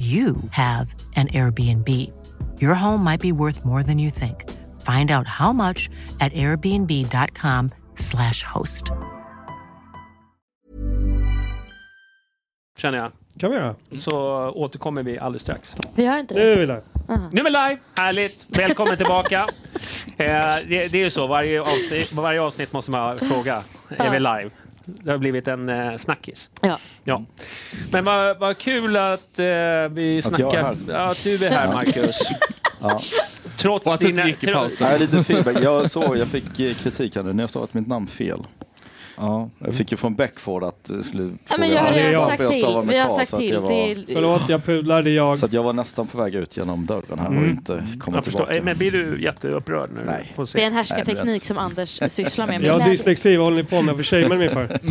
you have an Airbnb. Your home might be worth more than you think. Find out how much at airbnb.com/slash host. Känner jag. kan vi göra. Så återkommer vi alldeles strax. Vi har inte Nu det. är vi där. Nu är vi live! Härligt! Välkommen tillbaka. Eh, det, det är ju så, varje avsnitt, varje avsnitt måste man fråga. Är vi live? Det har blivit en eh, snackis. Ja. Ja. Men vad, vad kul att eh, vi Att jag är snackar... här. Ja, att du är här, Marcus. Ja. Trots Och att du dina... inte gick i pausen. Nej, lite feedback. Jag såg, jag fick eh, kritik här nu när jag stavat mitt namn fel. Ja. Jag fick ju från Beckford att det skulle Ja, men jag har redan jag. sagt jag till. Vi har sagt till. jag var- Förlåt, jag är jag. Så att jag var nästan på väg ut genom dörren här och Mm. inte komma Jag förstår. tillbaka. Eh, Men blir du jätteupprörd nu? Nej. Det är en härskarteknik som Anders sysslar med. med Jag har dyslexi, vad håller ni på med? Varför shamear ni mig för?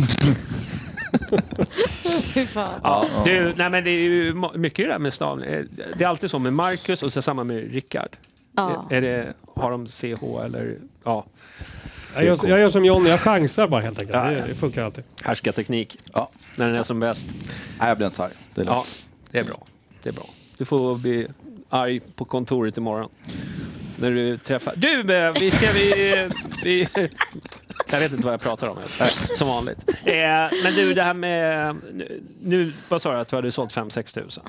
Ja, du, nej men det är ju mycket det där med stavning. Eh, Det är alltid så med Marcus och så samma med Rickard. Ja. Är det, har de CH eller ja, Jag gör, jag gör som Johnny, jag chansar bara helt enkelt. Ja, Det, det funkar alltid. härskarteknik Ja. när den är som bäst? Nej, jag blir inte arg. Det är Ja, det är bra. Det är bra. Du får bli arg på kontoret imorgon. När du träffar... Du, eh, vi ska... Vi, vi, jag vet inte vad jag pratar om, som vanligt. Eh, men du, det här med... nu- Nu, vad sa du att du hade sålt 5-6 tusen?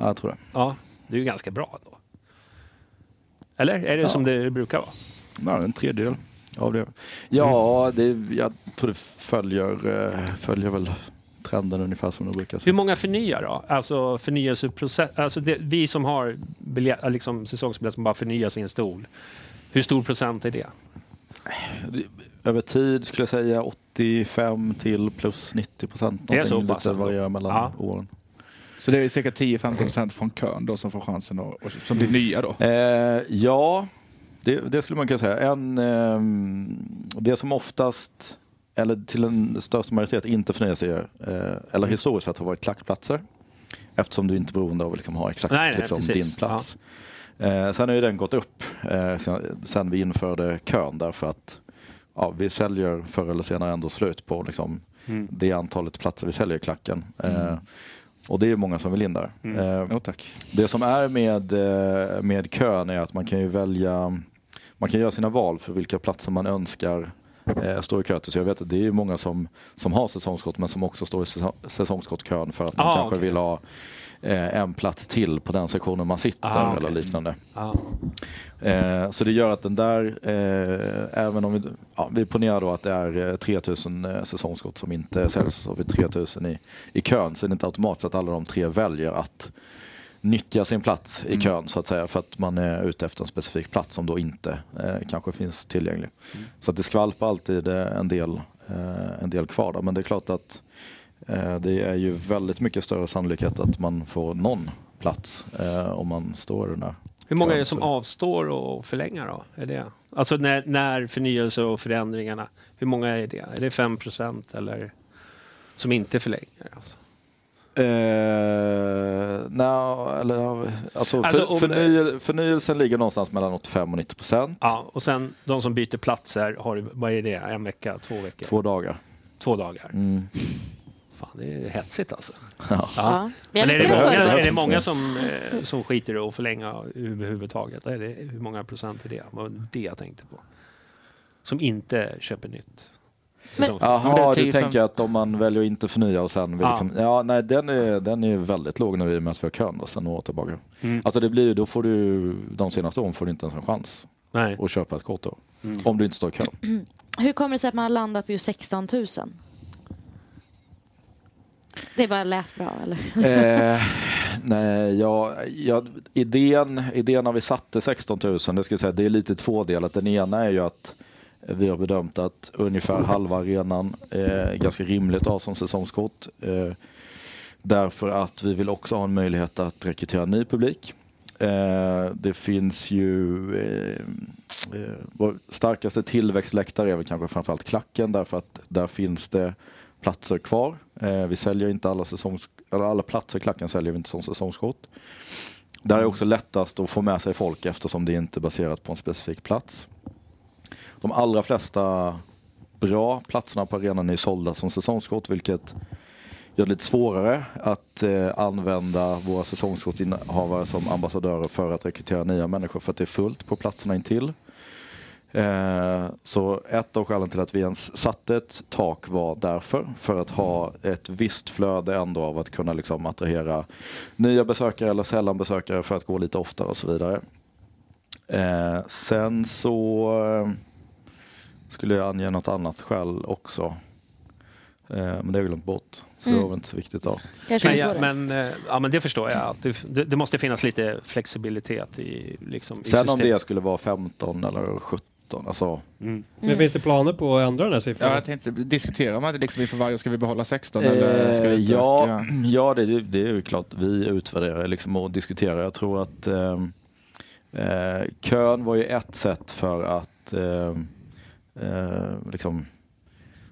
Ja, jag tror det. Ja, det är ju ganska bra då. Eller? Är det Ja. som det brukar vara? Ja, en tredjedel av det. Ja, det, jag tror det följer, eh, följer väl trenden ungefär som det brukar se Hur många förnyar då? Alltså förnyelseprocess... Alltså det, vi som har biljett, äh, liksom säsongsbiljett som bara förnyar sin stol. Hur stor procent är det? Över tid skulle jag säga 85 till plus 90 procent. Det är så pass Lite varierar mellan Ja. åren. Så det är cirka 10-15% från kön då som får chansen och, och som blir nya då? Eh, ja, det, det skulle man kunna säga. En, ehm, det som oftast, eller till en största majoritet, inte förnyar sig, eh, eller historiskt sett har varit klackplatser. Eftersom du inte är beroende av att liksom ha exakt Nej, nej, liksom, precis. din plats. Eh, sen har ju den gått upp eh, sen, sen vi införde kön därför att ja, vi säljer förr eller senare ändå slut på liksom, Mm. det antalet platser vi säljer i klacken. Eh, och det är många som vill in där. Mm. Eh, Jo tack. det som är med, eh, med kön är att man kan ju välja, man kan göra sina val för vilka platser man önskar eh, stå i kö till. Så jag vet att det är ju många som, som har säsongskort men som också står i säsong- säsongskortkön för att man Ah, kanske okej. vill ha en plats till på den sektionen man sitter Ah, okej. eller liknande. Ja. Eh, så det gör att den där, eh, även om vi, ja, vi ponerar då att det är eh, 3000 eh, säsongskort som inte säljs, så har vi 3000 i, i kön, så är det inte automatiskt att alla de tre väljer att nyttja sin plats i kön så att säga för att man är ute efter en specifik plats som då inte eh, kanske finns tillgänglig. Så att det skvalpar alltid eh, en del, eh, en del kvar där. Men det är klart att eh, det är ju väldigt mycket större sannolikhet att man får någon plats eh, om man står där Hur många är det som avstår att förlänga då? Är det? Alltså när, när förnyelse och förändringarna, hur många är det? Är det 5 procent eller som inte förlänger? Alltså? Eh, nej, eller, alltså, Alltså, för, förny, förnyelsen ligger någonstans mellan 85 och 90 procent. Ja, och sen de som byter platser, har, vad är det? En vecka, två veckor? Två dagar. Två dagar. Mm. Fan, det är hetsigt alltså. Ja. Ja. Men är det många, är det många som, eh, som skiter i att förlänga överhuvudtaget? Är det, hur många procent är det? Det var det jag tänkte på. Som inte köper nytt. Men- Jaha, du 10, tänker att om man väljer att inte förnya och sen vill Ja. liksom, ja nej den är, den är väldigt låg när vi med att vi har kön då, sen några år tillbaka. Mm. Alltså det blir ju, då får du, de senaste åren får du inte ens en chans Nej. att köpa ett kort då. Mm. Om du inte står i kön. Hur kommer det sig att man har landat på just 16 000? Det bara lät bra, eller? eh, nej, ja, ja, idén, idén när vi satte 16 000, det ska jag säga, det är lite tvådelat. Den ena är ju att Vi har bedömt att ungefär halva arenan är ganska rimligt att ha som säsongskort. Eh, därför att vi vill också ha en möjlighet att rekrytera ny publik. Eh, det finns ju eh, eh vår starkaste tillväxtläktare är väl kanske framförallt klacken därför att där finns det platser kvar. Eh, vi säljer inte alla säsongs alla platser i klacken säljer vi inte som säsongskort. Där är också lättast att få med sig folk eftersom det inte är baserat på en specifik plats. De allra flesta bra platserna på arenan är sålda som säsongskort vilket gör det lite svårare att eh, använda våra säsongskortinnehavare som ambassadörer för att rekrytera nya människor för att det är fullt på platserna intill. Eh, så ett av skälen till att vi ens satte ett tak var därför, för att ha ett visst flöde ändå av att kunna liksom attrahera nya besökare eller sällan besökare för att gå lite oftare och så vidare. Eh, sen så eh, skulle jag ange något annat skäl också. Men det har jag glömt bort, så Mm. det var väl inte så viktigt då. Kanske Men, ja, men, ja, men det förstår jag. Att det, det, måste finnas lite flexibilitet i, liksom, i Sen om systemet. det skulle vara 15 eller 17, alltså Mm. Men finns det planer på att ändra den här siffran? Ja, jag tänkte, diskuterar man det liksom inför varje, ska vi behålla 16 eller ska vi Eh, ja, ja det, det är ju klart. Vi utvärderar liksom och diskuterar. Jag tror att ehm, eh, kön var ju ett sätt för att ehm, eh, liksom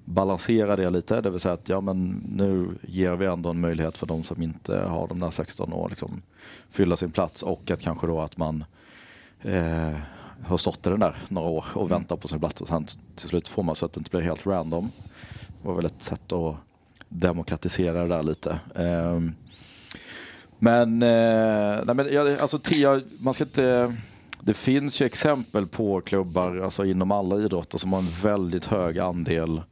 balansera det lite. Det vill säga att ja, men nu ger vi ändå en möjlighet för de som inte har de där 16 år liksom fylla sin plats och att kanske då att man eh, har stått i den där några år och väntar på sin plats och sen till slut får man så att det inte blir helt random. Det var väl ett sätt att demokratisera det där lite. Ehm, men, eh, nej, men jag, alltså, Tia, man ska inte... Det finns ju exempel på klubbar alltså inom alla idrotter som har en väldigt hög andel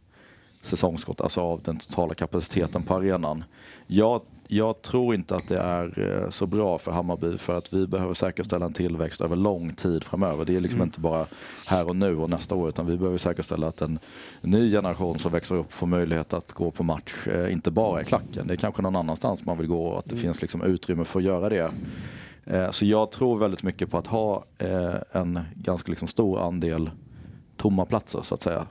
säsongskott, alltså av den totala kapaciteten på arenan. Jag, jag tror inte att det är eh, så bra för Hammarby för att vi behöver säkerställa en tillväxt över lång tid framöver. Det är liksom inte bara här och nu och nästa år utan vi behöver säkerställa att en ny generation som växer upp får möjlighet att gå på match, eh, inte bara i klacken. Det är kanske någon annanstans man vill gå och att det finns liksom utrymme för att göra det. Eh, Så jag tror väldigt mycket på att ha en ganska liksom stor andel tomma platser så att säga.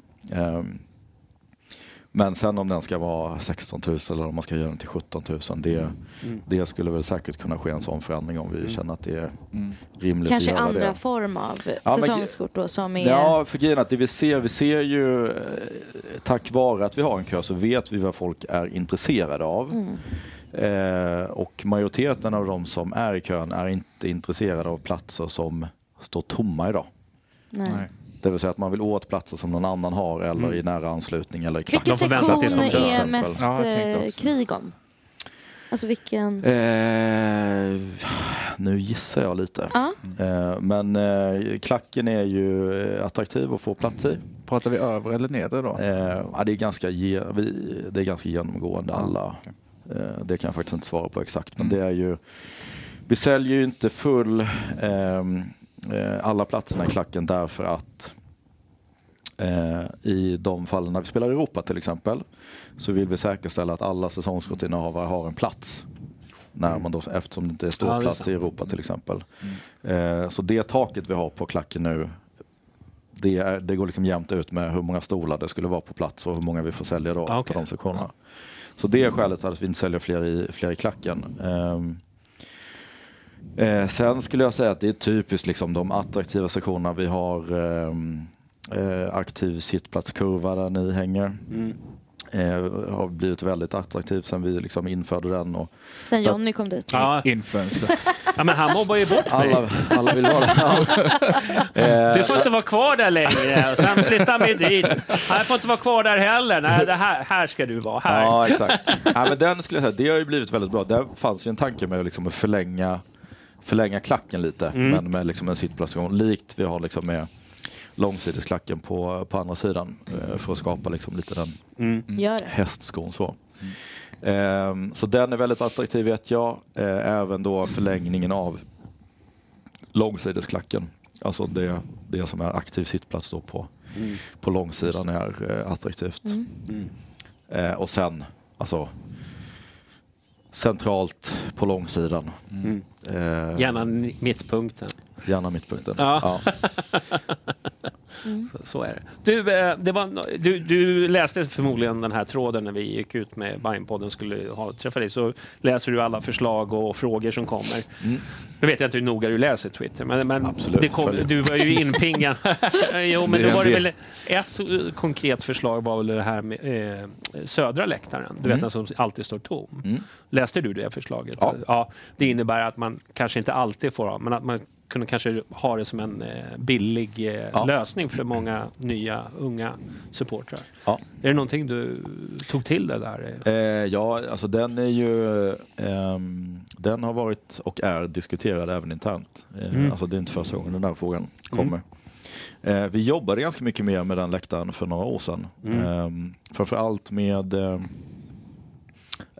Men sen om den ska vara 16 000 eller om man ska göra den till 17 000, det, det skulle väl säkert kunna ske en sån förändring om vi känner att det är rimligt Kanske att göra andra det. form av men- säsongskort då som är... Ja, för grejen att det vi ser, vi ser ju eh, tack vare att vi har en kö så vet vi vad folk är intresserade av. Mm. Eh, och majoriteten av de som är i kön är inte intresserade av platser som står tomma idag. Nej. Det vill säga att man vill åt platser som någon annan har eller i nära anslutning eller i. Vilken De får vänta tills sektion de är exempel. mest Ja, eh, krig om? Alltså vilken... Eh, nu gissar jag lite. Ja. Eh, men eh, klacken är ju eh, attraktiv att få plats i. Pratar vi över eller nedre då? Eh, ja, det, är ganska ge, vi, det är ganska genomgående alla. Eh, det kan jag faktiskt inte svara på exakt. Men Mm. det är ju, vi säljer ju inte full ehm, eh, alla platserna i klacken därför att eh, i de fallen när vi spelar i Europa till exempel så vill vi säkerställa att alla säsongskortinnehavare har en plats. När man då, eftersom det inte är stor Ja, är plats sant. i Europa till exempel. Eh, så det taket vi har på klacken nu det, är, det går liksom jämnt ut med hur många stolar det skulle vara på plats och hur många vi får sälja då Ah, okej. på de sektionerna. Så det är skälet till att vi inte säljer fler i, fler i klacken. Ehm, eh, sen skulle jag säga att det är typiskt liksom de attraktiva sektionerna. Vi har ehm, eh, aktiv sittplatskurva där ni hänger. Mm. Eh, har blivit väldigt attraktiv sen vi liksom införde den. Och Sen Jonny kom dit. Ja, Influencer. ja, men han mobbar ju bort mig. alla, alla vill vara där. Eh, Du får inte vara kvar där längre. Och sen flyttar vi dit. Jag får inte vara kvar där heller. Nej, det här, här ska du vara. Här. Ja, exakt. ja, men den skulle jag säga, det har ju blivit väldigt bra. Där fanns ju en tanke med liksom att förlänga, förlänga klacken lite, Mm. men med liksom en sittplatsgång, likt vi har liksom med långsidesklacken på, på andra sidan eh, för att skapa liksom lite den Mm. Det. hästskon så. Ehm, så den är väldigt attraktiv vet jag. Eh, även då förlängningen av långsidesklacken. Alltså det, det som är aktiv sittplats då på, på långsidan är eh, attraktivt. Mm. Eh, och sen, alltså centralt på långsidan. Mm. Eh, Gärna mittpunkten. gärna mittpunkten. Ja. Mm. Så, så är det. Du, eh, det var, du, du läste förmodligen den här tråden när vi gick ut med Bajenpodden skulle ha, träffa dig. Så läser du alla förslag och frågor som kommer. Mm. Nu vet jag inte hur noga du läser Twitter, men, men Absolut, det kom, du var ju inpingad. jo, men då var det väl ett konkret förslag var väl det här med eh, södra läktaren. Du vet Mm. den som alltid står tom. Mm. Läste du det förslaget? Ja. Det innebär att man kanske inte alltid får ha, men att man kunde kanske ha det som en eh, billig eh, Ja. lösning för många nya unga supportrar. Ja. Är det någonting du tog till det där? Eh, ja, alltså den är ju... ehm, den har varit och är diskuterad även internt. Eh, Mm. Alltså det är inte första gången den här frågan Mm. kommer. Eh, vi jobbade ganska mycket mer med den läktaren för några år sedan. Mm. Mm. Framförallt med eh, eh,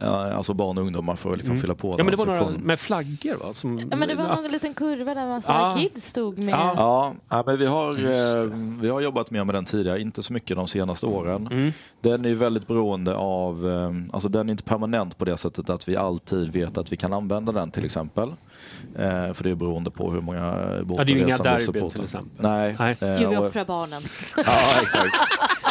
alltså barn och ungdomar för att liksom Mm. fylla på. Ja, men det var några med flaggor va? Som, Ja, men det var någon liten kurva där massa Ja. kids stod med... Ja. Ja, ja, men vi har, eh, vi har jobbat mer med den tidigare, inte så mycket de senaste åren. Mm. Den är ju väldigt beroende av, eh, alltså den är inte permanent på det sättet att vi alltid vet att vi kan använda den till exempel. Eh, för det är beroende på hur många båtar Ja, det är ju inga derbyn till exempel. Nej. Nej. eh, Jo, vi offrar barnen. Ja, exakt.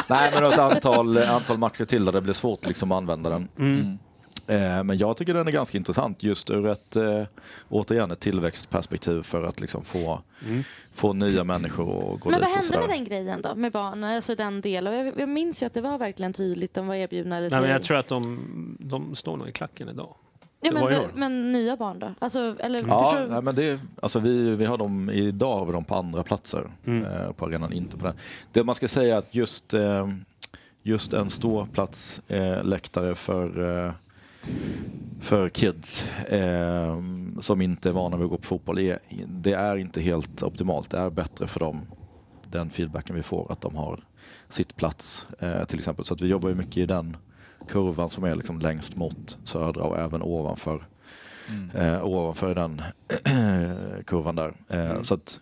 Nej, men ett antal, antal matcher till där det blir svårt liksom att använda den. Mm. Eh, Men jag tycker den är ganska intressant just ur ett, eh, återigen ett tillväxtperspektiv för att liksom få, Mm. få nya människor att gå Men dit vad och hände med den grejen då, med barn? Alltså den delen. Jag, jag minns ju att det var verkligen tydligt, de var erbjudna lite... Nej, men jag tror att de, de står nog i klacken idag. ja, men, år. men nya barn då? Alltså, eller, Ja, nej, men det, alltså vi, vi har dem, idag har vi dem på andra platser Mm. eh, på arenan, inte på den. Det man ska säga är att just, eh, just en ståplats eh, läktare för, eh, för kids eh, som inte är vana vid att gå på fotboll, är, det är inte helt optimalt. Det är bättre för dem, den feedbacken vi får, att de har sittplats eh, till exempel. Så att vi jobbar ju mycket i den kurvan som är liksom längst mot södra och även ovanför eh, ovanför den kurvan där. Eh, Mm. Så att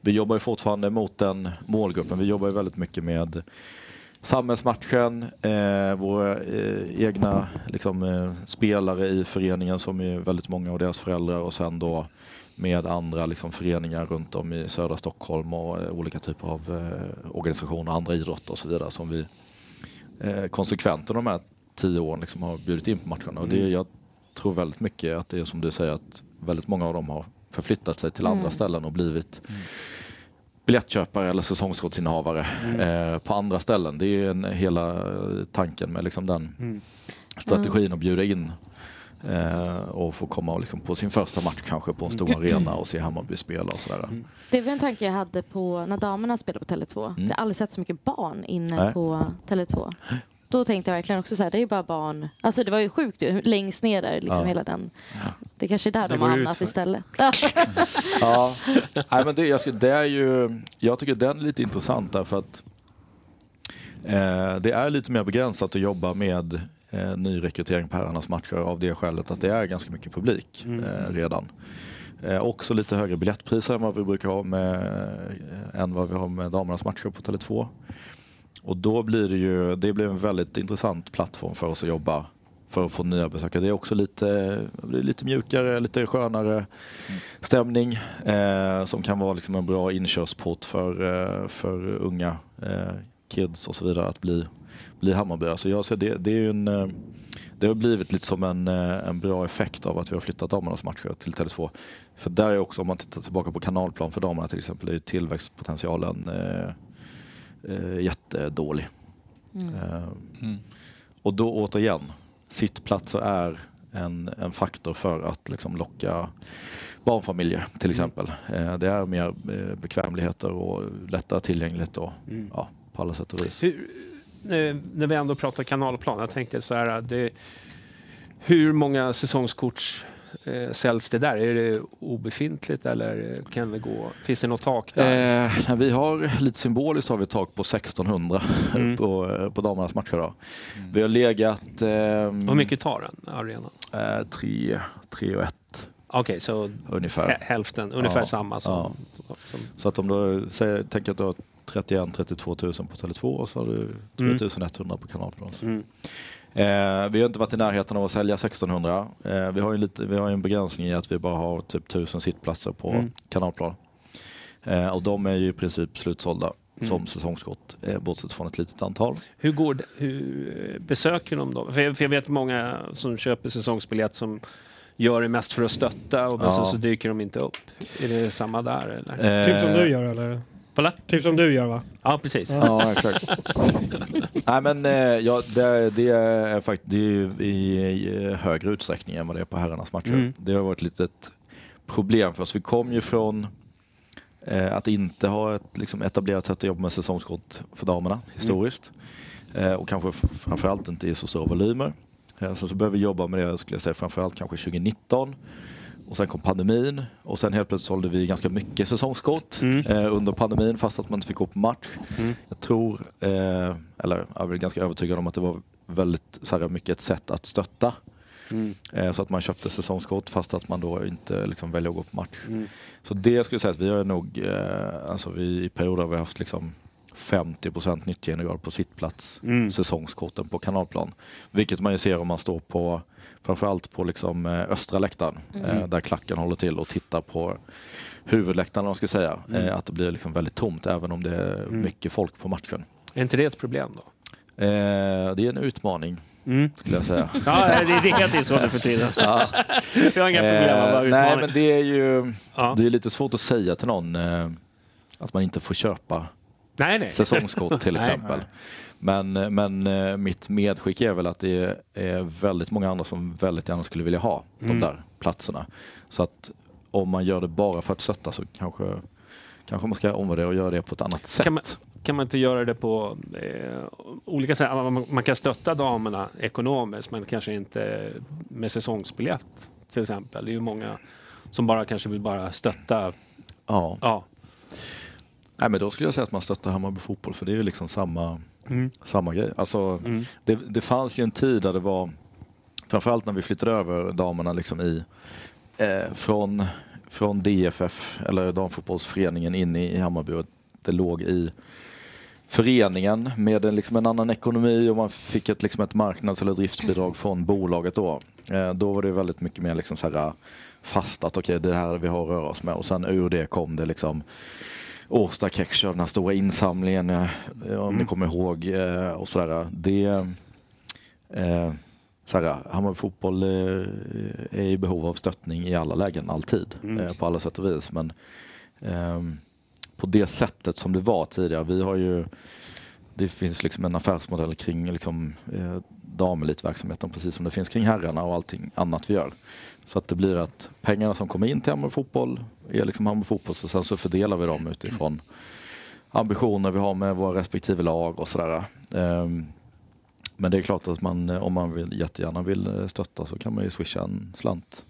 vi jobbar ju fortfarande mot den målgruppen. Vi jobbar ju väldigt mycket med samhällsmatchen, eh, våra eh, egna liksom, eh, spelare i föreningen som är väldigt många och deras föräldrar och sen då med andra liksom, föreningar runt om i södra Stockholm och eh, olika typer av eh, organisationer, andra idrotter och så vidare som vi eh, konsekvent under de här tio åren liksom, har bjudit in på matcherna. Och det, Mm. jag tror väldigt mycket att det är som du säger att väldigt många av dem har förflyttat sig till andra Mm. ställen och blivit biljettköpare eller säsongskortsinnehavare Mm. eh, på andra ställen. Det är ju en, hela tanken med liksom den Mm. strategin att bjuda in eh, och få komma liksom på sin första match kanske på en stor Mm. arena och se Hammarby spela och sådär. Mm. Det var en tanke jag hade på när damerna spelade på Tele2. Mm. Jag har aldrig sett så mycket barn inne Nej. på Tele2. Då tänkte jag verkligen också så här, det är ju bara barn. Alltså det var ju sjukt ju, längst ner där, liksom Ja. hela den. Det kanske är där Det de har hamnat istället. Ja, Nej, men det, jag, skulle, det är ju, jag tycker den är lite intressant därför att eh, det är lite mer begränsat att jobba med eh, nyrekrytering på herrarnas matcher av det skälet att det är ganska mycket publik Mm. eh, redan. Eh, också lite högre biljettpriser än vad vi brukar ha med, eh, än vad vi har med damernas matcher på Tele2. Och då blir det ju, det blir en väldigt intressant plattform för oss att jobba för att få nya besökare. Det är också lite, det lite mjukare, lite skönare stämning eh, som kan vara liksom en bra inkörsport för, eh, för unga eh, kids och så vidare att bli, bli Hammarby. Så jag ser det, det, är en, eh, det har blivit lite som en, eh, en bra effekt av att vi har flyttat damernas matcher till Tele2. För där är också, om man tittar tillbaka på kanalplan för damerna till exempel, är ju tillväxtpotentialen eh, eh, jättedålig. Mm. Eh, Och då återigen, sittplatser är en, en faktor för att liksom locka barnfamiljer till exempel. Eh, det är mer eh, bekvämligheter och lättare tillgänglighet då, Mm. ja, på alla sätt och vis. Hur, nu, när vi ändå pratar kanalplan, jag tänkte så här, det, hur många säsongskort eh, säljs det där? Är det obefintligt eller kan det gå? Finns det något tak där? Eh, vi har lite symboliskt har vi ett tak på 1600 Mm. på, eh, på damernas matcher. Då. Vi har legat eh, Hur mycket tar den arenan? eh, tre, tre och ett Okej, så ungefär. hä- hälften, ungefär Ja, samma som... som Så att om du säger, tänker att du har 31-32 000 på Tele2 och så har du 3100 på kanalplan. mm. Eh, vi har inte varit i närheten av att sälja 1600. Eh, vi har ju lite, vi har ju en begränsning i att vi bara har typ 1000 sittplatser på Mm. kanalplan. Eh, och de är ju i princip slutsålda. som säsongskort, eh, bortsett från ett litet antal. Hur går det, hur eh, besöker de då? För jag, för jag vet många som köper säsongsbiljett som gör det mest för att stötta och Ja. sen så dyker de inte upp. Är det samma där eller? Typ som du gör eller? Kolla. Typ som du gör va? Ja, precis. Ja, exakt. Nej men eh, ja, det, det är faktiskt det är ju i, högre utsträckning än vad det är på herrarnas matcher. Mm. Det har varit ett litet problem för oss. Vi kom ju från eh, att inte ha ett liksom, etablerat sätt att jobba med säsongskort för damerna historiskt. Eh, och kanske framförallt inte i så stora volymer. Eh, så, så behöver vi jobba med det, skulle jag säga, framförallt kanske 2019. Och sen kom pandemin och sen helt plötsligt sålde vi ganska mycket säsongskort Mm. eh, under pandemin fast att man inte fick gå på match. Mm. Jag tror, eh, eller jag är ganska övertygad om att det var väldigt så här, mycket ett sätt att stötta. Mm. Eh, så att man köpte säsongskort fast att man då inte liksom, väljer att gå på match. Mm. Så det skulle jag säga att vi har nog, eh, alltså vi, i perioder har vi haft liksom 50% nyttjandegrad på sittplats Mm. säsongskorten på kanalplan. Vilket man ju ser om man står på framförallt på liksom eh, östra läktaren Mm. eh, där klacken håller till och tittar på huvudläktaren om man ska säga. Mm. Eh, att det blir liksom väldigt tomt även om det är Mm. mycket folk på matchen. Är inte det ett problem då? Eh, det är en utmaning Mm. skulle jag säga. Ja, det är är så nu för tiden. Ja. Vi har inga problem, bara Eh, nej men det är ju Ja. det är lite svårt att säga till någon eh, att man inte får köpa Nej, nej. säsongskort till Nej. Men, men eh, mitt medskick är väl att det är väldigt många andra som väldigt gärna skulle vilja ha Mm. de där platserna. Så att om man gör det bara för att stötta så kanske, kanske man ska omvärdera och göra det på ett annat sätt. Kan man, kan man inte göra det på eh, olika sätt? Man, man kan stötta damerna ekonomiskt men kanske inte med säsongsbiljett till exempel. Det är ju många som bara kanske vill bara stötta. Ja. Ja. Nej, men då skulle jag säga att man stöttar Hammarby fotboll för det är ju liksom samma, Mm. samma grej. Alltså, Mm. det, det fanns ju en tid där det var, framförallt när vi flyttade över damerna liksom i, eh, från, från DFF, eller damfotbollsföreningen, in i, i Hammarby. Och det låg i föreningen med en, liksom en annan ekonomi och man fick ett, liksom ett marknads eller driftsbidrag från bolaget då. Eh, då var det väldigt mycket mer liksom så här fast att okej, det är det här vi har att röra oss med. Och sen ur det kom det liksom Årsta Kekscher, den här stora insamlingen, eh, om ni Mm. kommer ihåg. eh, Och sådär. Det, eh, sådär, Hammarby fotboll är i behov av stöttning i alla lägen, alltid. Mm. På alla sätt och vis. Men ehm, på det sättet som det var tidigare. Vi har ju, det finns liksom en affärsmodell kring liksom, eh, damelitverksamheten precis som det finns kring herrarna och allting annat vi gör. Så att det blir att pengarna som kommer in till Hammarby fotboll är liksom Hammarby fotboll och sen så fördelar vi dem utifrån ambitioner vi har med våra respektive lag och sådär. Ehm, men det är klart att man, om man vill, jättegärna vill eh, stötta så kan man ju swisha en slant.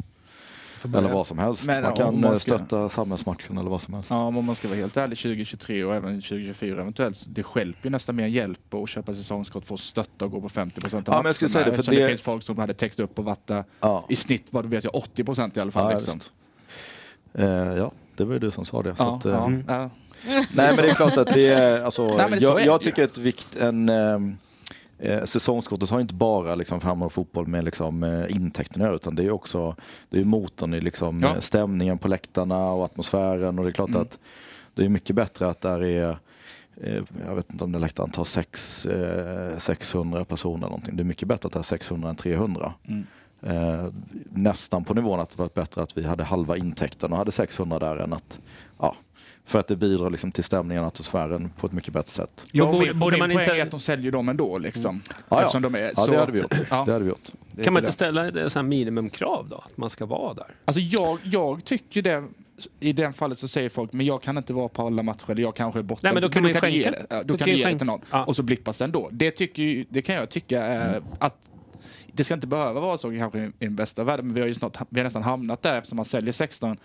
Eller vad som helst. Men man kan man eh, ska- stötta samhällsmatchen eller vad som helst. Ja, men om man ska vara helt ärlig, 2023 och även 2024 eventuellt, det hjälper ju nästan mer hjälp att köpa säsongskort för att stötta och gå på 50 procent av Ja, men jag skulle säga det, för det- det finns folk som hade täckt upp och där Ja. i snitt, vad du vet jag, 80 procent i alla fall. Ja, liksom. Eh, ja, det var ju du som sa det. Ja, att, eh, ja, Mm. Nej men det är klart att det är, alltså, Nej, men så är jag, det jag tycker att vikt, en ehm, eh, säsongskortet har inte bara liksom Hammarby fotboll med liksom, eh, intäkterna utan det är också det är motorn i liksom, Ja. eh, stämningen på läktarna och atmosfären och det är klart Mm. att det är mycket bättre att där är eh, jag vet inte om det läktaren tar sex, eh, 600 personer eller någonting. Det är mycket bättre att det är 600 än 300. Mm. Eh, nästan på nivån att det var bättre att vi hade halva intäkten och hade 600 där än att, ja, för att det bidrar liksom till stämningen och atmosfären på ett mycket bättre sätt. Ja, borde- borde man inte- är att de säljer dem ändå liksom. Ja, ja. Eftersom de är Ja, så... det hade vi gjort. Ja. Det hade vi gjort. Det Kan man det. inte ställa ett minimumkrav då? Att man ska vara där? Alltså jag, jag tycker det, i den fallet så säger folk, men jag kan inte vara på alla matcher, eller jag kanske är borta. Nej, men då kan man ju du skänka- ge det, då du kan kan ju ge det till någon. Ja. Och så blippas det ändå. Det, tycker, det kan jag tycka är Mm. att det ska inte behöva vara så kanske i den bästa världen, men vi har ju snart, vi har nästan hamnat där eftersom man säljer 16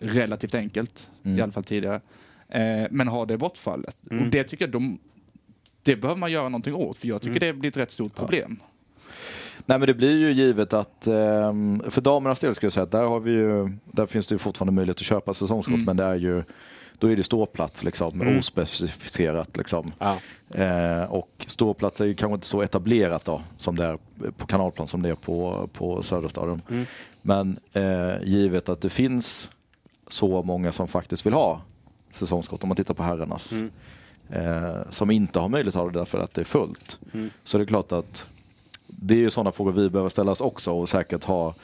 relativt enkelt, Mm. i alla fall tidigare. Eh, men har det bortfallet. Mm. Och det tycker jag de, det behöver man göra någonting åt, för jag tycker Mm. det blir ett rätt stort problem. Nej men det blir ju givet att ehm, för damernas del ska jag säga att där har vi ju, där finns det ju fortfarande möjlighet att köpa säsongskort Mm. men det är ju då är det ståplats liksom, Mm. ospecificerat liksom. Ja. Eh, och ståplats är ju kanske inte så etablerat då som det är på kanalplan som det är på, på Söderstadion. Mm. Men eh, givet att det finns så många som faktiskt vill ha säsongskort om man tittar på herrarnas Mm. eh, som inte har möjlighet att ha det därför att det är fullt. Mm. Så det är klart att det är ju sådana frågor vi behöver ställa oss också och säkert ha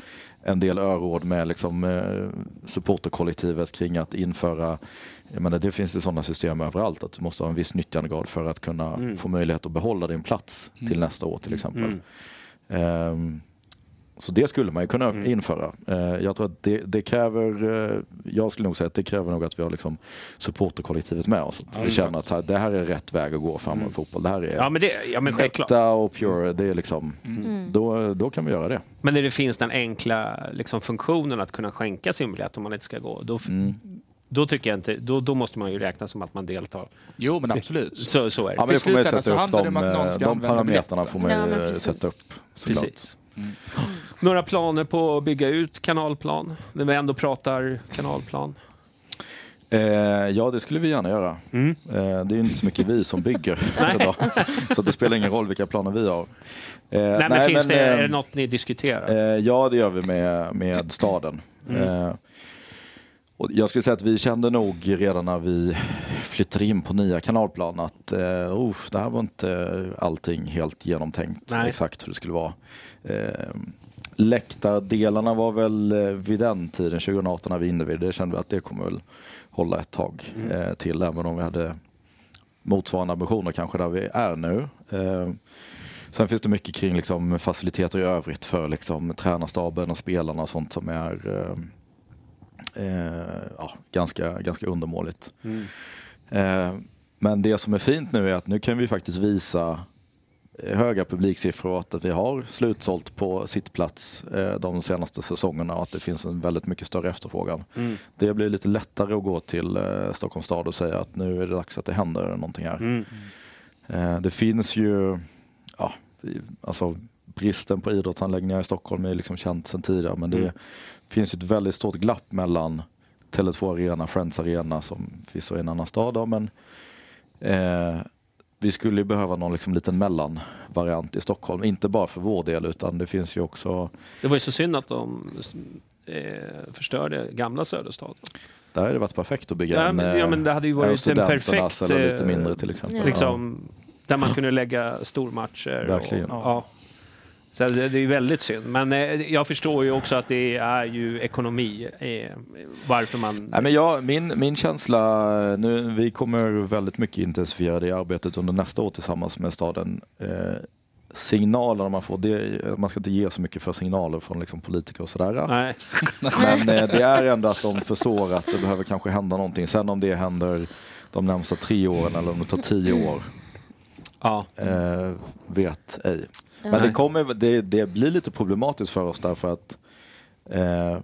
en del öråd med liksom, eh, supporterkollektivet kring att införa jag menar, det finns ju sådana system överallt att du måste ha en viss nyttjandegrad för att kunna Mm. få möjlighet att behålla din plats till Mm. nästa år till exempel. Mm. Så det skulle man ju kunna Mm. införa. Eh, jag tror att det, det kräver, eh, jag skulle nog säga att det kräver nog att vi har liksom supporterkollektivet med oss. Att vi känner att så här, det här är rätt väg att gå framåt Mm. i fotboll. Det här är Ja men, det, ja, men äkta och pure. Det är liksom, Mm. då, då kan vi göra det. Men när det finns den enkla liksom, funktionen att kunna skänka sin biljett om man inte ska gå, då, Mm. då tycker jag inte, då, då måste man ju räkna som att man deltar. Jo, men absolut. Så, så är det. Ja, men det får man ju sätta upp handlar det de, om att någon ska de använda parametrarna får man ju sätta upp. såklart. Precis. Några planer på att bygga ut kanalplan? När vi ändå pratar kanalplan. Eh, ja, det skulle vi gärna göra. Mm. Eh, det är ju inte så mycket vi som bygger idag. Så det spelar ingen roll vilka planer vi har. Eh, Nej, men finns det, eh, är det något ni diskuterar? Eh, ja, det gör vi med, med staden. Mm. Eh, och jag skulle säga att vi kände nog redan när vi flyttade in på nya kanalplan att eh, oh, det här var inte allting helt genomtänkt Nej. exakt hur det skulle vara. Eh, läktardelarna var väl eh, vid den tiden, 2018 när vi invigde, det kände vi att det kommer väl hålla ett tag Mm. eh, till även om vi hade motsvarande ambitioner kanske där vi är nu. Eh, Sen finns det mycket kring liksom, faciliteter i övrigt för liksom, tränarstaben och spelarna och sånt som är eh, eh, ja, ganska, ganska undermåligt. Mm. Eh, men det som är fint nu är att nu kan vi faktiskt visa höga publiksiffror och att vi har slutsålt på sittplats eh, de senaste säsongerna och att det finns en väldigt mycket större efterfrågan. Mm. Det blir lite lättare att gå till eh, Stockholms stad och säga att nu är det dags att det händer någonting här. Mm. Eh, det finns ju, ja, alltså bristen på idrottsanläggningar i Stockholm är liksom känt sedan tidigare men det Mm. finns ett väldigt stort glapp mellan Tele2 Arena, Friends Arena som finns i en annan stad då, men eh, vi skulle ju behöva någon liksom liten mellanvariant i Stockholm. Inte bara för vår del utan det finns ju också, Det var ju så synd att de eh, förstörde gamla Söderstad. där hade det varit perfekt att bygga Ja, en, men, ja, eh, men det hade ju en varit en studenternas perfekt... eller lite eh, mindre till exempel. Liksom, Där man kunde lägga stormatcher. Verkligen. Och, ja. Så det, det är väldigt synd. Men eh, jag förstår ju också att det är ju ekonomi. Eh, varför man... Nej, men jag, min, min känsla, nu, vi kommer väldigt mycket intensifiera det arbetet under nästa år tillsammans med staden. Eh, signalerna man får, det, man ska inte ge så mycket för signaler från liksom, politiker och sådär. Nej. Men eh, det är ändå att de förstår att det behöver kanske hända någonting. Sen om det händer de närmsta tre åren eller om det tar tio år, Ja. eh, vet ej. Men det, kommer, det, det blir lite problematiskt för oss därför att eh,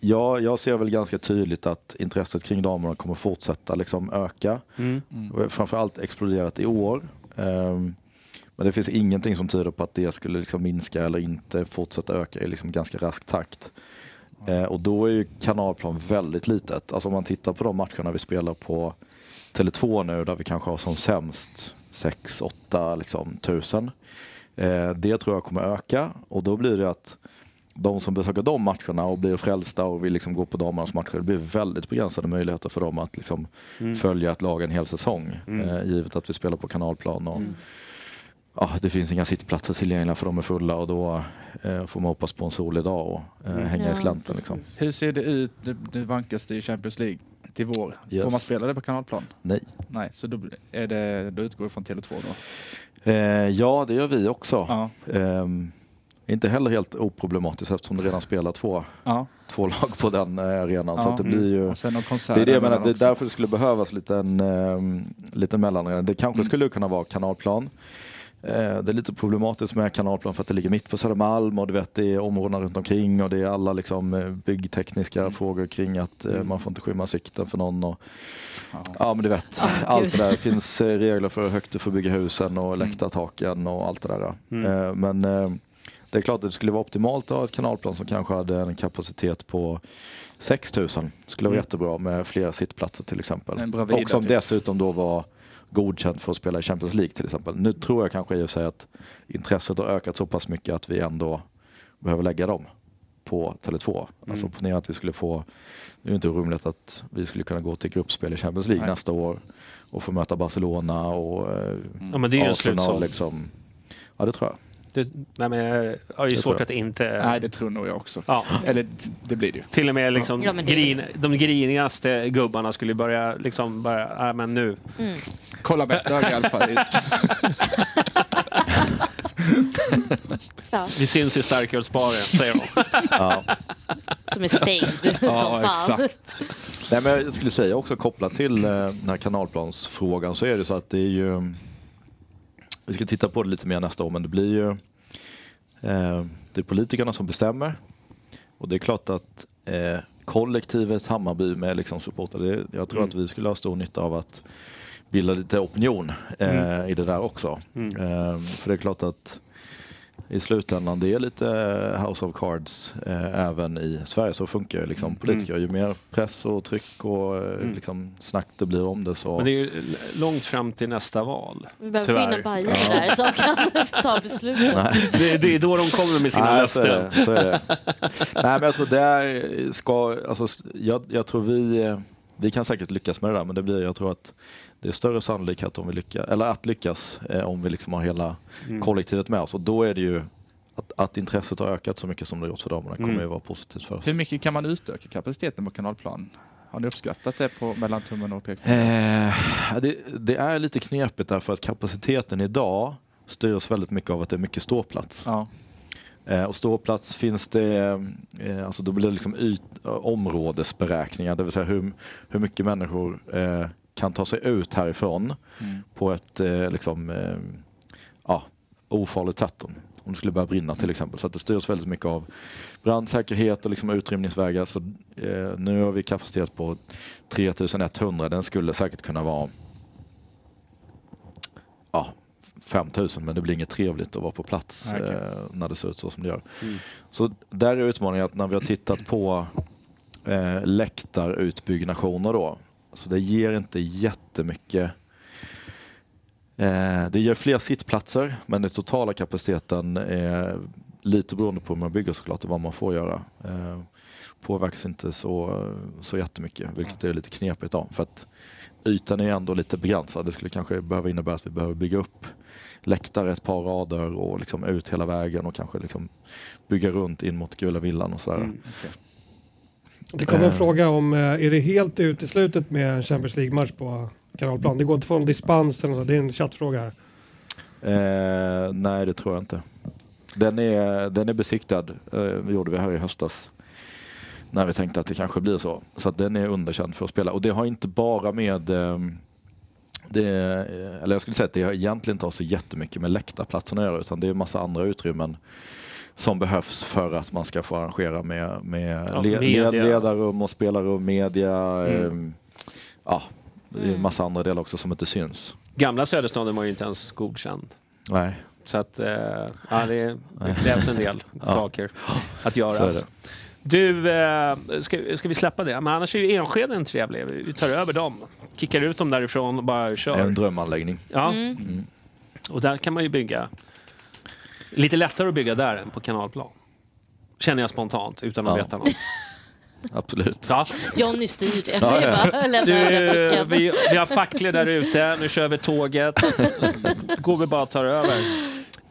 ja, jag ser väl ganska tydligt att intresset kring damerna kommer fortsätta liksom öka. Mm. Och Framförallt exploderat i år. Ehm, men det finns ingenting som tyder på att det skulle liksom minska eller inte fortsätta öka i liksom ganska rask takt. Eh, och då är ju kanalplan väldigt litet. Alltså om man tittar på de matcherna vi spelar på Tele2 nu där vi kanske har som sämst 6-8 liksom, tusen. Eh, det tror jag kommer öka och då blir det att de som besöker de matcherna och blir frälsta och vill liksom gå på damernas matcher, det blir väldigt begränsade möjligheter för dem att liksom Mm. följa ett lag en hel säsong. Mm. Eh, givet att vi spelar på kanalplan och ja, det finns inga sittplatser tillgängliga för de är fulla och då eh, får man hoppas på en solig dag och eh, Mm. hänga Ja, i slänten. Liksom. Hur ser det ut, det, det vankas det i Champions League till vår? Yes. Får man spela det på kanalplan? Nej. Nej, så då, är det, då utgår vi från Tele2 då? Eh, ja, det gör vi också. Ja. Ehm, inte heller helt oproblematiskt eftersom det redan spelar två, Ja. två lag på den eh, arenan. Så Ja. att det blir ju Det är det jag menar, det är därför det skulle behövas lite en um, liten mellanarena. Det kanske Mm. skulle kunna vara kanalplan. Eh, det är lite problematiskt med kanalplan för att det ligger mitt på Södermalm och du vet det är områdena runt omkring och det är alla liksom eh, byggtekniska Mm. frågor kring att eh, man får inte skymma sikten för någon. Och, Ja. ja men du vet, Ah, allt det där. Det finns regler för hur högt du får bygga husen och läktartaken och allt det där. Mm. Men det är klart att det skulle vara optimalt att ha ett kanalplan som kanske hade en kapacitet på 6000. Skulle vara Mm. jättebra med flera sittplatser till exempel. Och som typ. dessutom då var godkänd för att spela i Champions League till exempel. Nu tror jag kanske i och för sig att intresset har ökat så pass mycket att vi ändå behöver lägga dem på Tele2. Alltså Mm. ponera att vi skulle få, det är inte orimligt att vi skulle kunna gå till gruppspel i Champions League Nej. nästa år och få möta Barcelona och eh, Ja, men det är Arsenal. Liksom. Ja, det tror jag. Det, nej, men jag har ju svårt att inte... Nej, det tror nog jag också. Ja. Eller det blir det ju. Till och med liksom Ja, grin, de grinigaste gubbarna skulle börja liksom bara, nej men nu. Mm. Kolla öga i alla fall. Ja, Vi syns i starkölsbaren, säger de. Ja. som är stängd som fan. exakt. Nej, men jag skulle säga också kopplat till eh, den här kanalplansfrågan så är det så att det är ju vi ska titta på det lite mer nästa år men det blir ju eh, det är politikerna som bestämmer och det är klart att eh, kollektivet Hammarby med liksom supportrar, det, jag tror Mm. att vi skulle ha stor nytta av att bilda lite opinion eh, i det där också. Mm. Eh, för det är klart att i slutändan det är lite eh, House of Cards eh, även i Sverige. Så funkar ju liksom politiker. Ju mer press och tryck och eh, Mm. liksom snack det blir om det så... Men det är ju långt fram till nästa val. Vi behöver få in en Tyvärr. bajare där som kan ta beslut. Det, det är då de kommer med sina Nej, så är löften. det, så är det. Nej men jag tror det ska, alltså, jag, jag tror vi, eh, vi kan säkert lyckas med det där men det blir, jag tror att det är större sannolikhet om vi lyckas, eller att lyckas eh, om vi liksom har hela Mm. kollektivet med oss och då är det ju att, att intresset har ökat så mycket som det har gjort för damerna kommer Mm. ju vara positivt för oss. Hur mycket kan man utöka kapaciteten på kanalplan? Har ni uppskattat det på mellan tummen och pekfingret? Eh, det, det är lite knepigt därför att kapaciteten idag styrs väldigt mycket av att det är mycket ståplats. Ja. Eh, och ståplats finns det, eh, alltså då blir det liksom yt, områdesberäkningar, det vill säga hur, hur mycket människor eh, kan ta sig ut härifrån Mm. på ett eh, liksom, eh, ja, ofarligt sätt. Om, om det skulle börja brinna till exempel. Så det styrs väldigt mycket av brandsäkerhet och liksom utrymningsvägar. Så, eh, nu har vi kapacitet på 3100. Den skulle säkert kunna vara ja, 5000 men det blir inget trevligt att vara på plats okej. eh, när det ser ut så som det gör. Mm. Så där är utmaningen att när vi har tittat på eh, läktarutbyggnationer då, så det ger inte jättemycket Eh, det ger fler sittplatser men den totala kapaciteten är lite beroende på hur man bygger såklart och vad man får göra. Eh, påverkas inte så, så jättemycket vilket är lite knepigt då, för att ytan är ändå lite begränsad. Det skulle kanske behöva innebära att vi behöver bygga upp läktare ett par rader och liksom ut hela vägen och kanske liksom bygga runt in mot Gula Villan och sådär. Mm. Det kommer en Eh. fråga om, eh, är det helt uteslutet med en Champions League-match på kanalplan? Det går inte att få en dispens eller något, det är en chattfråga här. Eh, nej, det tror jag inte. Den är, den är besiktad, eh, gjorde vi här i höstas. När vi tänkte att det kanske blir så. Så den är underkänd för att spela. Och det har inte bara med eh, det, eller jag skulle säga att det har egentligen inte har så jättemycket med läktarplatsen att göra utan det är en massa andra utrymmen som behövs för att man ska få arrangera med, med Ja, led, ledarrum och spelarrum, media. Mm. Eh, ja, det är en Mm. massa andra delar också som inte syns. Gamla Söderstaden var ju inte ens godkänd. Nej, Så att, eh, ja, det, det krävs en del Ja. saker att är göras. det. Du, eh, ska, ska vi släppa det? Men annars är ju Enskede en trevlig. Vi tar över dem. Kickar ut dem därifrån och bara kör. en drömanläggning. Ja, Mm. Mm. och där kan man ju bygga. Lite lättare att bygga där än på kanalplan. Känner jag spontant utan att Ja. veta något. Absolut. Ja. Johnny styr det. Ja, Det är ja. bara att lämna över Du, pucken. vi, vi har facklor där ute. Nu kör vi tåget. Går vi bara och tar över.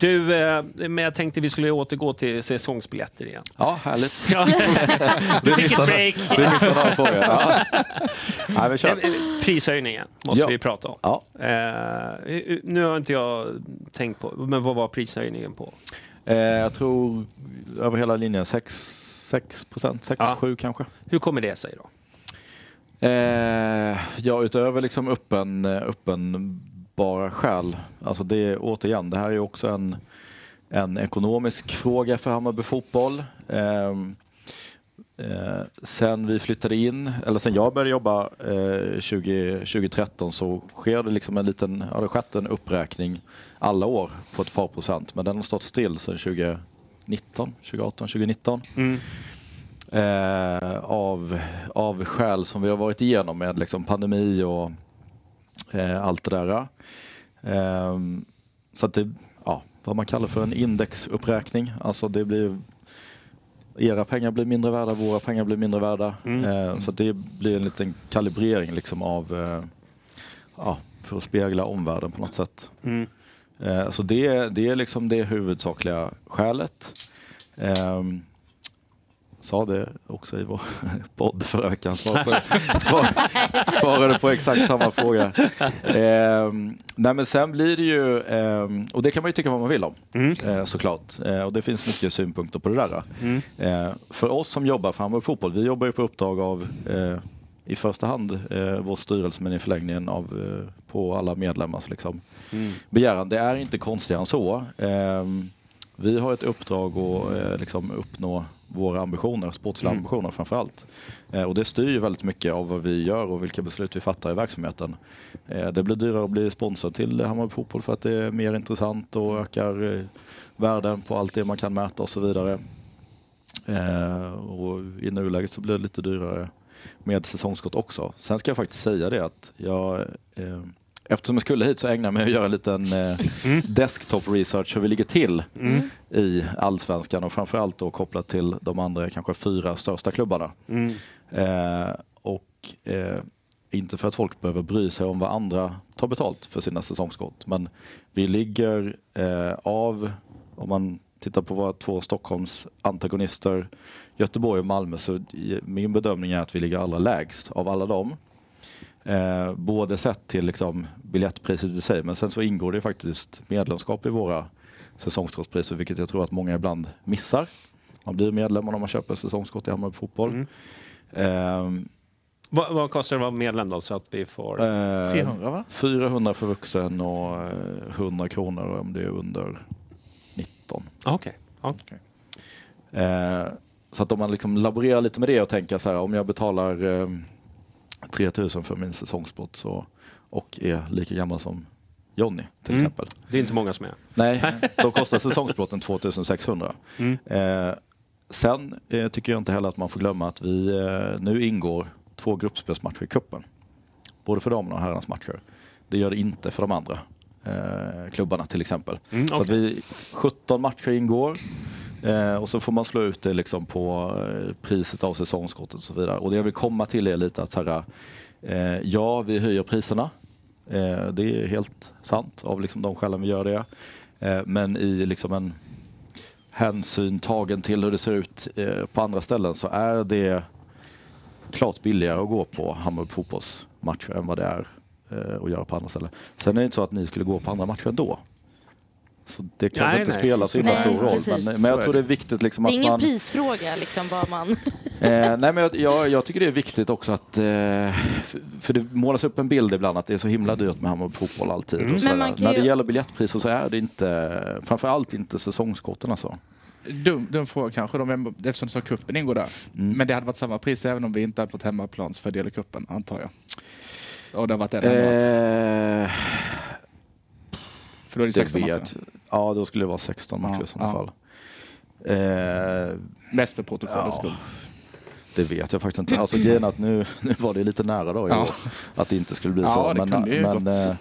Du, eh, men jag tänkte vi skulle återgå till säsongsbiljetter igen. Ja, härligt. Ja. Du fick ett break. Du missade den frågan. Ja. Nej, vi kör. Eh, Prishöjningen måste Ja. vi prata om. Ja. Eh, nu har inte jag tänkt på, men vad var prishöjningen på? Eh, jag tror över hela linjen 6 6 procent, 6 Ja. 7 kanske. Hur kommer det sig då? Eh, ja, utöver liksom öppen, uppenbara skäl. Alltså det är återigen, det här är också en, en ekonomisk fråga för Hammarby fotboll. Eh, eh, sen vi flyttade in, eller sen jag började jobba eh, 20, 2013 så sker det liksom en liten, ja det skett en uppräkning alla år på ett par procent. Men den har stått still sedan 2019, 2018, 2019 Mm. eh, av, av skäl som vi har varit igenom med liksom pandemi och eh, allt det där. Eh, så att det, ja, vad man kallar för en indexuppräkning. Alltså det blir era pengar blir mindre värda, våra pengar blir mindre värda. Mm. Eh, så det blir en liten kalibrering liksom av, eh, ja, för att spegla omvärlden på något sätt. Mm. Eh, så det, det är liksom det huvudsakliga skälet. Ehm, sa det också i vår podd förra veckan. Svarade på exakt samma fråga. Ehm, nej men sen blir det ju, ehm, och det kan man ju tycka vad man vill om Mm. eh, såklart. Eh, och det finns mycket synpunkter på det där. Mm. Eh, för oss som jobbar för Hammarby Fotboll, vi jobbar ju på uppdrag av eh, i första hand eh, vår styrelse men i förlängningen av eh, på alla medlemmars liksom, Mm. begäran. Det är inte konstigare än så. Ehm, vi har ett uppdrag att eh, liksom uppnå våra ambitioner, sportsliga Mm. ambitioner framför allt. Eh, och det styr ju väldigt mycket av vad vi gör och vilka beslut vi fattar i verksamheten. Eh, det blir dyrare att bli sponsor till Hammarby Fotboll för att det är mer intressant och ökar eh, värden på allt det man kan mäta och så vidare. Eh, och I nuläget så blir det lite dyrare med säsongskort också. Sen ska jag faktiskt säga det att jag eh, Eftersom jag skulle hit så ägnar jag mig att göra en liten eh, desktop research hur vi ligger till Mm. i allsvenskan och framförallt då kopplat till de andra kanske fyra största klubbarna. Mm. Eh, och eh, inte för att folk behöver bry sig om vad andra tar betalt för sina säsongskort. Men vi ligger eh, av, om man tittar på våra två Stockholms antagonister, Göteborg och Malmö, så min bedömning är att vi ligger allra lägst av alla dem. Eh, både sett till liksom biljettpriset i sig, men sen så ingår det faktiskt medlemskap i våra säsongskortspriser, vilket jag tror att många ibland missar. Man blir medlem om man köper säsongskort i Hammarby Fotboll. Mm. Ehm, Vad, vad kostar det att vara medlem då så att vi får... eh, 300 va? 400 för vuxen och eh, 100 kronor om det är under 19. Okej. Ja. Eh, så att om man liksom laborerar lite med det och tänker så här, om jag betalar eh, 3000 för min säsongssport så, och är lika gammal som Jonny till Mm. exempel. Det är inte många som är. Nej, då kostar säsongsbrotten 2600. Mm. Eh, sen eh, tycker jag inte heller att man får glömma att vi eh, nu ingår två gruppspelsmatcher i cupen. Både för damerna och herrarnas matcher. Det gör det inte för de andra eh, klubbarna till exempel. Mm, Så att okej. vi, 17 matcher ingår eh, och så får man slå ut det liksom på eh, priset av säsongskortet och så vidare. Och det jag vill komma till är lite att så här, eh, ja, vi höjer priserna. Eh, det är helt sant av liksom de skälen vi gör det. Eh, men i liksom en hänsyn tagen till hur det ser ut eh, på andra ställen så är det klart billigare att gå på Hammarby fotbollsmatcher än vad det är eh, att göra på andra ställen. Sen är det inte så att ni skulle gå på andra matcher ändå. Så det kanske Nej, inte nej. spelar så himla Nej, stor roll. precis. Men, men jag tror det är viktigt liksom Det är att ingen man... prisfråga liksom vad man... Eh, nej men jag, jag, jag tycker det är viktigt också att, eh, för, det målas upp en bild ibland att det är så himla dyrt med Hammarby fotboll alltid. Mm. Och Men man kan När det ju- gäller biljettpriser så är det inte, framförallt inte säsongskorten alltså. Dum, dum fråga kanske, de, eftersom du sa kuppen ingår där. Mm. Men det hade varit samma pris även om vi inte hade fått hemmaplansfördel i kuppen, antar jag. Och det har varit en. Eh, För då är det det 16 matcher. Ja, då skulle det vara 16 matcher Ja, i sådana ja. fall. Eh, Mest för protokollets Ja. skull. det vet jag faktiskt inte. Alltså grejen att nu, nu var det lite nära då Ja. år, att det inte skulle bli Ja, så. det Men, men eh,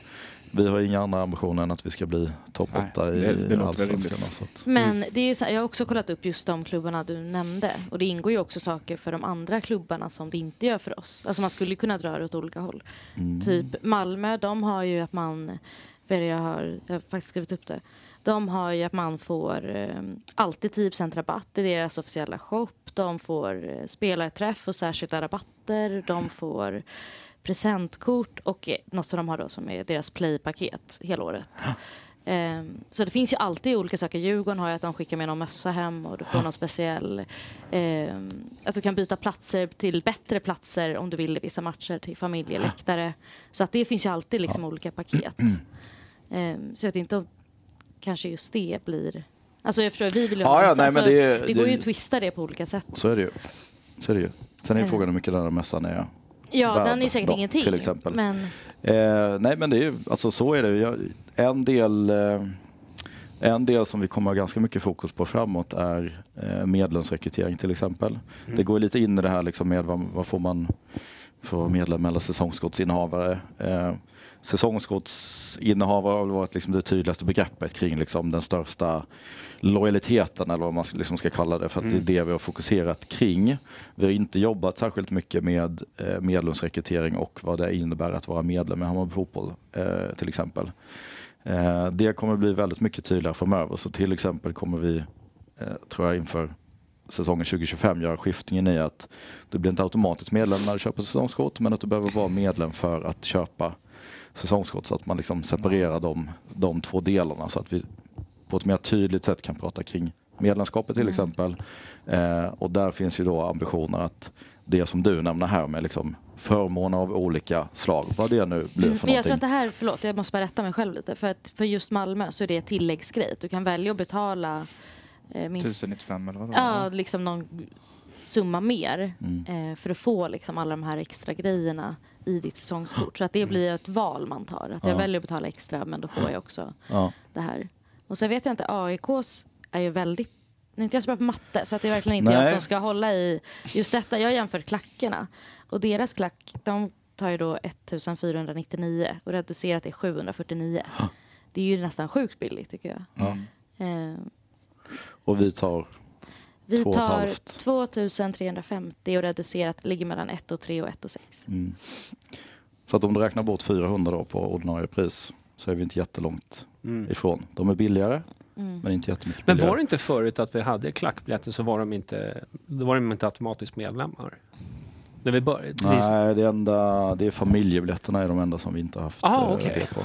vi har inga andra ambitioner än att vi ska bli topp Nej, 8 i det- allsvenskan. Men det är ju så här, jag har också kollat upp just de klubbarna du nämnde. Och det ingår ju också saker för de andra klubbarna som det inte gör för oss. Alltså man skulle kunna dra det åt olika håll. Mm. Typ Malmö, de har ju att man, det jag har, jag har faktiskt skrivit upp det. De har ju att man får eh, alltid 10% rabatt i deras officiella shop. De får eh, spelarträff och särskilda rabatter. De får presentkort och eh, något som de har då som är deras playpaket hela året. Ehm, så det finns ju alltid olika saker. Djurgården har ju att de skickar med någon mössa hem och du får någon speciell... ehm, att du kan byta platser till bättre platser om du vill i vissa matcher till familjeläktare. Så att det finns ju alltid liksom olika paket. Ehm, så jag vet inte om kanske just det blir... Alltså jag förstår, vi vill ju Ja, ha ja, mössa. nej, men alltså, det- det går ju det- att twista det på olika sätt. Så är det ju. Så är det ju. Sen är ju Eh. frågan hur mycket den här mössan är Ja, värd den är säkert då, ingenting. Till exempel. Men Eh, nej men det är ju, alltså så är det. Jag, en del eh, en del som vi kommer ha ganska mycket fokus på framåt är eh, medlemsrekrytering till exempel. Mm. Det går ju lite in i det här liksom med vad, vad får man för att vara medlem eller säsongskortsinnehavare. Eh, säsongskortsinnehav har varit liksom det tydligaste begreppet kring liksom den största lojaliteten eller vad man liksom ska kalla det för att Mm. det är det vi har fokuserat kring. Vi har inte jobbat särskilt mycket med eh, medlemsrekrytering och vad det innebär att vara medlem i Hammarby Fotboll eh, till exempel. Eh, det kommer bli väldigt mycket tydligare framöver så till exempel kommer vi, eh, tror jag inför säsongen 2025 göra skiftningen i att du blir inte automatiskt medlem när du köper säsongskort men att du behöver vara medlem för att köpa säsongskort så att man liksom separerar de, de två delarna så att vi på ett mer tydligt sätt kan prata kring medlemskapet till Mm. exempel. Eh, och där finns ju då ambitioner att det som du nämner här med liksom förmåner av olika slag, vad det nu blir för Men jag tror att någonting. det här, förlåt jag måste bara rätta mig själv lite. För, att för just Malmö så är det tilläggsgrej. Du kan välja att betala eh, minst 1095 eller vad det ja, var. liksom någon summa mer Mm. eh, för att få liksom alla de här extra grejerna i ditt säsongskort. Så att det blir ett val man tar. Att jag Ja. väljer att betala extra men då får jag också Ja. det här. Och sen vet jag inte, AIKs är ju väldigt nu är inte jag så bra på matte så att det är verkligen inte jag Nej. som ska hålla i just detta. Jag har jämfört klackarna och deras klack de tar ju då 1499 och reducerat är 749. Det är ju nästan sjukt billigt tycker jag. Ja. Eh, Och vi tar vi Två tar halvt. 2350 och reducerat ligger mellan 1 och 3 och 1 och 6. Mm. Så att om du räknar bort 400 då på ordinarie pris så är vi inte jättelångt Mm. ifrån. De är billigare Mm. men inte jättemycket Men billigare. var det inte förut att vi hade klackbiljetter så var de inte, då var de inte automatiskt medlemmar? När vi började? Precis. Nej, det, enda, det är familjebiljetterna är de enda som vi inte har haft Ah, eh, det på.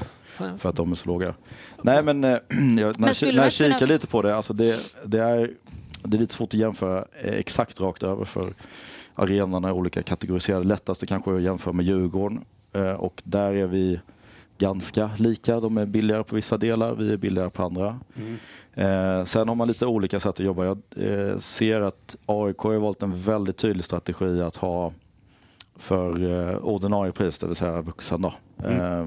För att de är så låga. Nej men, eh, jag, när, Men jag, när jag kunna- kikar lite på det, alltså det, det, är, det är lite svårt att jämföra eh, exakt rakt över för arenorna är olika kategoriserade. Lättaste kanske är att jämföra med Djurgården eh, och där är vi ganska lika. De är billigare på vissa delar, vi är billigare på andra. Mm. Eh, sen har man lite olika sätt att jobba. Jag eh, ser att AIK har valt en väldigt tydlig strategi att ha för eh, ordinarie pris, det vill säga vuxen. Då. Eh,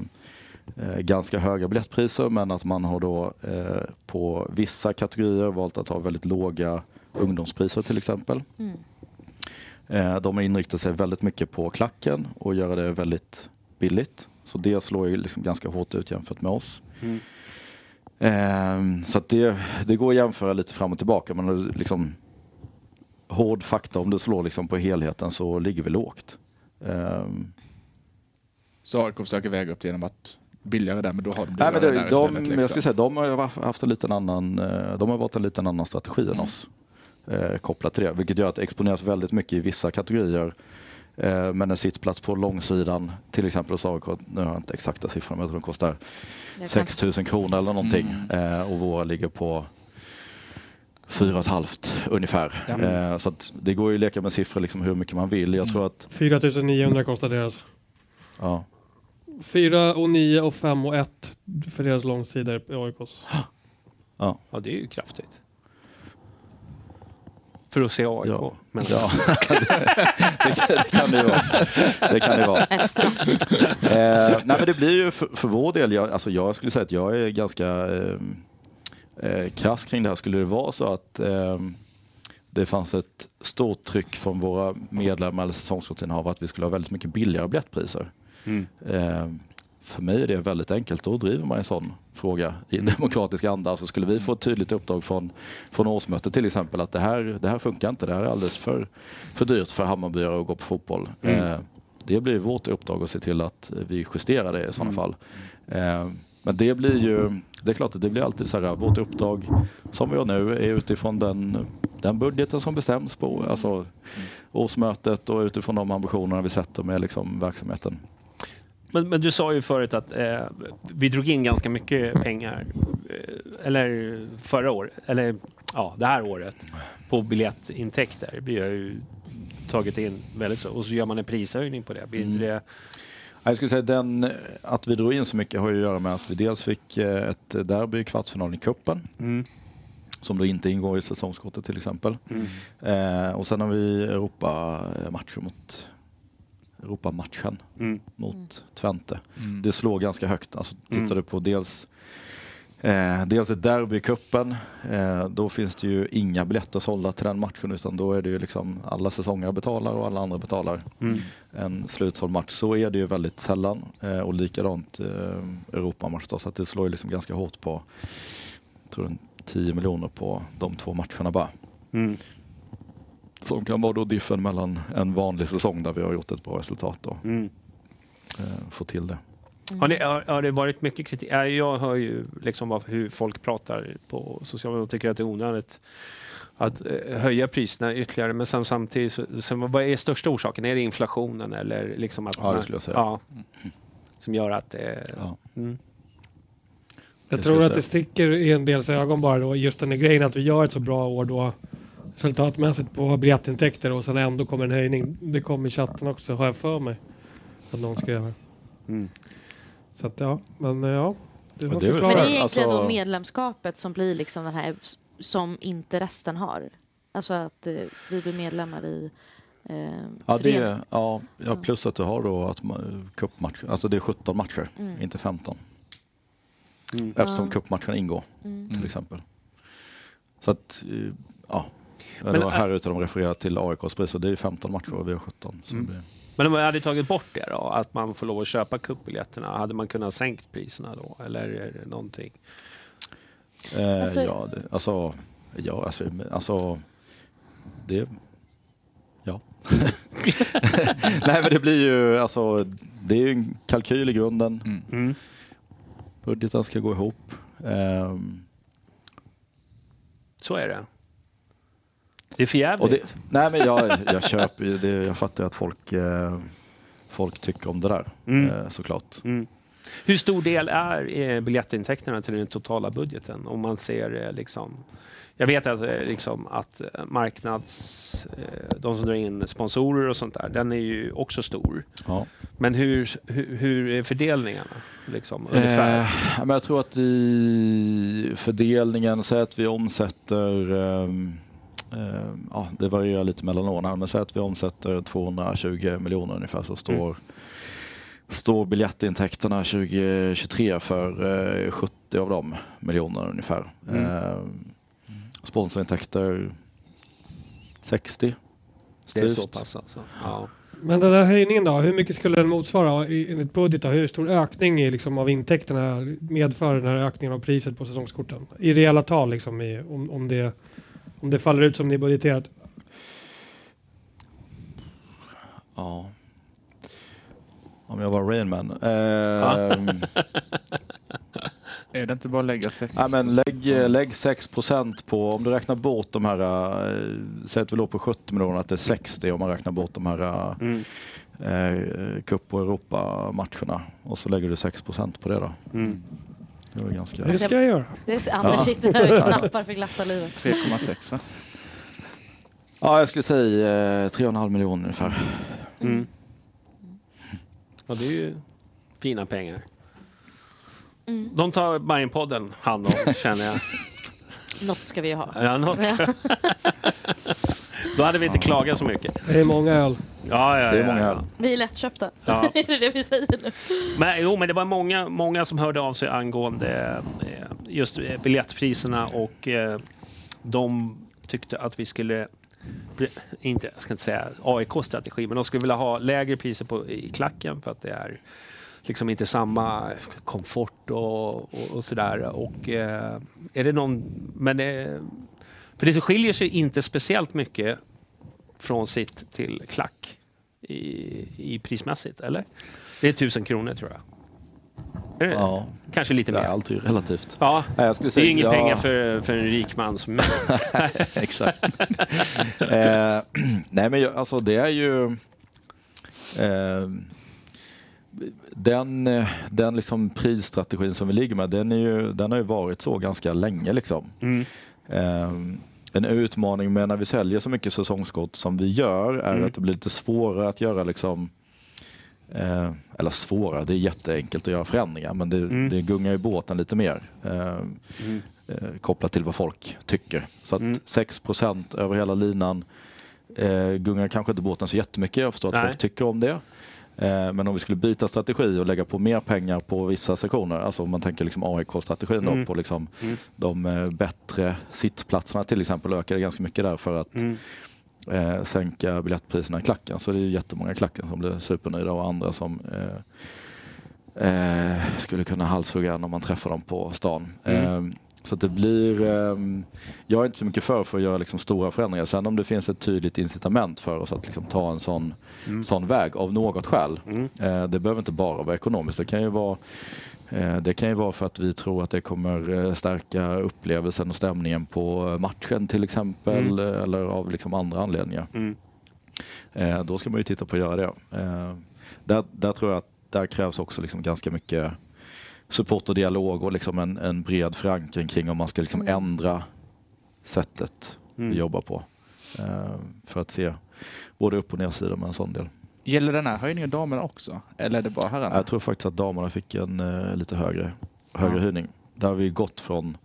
ganska höga biljettpriser men att man har då eh, på vissa kategorier valt att ha väldigt låga ungdomspriser till exempel. Mm. Eh, de har inriktat sig väldigt mycket på klacken och göra det väldigt billigt. Så det slår ju liksom ganska hårt ut jämfört med oss. Mm. Ehm, så att det, det går att jämföra lite fram och tillbaka men liksom hård fakta om du slår liksom på helheten så ligger vi lågt. Ehm, Så AIK försöker väga upp det genom att billigare där, men då har de nej, men det, där de, istället. Liksom. jag skulle säga, de har haft en liten annan, eh, de har valt en liten annan strategi än oss eh, kopplat till det. Vilket gör att det exponeras väldigt mycket i vissa kategorier. Eh, men en sittplats på långsidan, till exempel hos AIK, nu har jag inte exakta siffror men jag tror de kostar Jag kan- 6 000 kronor eller någonting. Mm. Eh, och våra ligger på 4 500 ungefär. Ja. Eh, så att det går ju att leka med siffror liksom hur mycket man vill. Jag tror att 4900 kostar deras. ja, 4 och 9 och 5 och 1 för deras långsidor i AIKs. ja, Ja, det är ju kraftigt. För att se AIK. ja, Men, ja. det, kan- det vara. Det kan det vara. Ett straff. Eh, nej men det blir ju för, för vår del, jag, alltså jag skulle säga att jag är ganska eh, eh, krass kring det här. Skulle det vara så att eh, det fanns ett stort tryck från våra medlemmar eller säsongskortinnehavare att vi skulle ha väldigt mycket billigare biljettpriser. Mm. Eh, för mig är det väldigt enkelt. Då driver man en sån fråga i en demokratisk anda. Så skulle vi få ett tydligt uppdrag från, från årsmötet till exempel att det här, det här funkar inte. Det här är alldeles för, för dyrt för Hammarbyare att gå på fotboll. Mm. Eh, det blir vårt uppdrag att se till att vi justerar det i sådana Mm. fall. Eh, men det blir ju, det är klart att det blir alltid så här, vårt uppdrag som vi har nu är utifrån den, den budgeten som bestäms på alltså, årsmötet och utifrån de ambitionerna vi sätter med liksom, verksamheten. Men, men du sa ju förut att eh, vi drog in ganska mycket pengar, eh, eller förra året, eller ja, det här året, på biljettintäkter. Vi har ju tagit in väldigt så. Och så gör man en prishöjning på det. Blir Mm. det Jag skulle säga den, att vi drog in så mycket har ju att göra med att vi dels fick eh, ett derby i kvartsfinalen i cupen Mm. som då inte ingår i säsongskortet till exempel. Mm. Eh, och sen har vi Europa-matcher mot Europamatchen Mm. mot Twente. Mm. Det slår ganska högt. Alltså tittar Mm. du på dels Eh, dels är derbycupen. Eh, då finns det ju inga biljetter sålda till den matchen utan då är det ju liksom alla säsonger betalar och alla andra betalar. Mm. En slutsåld match. Så är det ju väldigt sällan. Eh, och likadant eh, Europamatch då, så att det slår ju liksom ganska hårt på jag tror är 10 miljoner på de två matcherna bara. Mm. Som kan vara då diffen mellan en vanlig säsong där vi har gjort ett bra resultat och Mm. eh, få till det. Har, ni, har, har det varit mycket kritik? Ja, Jag hör ju liksom hur folk pratar på sociala medier och tycker att det är onödigt att eh, höja priserna ytterligare. Men sam, samtidigt, så, så, vad är största orsaken? Är det inflationen eller liksom att Ja, det man- skulle jag säga. Ja, som gör att det... Ja. Mm. Jag tror att det sticker i en dels ögon bara då, just den här grejen att vi gör ett så bra år då resultatmässigt på biljettintäkter och sen ändå kommer en höjning. Det kom i chatten också, har jag för mig. Att någon skrev här. Mm. Så att ja, men eh, ja. Du har det är Men det är egentligen Alltså- då medlemskapet som blir liksom den här som inte resten har. Alltså att eh, vi blir medlemmar i eh, Ja, det föreningen. är, ja, ja, Ja. plus att du har då att ma- cupmatch, alltså det är 17 matcher, Mm. inte 15. Mm. Eftersom Ja. cupmatchen ingår Mm. till exempel. Så att, eh, ja. Men, det var här ute de refererar till AIKs pris och det är 15 matcher och vi har 17. Så Mm. det Men om man hade tagit bort det då, att man får lov att köpa cupbiljetterna, hade man kunnat sänkt priserna då? Eller är det någonting? eh, Alltså- ja, det, alltså, ja, alltså, alltså, det, ja. Nej men det blir ju, alltså, det är ju en kalkyl i grunden. Mm. Mm. Budgeten ska gå ihop. Ehm, Så är det. Det är för jävligt. det, nej men jag, jag köper ju det. Jag fattar att folk, eh, folk tycker om det där Mm. eh, såklart. Mm. Hur stor del är eh, biljettintäkterna till den totala budgeten? Om man ser eh, liksom... Jag vet att, eh, liksom, att eh, marknads... eh, De som drar in sponsorer och sånt där, den är ju också stor. Ja. Men hur, hur, hur är fördelningarna? Liksom, ungefär? Eh, men jag tror att i fördelningen, säg att vi omsätter, ehm, ja det varierar lite mellan åren men säg att vi omsätter 220 miljoner ungefär så står, står biljettintäkterna 2023 för eh, 70 av de miljonerna ungefär. Mm. Ehm, sponsorintäkter 60. det är så pass alltså. Ja. Men den här höjningen då, hur mycket skulle den motsvara i- enligt budgeten? Hur stor ökning i, liksom, av intäkterna medför den här ökningen av priset på säsongskorten? I reella tal liksom, i, om, om, det, om det faller ut som ni budgeterat. Ja. Om jag var Rainman. Ehm, Är det inte bara att lägga sex? Nej, men lägg, eh, lägg 6% på, om du räknar bort de här, eh, säg att vi låg på 70 miljoner, att det är 60 om man räknar bort de här eh, Mm. eh, Cup och Europa-matcherna. Och så lägger du 6% på det då. Mm. Det var ganska... Det ska jag göra. Det är Anders sitter där och knappar för glatta livet. 3,6 va? Ja, jag skulle säga eh, 3,5 miljoner ungefär. Mm. Ja, det är ju fina pengar. Mm. De tar Bajenpodden hand om, känner jag. Något ska vi ju ha. Ja, något ska... Då hade vi inte klagat så mycket. Det är många öl. Ja, ja, Det är ja, många ja. Vi är lättköpta. Ja. är det det vi säger nu? Men, jo, men det var många, många som hörde av sig angående eh, just eh, biljettpriserna och eh, de tyckte att vi skulle inte, jag ska inte säga AIK-strategi, men de skulle vilja ha lägre priser på, i klacken för att det är liksom inte samma komfort och, och, och sådär. Och eh, är det någon, men det, för det skiljer sig inte speciellt mycket från sitt till klack i, i prismässigt, eller? Det är tusen kronor tror jag. Är det? Ja, Kanske lite är mer. allt ju relativt. Ja, Nej, jag skulle det är säga, ju inga ja, pengar för, för en rik man som Exakt. eh, nej men jag- alltså det är ju eh, den, den liksom prisstrategin som vi ligger med, den, är ju, den har ju varit så ganska länge. Liksom. Mm. Eh, en utmaning med när vi säljer så mycket säsongskort som vi gör är Mm. att det blir lite svårare att göra liksom Eh, eller svårare, det är jätteenkelt att göra förändringar men det, Mm. det gungar ju båten lite mer. Eh, Mm. eh, kopplat till vad folk tycker. Så att Mm. 6% över hela linan eh, gungar kanske inte båten så jättemycket. Jag förstår att Nej. folk tycker om det. Eh, men om vi skulle byta strategi och lägga på mer pengar på vissa sektioner, alltså om man tänker liksom AIK-strategin Mm. då på liksom Mm. de eh, bättre sittplatserna till exempel ökade ganska mycket där för att Mm. eh, sänka biljettpriserna i klacken. Så det är ju jättemånga i klacken som blir supernöjda och andra som eh, eh, skulle kunna halshugga när man träffar dem på stan. Mm. Så det blir, ehm, jag är inte så mycket för för att göra liksom stora förändringar. Sen om det finns ett tydligt incitament för oss att liksom ta en sån, Mm. sån väg av något skäl. Mm. Eh, det behöver inte bara vara ekonomiskt. Det kan ju vara eh, det kan ju vara för att vi tror att det kommer eh, stärka upplevelsen och stämningen på matchen till exempel Mm. eller av liksom andra anledningar. Mm. Då ska man ju titta på att göra det. Där, där tror jag att där krävs också liksom ganska mycket support och dialog och liksom en, en bred förankring kring om man ska liksom Mm. ändra sättet Mm. vi jobbar på. Eh, För att se både upp och nedsidor med en sån del. Gäller den här höjningen damerna också? Eller är det bara herrarna? Jag tror faktiskt att damerna fick en eh, lite högre, högre Ja. höjning. Där har vi gått från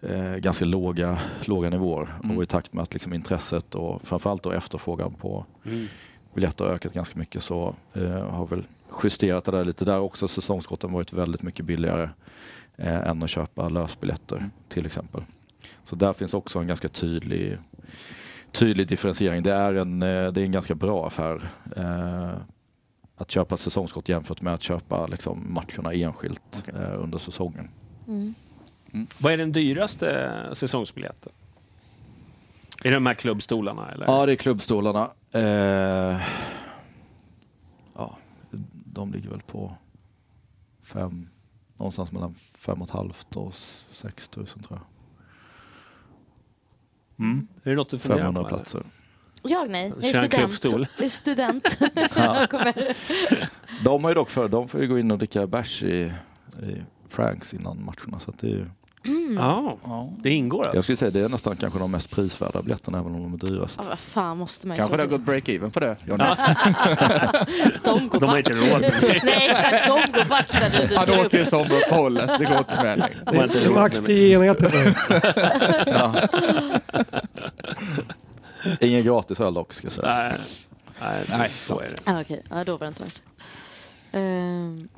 eh, ganska låga, låga nivåer Mm. och i takt med att liksom intresset och framförallt då efterfrågan på Mm. biljetter har ökat ganska mycket så eh, har väl justerat det där lite. Där också säsongskorten varit väldigt mycket billigare eh, än att köpa lösbiljetter Mm. till exempel. Så där finns också en ganska tydlig, tydlig differentiering. Det är en, eh, det är en ganska bra affär eh, att köpa ett säsongskort jämfört med att köpa liksom, matcherna enskilt Okej. eh, under säsongen. Mm. Vad är den dyraste säsongsbiljetten? Är det de här klubbstolarna eller? Ja, det är klubbstolarna. Eh, de ligger väl på fem, någonstans mellan fem och ett halvt och sex tusen tror jag. Mm. Är det något du funderar 500 på? eller? platser. Jag nej, jag är en student. Jag är student. Ja. De har ju dock för, de får ju gå in och dricka bärs i, i Franks innan matcherna. Så att det är ju, Mm. Ja, Ja. det ingår alltså. jag skulle säga det är nästan kanske de mest prisvärda biljetterna även om de är dyrast. Ja, vad fan måste man Kanske det har gått break-even på det, Johnny? De går De har inte råd med det. Nej exakt, de går back när du Han åker i upp. sommaruppehållet, det går inte med längre. Det är max med det. 10 enheter. Ja. Ingen gratis öl dock ska sägas. Nej, nej, nej, så är det. Ah, Okej, ja, då var det inte värt. Ehm,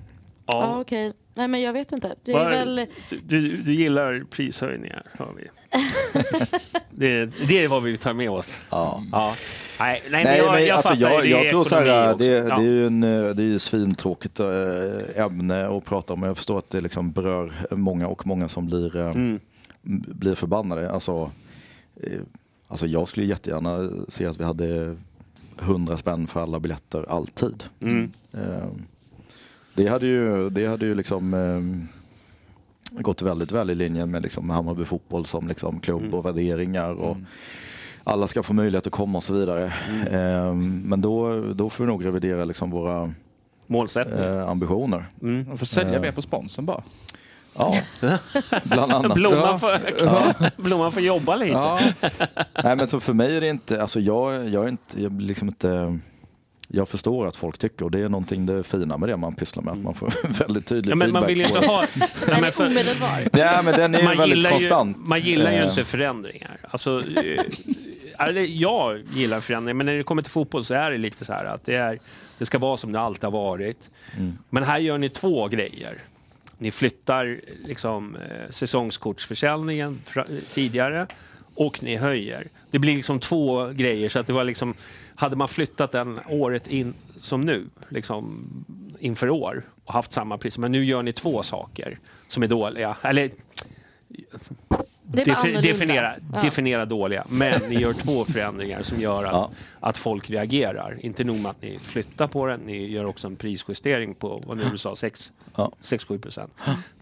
Ja, Ja. okej. Nej men jag vet inte. Det är Var- väl... Du, du, gillar prishöjningar, hör vi. det, det är vad vi tar med oss. Ja. Ja. Nej, nej, men Nej, jag, men jag alltså, fattar. jag, det jag är tror så här, det, Ja. det är ju en, eh, det är ju svintråkigt eh, ämne att prata om. Jag förstår att det liksom berör många och många som blir, eh, Mm. blir förbannade. Alltså, alltså jag skulle jättegärna se att vi hade 100 spänn för alla biljetter alltid. Mm. Eh, Det hade ju, det hade ju liksom eh, gått väldigt väl i linje med liksom Hammarby fotboll som liksom klubb Mm. och värderingar. Och Mm. alla ska få möjlighet att komma och så vidare. Mm. Eh, men då, då får vi nog revidera liksom våra eh, ambitioner. Mm. Man får sälja Eh. mer på sponsorn bara. Ja, bland annat. Blomman, får, Blomman får jobba lite. Ja, Nej, men så för mig är det inte, alltså jag, jag är inte, jag blir liksom inte jag förstår att folk tycker och det är någonting det fina med det man pysslar med, att man får väldigt tydlig Ja, men man feedback vill ju på inte ha... Den men för-. Ja men den är man, väldigt gillar ju, konstant. man gillar ju Eh, inte förändringar. Alltså, eh, eller jag gillar förändringar, men när det kommer till fotboll så är det lite så här att det, är, det ska vara som det alltid har varit. Mm. Men här gör ni två grejer. Ni flyttar liksom, eh, säsongskortsförsäljningen tidigare och ni höjer. Det blir liksom två grejer. Så att det var liksom, hade man flyttat den året in som nu, liksom inför år och haft samma pris. Men nu gör ni två saker som är dåliga. Eller Defi- definiera, Ja. definiera dåliga. Men ni gör två förändringar som gör att, Ja. att folk reagerar. Inte nog med att ni flyttar på den, ni gör också en prisjustering på, vad nu du sa, 6-7 procent.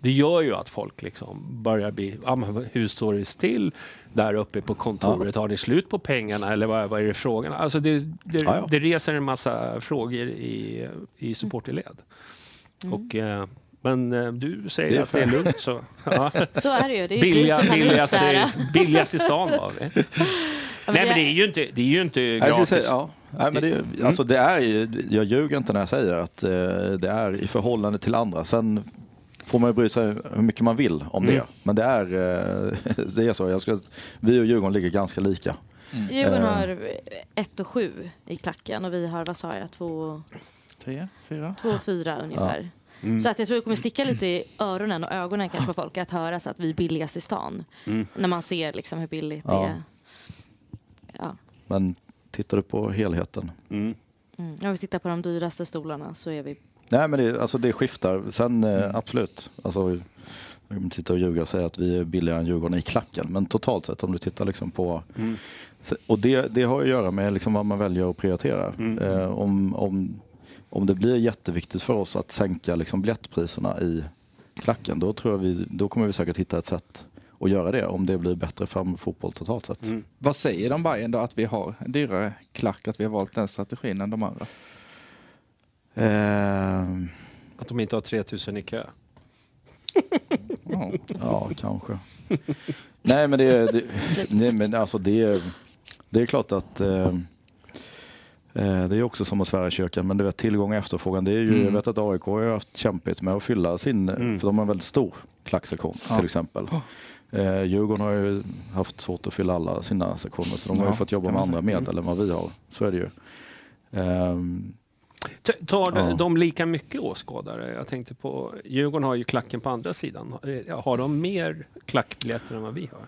Det gör ju att folk liksom börjar bli, ja, men hur står det still där uppe på kontoret? Har ni slut på pengarna eller vad, vad är det frågan? Alltså det, det, Ja, ja. det reser en massa frågor i, i supporterled. Mm. Och, eh, men eh, du säger Det att det är lugnt så. Ja. Så är det ju. Det är ju Billiga, och panik billigast, billigast i stan var vi. Nej men det är ju inte, det är ju inte gratis. säga, ja. Nej, men det, alltså det är ju, jag ljuger inte när jag säger att eh, det är i förhållande till andra. Sen får man ju bry sig hur mycket man vill om Mm. det. Men det är, eh, det är så. Jag skulle, vi och Djurgården ligger ganska lika. Djurgården Eh. har 1 och 7 i klacken och vi har, vad sa jag, 2 Tre, fyra? Två, fyra ungefär. Mm. Så att jag tror det kommer sticka lite i öronen och ögonen kanske på folk att höra så att vi är billigast i stan. Mm. När man ser liksom hur billigt Ja. det är. Ja. Men tittar du på helheten? Mm. Mm. Om vi tittar på de dyraste stolarna så är vi... Nej men det, alltså det skiftar. Sen eh, absolut. Alltså, jag kommer titta och ljuga och säga att vi är billigare än Djurgården i klacken. Men totalt sett om du tittar liksom på Mm. Och det, det har att göra med liksom vad man väljer att prioritera. Mm. Eh, om, om, om det blir jätteviktigt för oss att sänka liksom biljettpriserna i klacken, då, tror jag vi, då kommer vi säkert hitta ett sätt att göra det. Om det blir bättre för fotboll totalt sett. Mm. Vad säger de Bayern då att vi har en dyrare klack, att vi har valt den strategin än de andra? Eh, Att de inte har 3000 i kö. Ja. ja, kanske. Nej men det, det, nej, men alltså det, är- det är klart att eh, det är också som att svära i kyrkan, men du vet tillgång och efterfrågan. Det är ju, Mm. Jag vet att AIK har haft kämpigt med att fylla sin, Mm. för de har en väldigt stor klacksektion Ja. till exempel. Eh, Djurgården har ju haft svårt att fylla alla sina sektioner, så de har Ja, ju fått jobba med andra säga. medel än vad vi har. Så är det ju. T- Tar Ja. de lika mycket åskådare? Jag tänkte på, Djurgården har ju klacken på andra sidan. Eh, Har de mer klackbiljetter än vad vi har?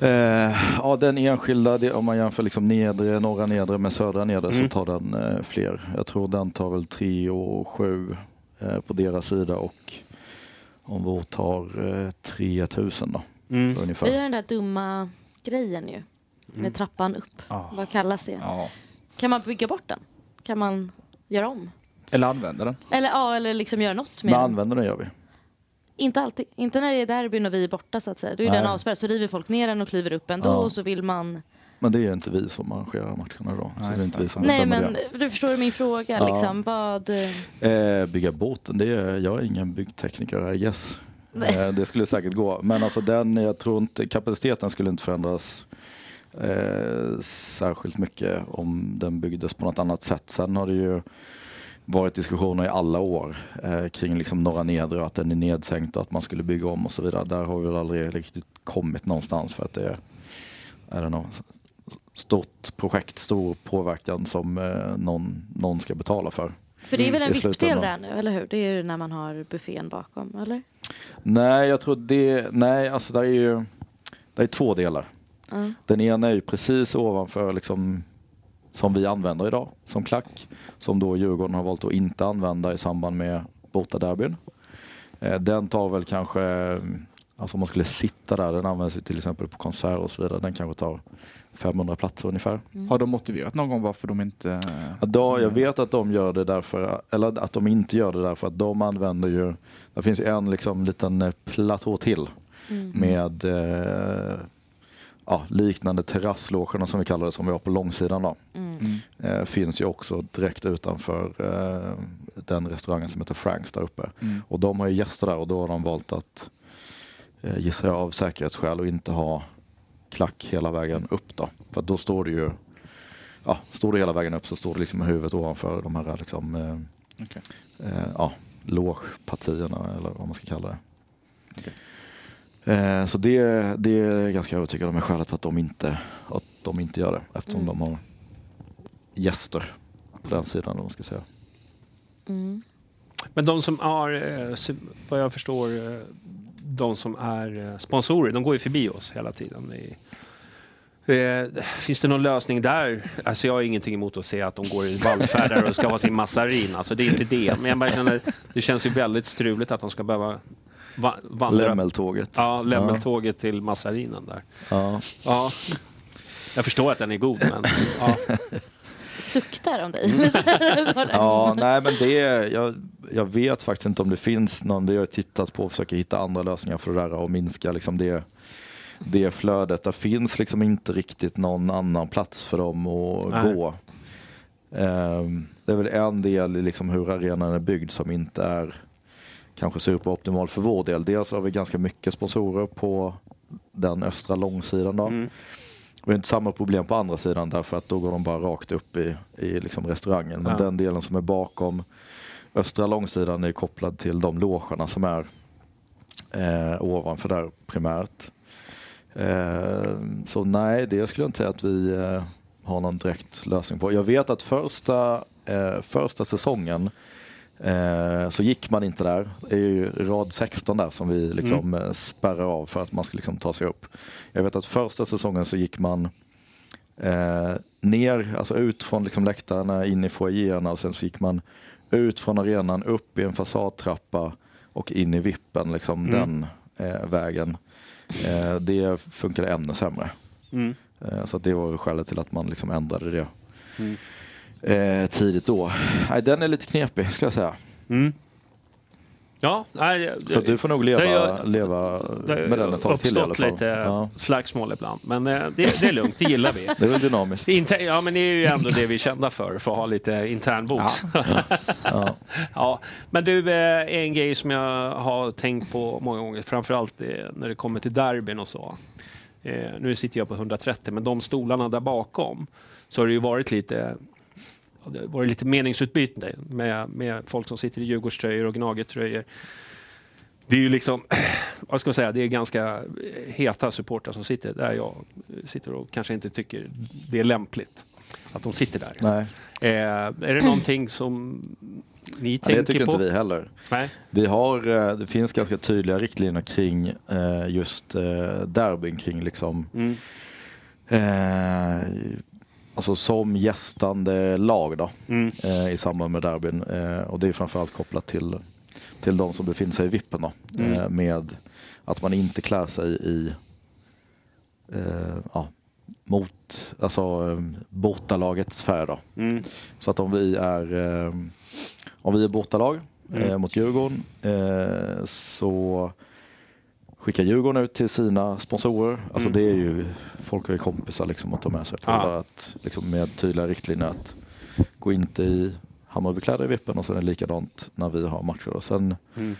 Eh, ja, den enskilda, det, om man jämför liksom nedre, norra nedre med södra nedre Mm. så tar den eh, fler. Jag tror den tar väl 3 och 7 eh, på deras sida och om vår tar eh, 3000 då, Mm. Vi har ungefär. den där dumma grejen ju. Med trappan upp. Ja. Vad kallas det? Ja. Kan man bygga bort den? Kan man göra om? Eller använder den. Eller, ja, eller liksom göra något med Men den? använder den gör vi. Inte alltid. Inte när det är derbyn och vi är borta så att säga. Då är Nej. den avspärrad. Så river folk ner den och kliver upp ändå Ja. och så vill man... Men det är ju inte vi som arrangerar matcherna då. så Nej, det är inte vi som Nej men du förstår min fråga Ja. liksom. Vad... det. Eh, bygga båten, det är, jag är ingen byggtekniker, I guess. Nej. Eh, det skulle säkert gå. Men alltså den, jag tror inte, kapaciteten skulle inte förändras eh, särskilt mycket om den byggdes på något annat sätt. Sen har det ju varit diskussioner i alla år eh, kring liksom norra nedre och att den är nedsänkt och att man skulle bygga om och så vidare. Där har vi väl aldrig riktigt kommit någonstans för att det är, är det något stort projekt, stor påverkan som eh, någon, någon ska betala för. För det är väl en I vippdel där nu, eller hur? Det är ju när man har buffén bakom, eller? Nej, jag tror det, nej alltså det är ju det är två delar. Ja. Den ena är ju precis ovanför liksom, som vi använder idag som klack. Som då Djurgården har valt att inte använda i samband med bortaderbyn. Eh, den tar väl kanske, alltså om man skulle sitta där, den används ju till exempel på konserter och så vidare. Den kanske tar 500 platser ungefär. Har de motiverat någon gång varför de inte... Ja, jag vet att de gör det därför, eller att de inte gör det därför att de använder ju, det finns ju en liksom liten platå till Mm. med eh, ja, liknande terrasslogerna som vi kallar det som vi har på långsidan då. Mm. Eh, finns ju också direkt utanför eh, den restaurangen som heter Franks där uppe. Mm. Och de har ju gäster där och då har de valt att eh, gissar jag av säkerhetsskäl och inte ha klack hela vägen upp då. För då står det ju, ja, står det hela vägen upp så står det liksom med huvudet ovanför de här liksom, eh, Okej. eh, ja, logepartierna eller vad man ska kalla det. Eh, så det, det är jag ganska övertygad om är skälet att de inte, att de inte gör det eftersom Mm. de har gäster på den sidan om man ska säga. Mm. Men de som har, eh, vad jag förstår, eh, de som är sponsorer, de går ju förbi oss hela tiden. Finns det någon lösning där? Alltså jag har ingenting emot att se att de går i vallfärdar och ska ha sin massarin. Alltså det är inte det. Men jag bara känner, det känns ju väldigt struligt att de ska behöva va- vandra. Lämmeltåget. Ja, lämmeltåget till massarinen där. Ja. Ja. Jag förstår att den är god, men ja. Suktar om dig. Ja, nej men det, jag, jag vet faktiskt inte om det finns någon, vi har tittat på och försöker hitta andra lösningar för det där och minska liksom det, det flödet. Det finns liksom inte riktigt någon annan plats för dem att Nej. gå. Ehm, det är väl en del i liksom hur arenan är byggd som inte är kanske superoptimal för vår del. Dels har vi ganska mycket sponsorer på den östra långsidan då. Mm. Vi har inte samma problem på andra sidan därför att då går de bara rakt upp i, i liksom restaurangen. Men Ja. den delen som är bakom östra långsidan är kopplad till de logerna som är eh, ovanför där primärt. Eh, så nej, det skulle jag inte säga att vi eh, har någon direkt lösning på. Jag vet att första eh, första säsongen eh, så gick man inte där. Det är ju rad 16 där som vi liksom Mm. spärrar av för att man ska liksom ta sig upp. Jag vet att första säsongen så gick man eh, ner, alltså ut från liksom läktarna in i foajéerna och sen så gick man ut från arenan upp i en fasadtrappa och in i vippen, liksom Mm. den eh, vägen. Eh, det funkade ännu sämre. Mm. Eh, så det var skälet till att man liksom ändrade det Mm. Eh, tidigt då. Nej, den är lite knepig ska jag säga. Mm. Ja, nej, Så du får nog leva, det har- leva det har med den ett tag till i alla uppstått fall. lite Ja. slagsmål ibland. Men eh, det, det är lugnt, det gillar vi. Det är väl dynamiskt. Inter- ja, men det är ju ändå det vi är kända för, för att ha lite intern box. Ja. Ja, men du, eh, en grej som jag har tänkt på många gånger, framförallt eh, när det kommer till derbyn och så. Nu sitter jag på 130, men de stolarna där bakom så har det ju varit lite ja, det har varit lite meningsutbyte med, med folk som sitter i Djurgårdströjor och Gnagertröjor. Det är ju liksom, vad ska man säga, det är ganska heta supportrar som sitter där jag sitter och kanske inte tycker det är lämpligt att de sitter där. Nej. Eh, är det någonting som ni Ja, tänker det tycker på? inte vi heller. Nej. Vi har, eh, det finns ganska tydliga riktlinjer kring eh, just eh, derbyn kring liksom Mm. eh, Alltså som gästande lag då Mm. eh, i samband med derbyn. Eh, och det är framförallt kopplat till, till de som befinner sig i vippen då. Mm. Eh, med att man inte klär sig i eh, ja, mot alltså, eh, bortalagets färg då. Mm. Så att om vi är, eh, om vi är bortalag Mm. mot Djurgården så skickar Djurgården ut till sina sponsorer. Alltså Mm. det är ju, folk har ju kompisar liksom att ta med sig på det. Att, liksom med tydliga riktlinjer att gå inte i Hammarbykläder i vippen och sen är det likadant när vi har matcher. Och sen, Mm.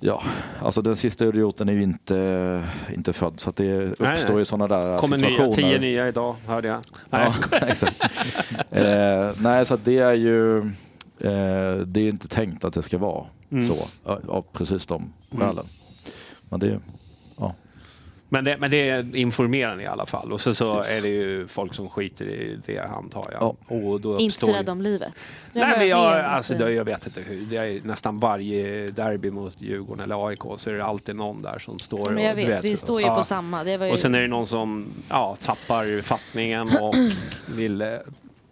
ja, alltså den sista idioten är ju inte, inte född så att det uppstår nej. ju sådana där kommer situationer. nya, tio nya idag, hörde jag. Nej, Ja, exakt. eh, nej, så att det är ju eh, det är inte tänkt att det ska vara Mm. så av precis de skälen. Men det, ja. Men det, men det är informerande i alla fall. Och så, så Yes. är det ju folk som skiter i det antar jag. Ja. Och då Inte så uppstår rädd om livet. Det Nej, men jag alltså, det, jag vet inte hur. Det är nästan varje derby mot Djurgården eller AIK så är det alltid någon där som står men jag och, du vet, vi står ju ja. på samma. Det var ju... Och sen är det någon som ja, tappar fattningen och vill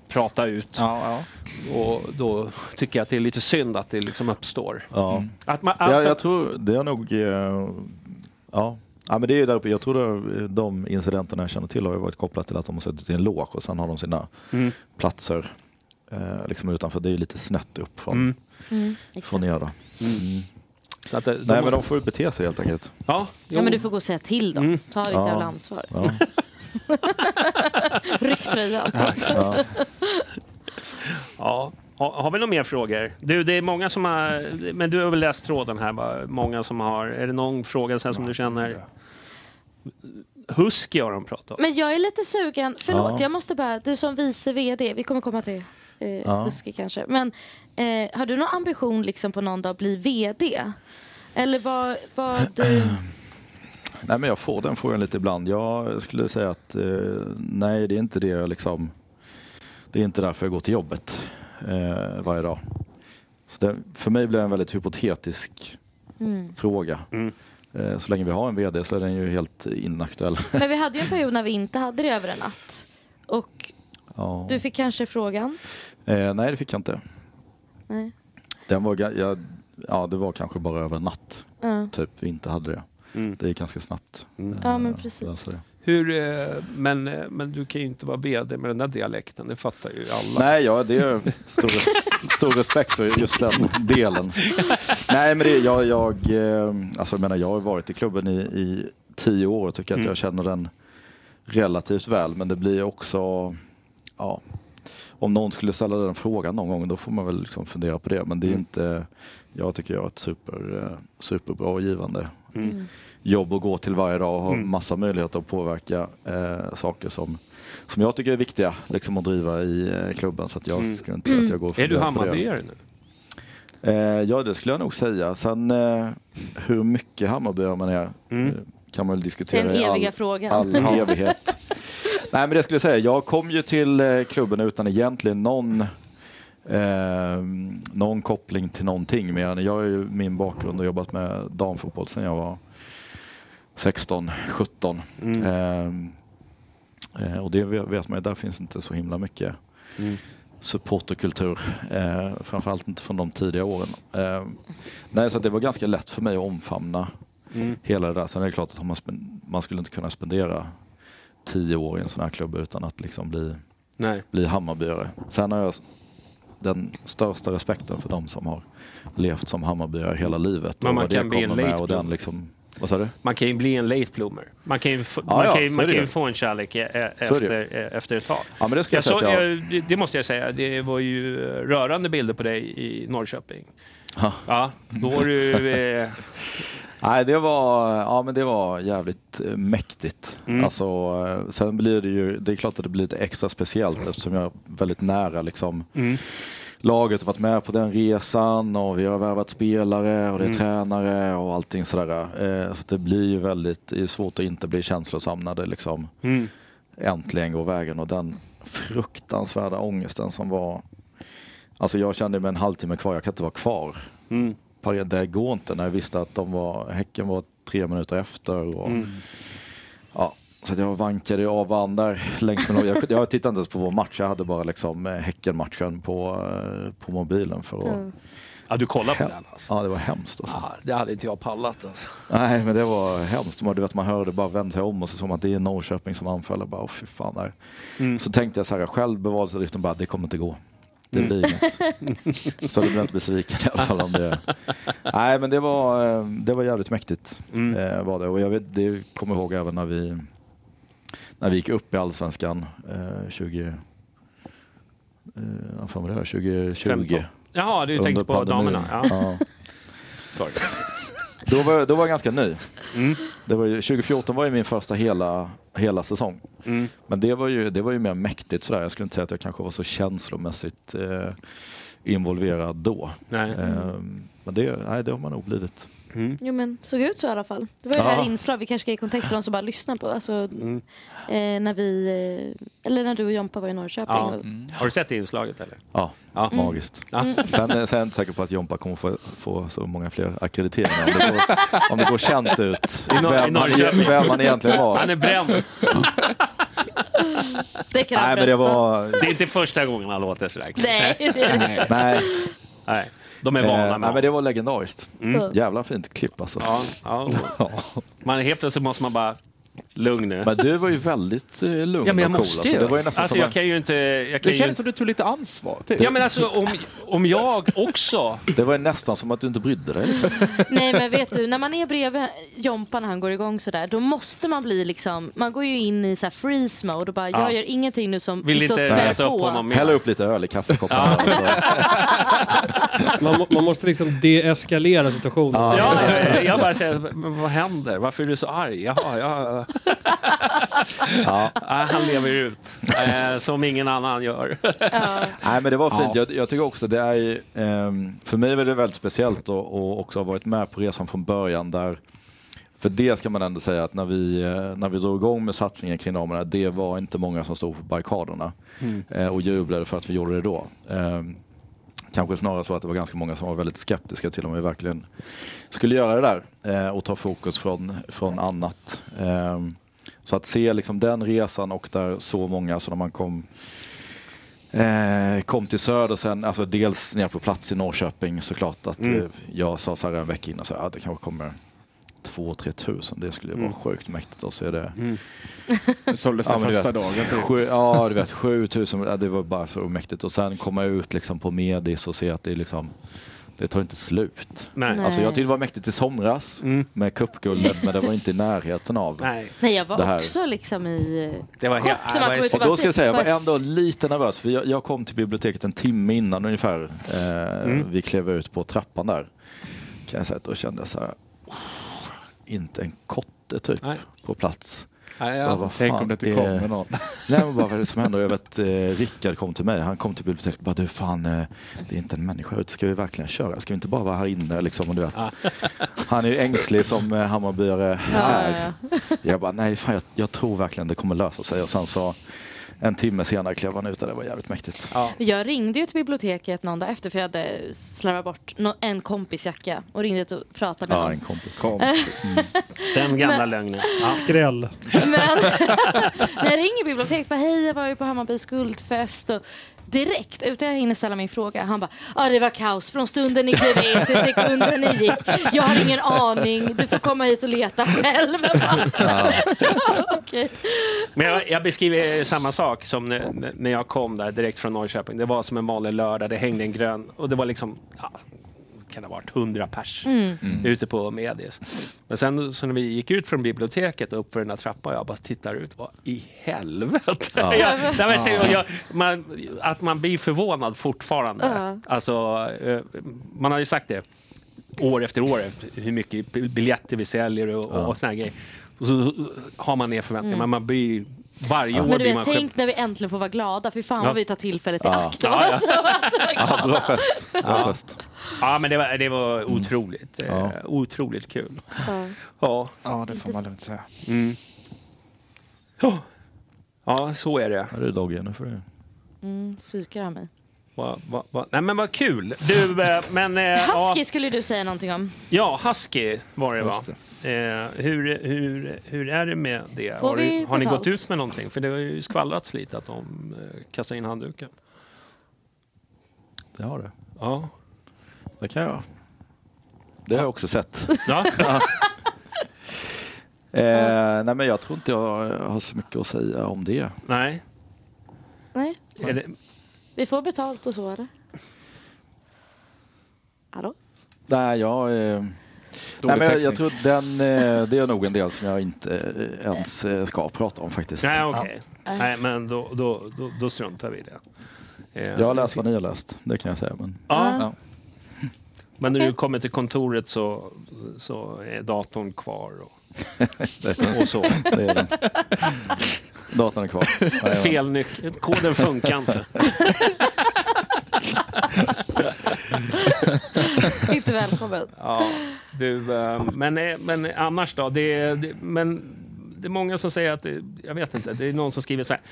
prata ut. Ja, ja. Och då tycker jag att det är lite synd att det liksom uppstår. Ja. Att man, att, Ja, jag tror det är nog, eh, ja. Ja men det är ju där uppe, jag tror det, de incidenterna jag känner till har varit kopplat till att de har suttit i en loge och sen har de sina Mm. platser eh, liksom utanför. Det är ju lite snett upp från, Mm. Mm, från er då. Mm. Så att det, Nej men de får ju bete sig helt enkelt. Ja, Ja, men du får gå och säga till dem. Mm. Ta ditt Ja. jävla ansvar. Ja. Ryck tröjan. Ja. Ja. Har, vi några mer frågor? Du, det är många som har... Men du har väl läst tråden här? Va? Många som har... Är det någon fråga sen som du känner? Husky har de pratat om. Men jag är lite sugen. Förlåt, Ja. jag måste bara... Du som vice VD, vi kommer komma till eh, Ja. Husky kanske. Men eh, har du någon ambition liksom på någon dag bli VD? Eller vad... vad du... Nej men jag får den frågan lite ibland. Jag skulle säga att eh, nej det är inte det jag liksom Det är inte därför jag går till jobbet eh, varje dag. Så det, för mig blir det en väldigt hypotetisk Mm. fråga. Mm. Eh, så länge vi har en VD så är den ju helt inaktuell. Men vi hade ju en period när vi inte hade det över en natt. Och ja. du fick kanske frågan? eh, nej det fick jag inte. Nej. Den var, jag, ja, det var kanske bara över en natt. Ja. Typ vi inte hade det. Mm. Det gick ganska snabbt. Mm. Ja, men Eh, precis. Hur, eh, men, eh, men du kan ju inte vara VD med den där dialekten, det fattar ju alla. Nej, ja, det är stor, stor respekt för just den delen. Nej, men det, jag, jag, eh, alltså, jag menar, jag har varit i klubben i, i tio år och tycker att Mm. jag känner den relativt väl. Men det blir också, ja, om någon skulle ställa den frågan någon gång då får man väl liksom fundera på det. Men det är Mm. inte, jag tycker jag har ett super, eh, superbra och givande Mm. jobb att gå till varje dag och ha Mm. massa möjligheter att påverka eh, saker som, som jag tycker är viktiga liksom att driva i eh, klubben. Så att jag Mm. skulle inte säga att jag går och Är du. Hammarbyare nu? Eh, ja, det skulle jag nog säga. Sen eh, hur mycket Hammarbyare man är Mm. eh, kan man väl diskutera Den i eviga all, frågan. all evighet. Nej, men det skulle jag säga. Jag kom ju till eh, klubben utan egentligen någon eh, någon koppling till någonting. Men jag har ju min bakgrund och jobbat med damfotboll sedan jag var 16, 17. Mm. Eh, eh, och det vet man ju, där finns inte så himla mycket Mm. supporterkultur. Eh, framförallt inte från de tidiga åren. Eh, nej, så det var ganska lätt för mig att omfamna Mm. hela det där. Sen är det klart att man, man skulle inte kunna spendera tio år i en sån här klubb utan att liksom bli, Nej. bli Hammarbyare. Sen har jag den största respekten för de som har levt som Hammarbyare hela livet. Men man kan bli en late och den bloomer. liksom, Vad sa du? Man kan ju bli en late bloomer. Man kan ju, f- Ja, man ja, kan ju, så man kan ju få en kärlek eh, Så det efter, eh, efter ett tag. Ja, men det skulle jag Jag att jag- det- måste jag säga, det var ju eh, rörande bilder på dig i Norrköping. Ja. Ja, då var du... Eh, Nej, det var, ja, men det var jävligt eh, mäktigt. Mm. Alltså, eh, sen blir det ju, det är klart att det blir lite extra speciellt eftersom jag är väldigt nära liksom, Mm. laget och varit med på den resan och vi har värvat spelare och det är Mm. tränare och allting sådär. Eh, så det blir ju väldigt svårt att inte bli känslosam när det liksom Mm. äntligen går vägen och den fruktansvärda ångesten som var Alltså jag kände med en halvtimme kvar, jag kan inte vara kvar. Mm. Par- Det går inte när jag visste att de var, Häcken var tre minuter efter. Och, Mm. ja, så att jag vankade av vann där längs med jag, jag tittade inte ens på vår match, jag hade bara liksom eh, Häcken-matchen på, eh, på mobilen. För att, Mm. Ja, du kollar på den alltså? Ja, det var hemskt. Alltså. Ja, det hade inte jag pallat alltså. Nej, men det var hemskt. Man, du vet, man hörde bara vända sig om och så såg man att det är Norrköping som anfaller. Bara, åh, fy fan, där. Mm. Så tänkte jag så här, självbevarelsedriften bara, det kommer inte gå. Det Mm. blir inget. så det blir inte besviken i alla fall om det. Nej, men det var, eh, det var jävligt mäktigt. Mm. Eh, var det. Och jag vet, det kommer jag ihåg även när vi, när vi gick upp i Allsvenskan eh, 20... Eh, vad var det? där? 2020. 15. Jaha, du tänkte på damerna. Ja. Ja. Då var, då var jag ganska ny. Mm. Det var ju, 2014 var ju min första hela, hela säsong. Mm. Men det var, ju, det var ju mer mäktigt sådär. Jag skulle inte säga att jag kanske var så känslomässigt eh, involverad då. Nej. Eh, men det, nej, det har man nog blivit. Mm. Jo men såg ut så i alla fall. Det var ju det Ja. här inslag, vi kanske ska ge kontext till de som bara lyssnar på. Alltså, Mm. eh, när vi, eh, eller när du och Jompa var i Norrköping. Ja. Och, Har du sett det inslaget eller? Ja, Ja. magiskt. Ja. Mm. Sen, är- sen är jag inte säker på att Jompa kommer få, få så många fler akkrediteringar. Om det går, om det går känt ut I i vem, man, Norrköping. vem man egentligen var. Han är bränd. det kan han Nej, men det var... Det är inte första gången han låter sådär kanske. Nej, det är det. Nej, Nej. De är vana eh, med nej, men det var legendariskt. Mm. Jävla fint klipp alltså. Ja. Ja. Man, helt plötsligt måste man bara... Lugn nu. Men du var ju väldigt eh, lugn Ja, men jag och cool. måste ju. alltså. Det var ju nästan alltså, som jag kan ju inte... Jag kan Det ju... som du tog lite ansvar. Typ. Ja, men alltså om, om jag också... Det var ju nästan som att du inte brydde dig. Liksom. Nej men vet du, när man är bredvid Jompa när han går igång sådär, då måste man bli liksom, man går ju in i så här freeze mode och bara, Ja. jag gör ingenting nu som Vill liksom inte spär reta upp på. honom mer. Hälla upp lite öl i kaffekoppen. Ja. Man, må- man måste liksom deeskalera situationen. Ja. Ja, jag, jag bara säger, men vad händer? Varför är du så arg? Jaha, ja. Ja. Ja, han lever ut. Eh, som ingen annan gör. Ja. Nej men det var fint. Ja. Jag, jag tycker också det är, ehm, för mig var det väldigt speciellt att och också ha varit med på resan från början där för det ska man ändå säga att när vi, eh, när vi drog igång med satsningen kring damerna, det var inte många som stod på barrikaderna eh, och jublade för att vi gjorde det då. Kanske snarare så att det var ganska många som var väldigt skeptiska till om vi verkligen skulle göra det där eh, och ta fokus från, från annat. Ehm, Så att se liksom den resan och där så många, så när man kom Eh, kom till Söder sen, alltså dels ner på plats i Norrköping såklart att Mm. eh, jag sa så här en vecka innan så här, ah, det kanske kommer 2-3 tusen, det skulle ju Mm. vara sjukt mäktigt så är det Såldes det Ja, första vet, dagen. Typ. Sju, ja, du vet 7000, ja, det var bara så mäktigt och sen komma ut liksom på Medis och se att det är liksom det tar inte slut. Nej. Nej. Alltså jag tyckte det var mäktigt i somras Mm. med cupguldet men det var inte i närheten av. Nej, Nej jag var också liksom i... det var helt... Går var Och då ska jag säga, jag var ändå lite nervös för jag, jag kom till biblioteket en timme innan ungefär. Eh, Mm. Vi klev ut på trappan där. Kan jag säga att då kände jag så här, "Oh, inte en kotte typ Nej. på plats. Nej, Ja, vad Tänk fan om det inte kommer någon. Nej men bara vad är det som händer? Jag vet eh, Rickard kom till mig, han kom till biblioteket och bara du fan eh, det är inte en människa ute, ska vi verkligen köra? Ska vi inte bara vara här inne liksom? Och du vet, Han är ju ängslig som eh, Hammarbyare Ja, är. ja, Jag bara nej fan jag, jag tror verkligen det kommer lösa sig och sen så en timme senare klev han ut och det var jävligt mäktigt. Ja. Jag ringde ju till biblioteket någon dag efter för jag hade slarvat bort en kompis jacka och ringde och pratade med Ja, en kompis. Den gamla Men- lögnen. Ja. Skräll. Men när jag ringer biblioteket, bara hej jag var ju på Hammarby skuldfest och direkt utan jag hinner ställa min fråga, han bara ja det var kaos från stunden ni klev in till sekunden ni gick. Jag har ingen aning, du får komma hit och leta själv. Okej. Men jag, jag beskriver samma sak som när, när jag kom där direkt från Norrköping. Det var som en vanlig lördag, det hängde en grön och det var liksom, ja, kan det ha varit 100 pers Mm. Mm. ute på Medis. Men sen så när vi gick ut från biblioteket och upp för den här trappan, jag bara tittar ut, vad i helvete? Ja. jag, jag jag, man, att man blir förvånad fortfarande. Ja. Alltså, eh, man har ju sagt det år efter år, hur mycket biljetter vi säljer och, Ja. och såna här grejer. Och så har man ner förväntningar, Mm. men man blir varje år Men du blir man tänk när vi äntligen får vara glada, för fan Ja. vad vi tar tillfället i Ja. akt. Ja, ja. Alltså, Ja, bra fest. Bra Ja. fest. Ja, men det var, det var otroligt. Ja. Eh, otroligt kul. Ja. Ja. Ja, det får man lugnt säga. Mm. Ja. Ja, så är det. Här är det nu får du... Mm, psykar han mig. Va, va, va. Nej, men vad kul. Du, eh, men... Eh, Husky ja, skulle du säga någonting om. ja, Husky var det va? Just Eh, hur, hur, hur är det med det? Får har vi du, har ni gått ut med någonting? För det har ju skvallrats lite att de eh, kastar in handduken. Det har det. Ja. Det kan jag. Det har jag också sett. ja. Eh, nej men jag tror inte jag har så mycket att säga om det. Nej. Nej, Är det, vi får betalt och så är det. Hallå? Nej, jag... Eh, nej, men jag, jag tror den, eh, det är nog en del som jag inte eh, ens eh, ska prata om faktiskt. nej, okej. Ja. Nej, men då, då, då, då struntar vi i det. Jag har läst vad ni har läst, det kan jag säga. Men, Ja. ja. Men när du kommer till kontoret så, så är datorn kvar. Och, och så. Det är den. Datorn är kvar. Fel nyckel. Koden funkar inte. Inte välkommen. Ja, du, eh, men, eh, men annars då? Det, är- det, men det är många som säger att, det, jag vet inte, det är någon som skriver så här.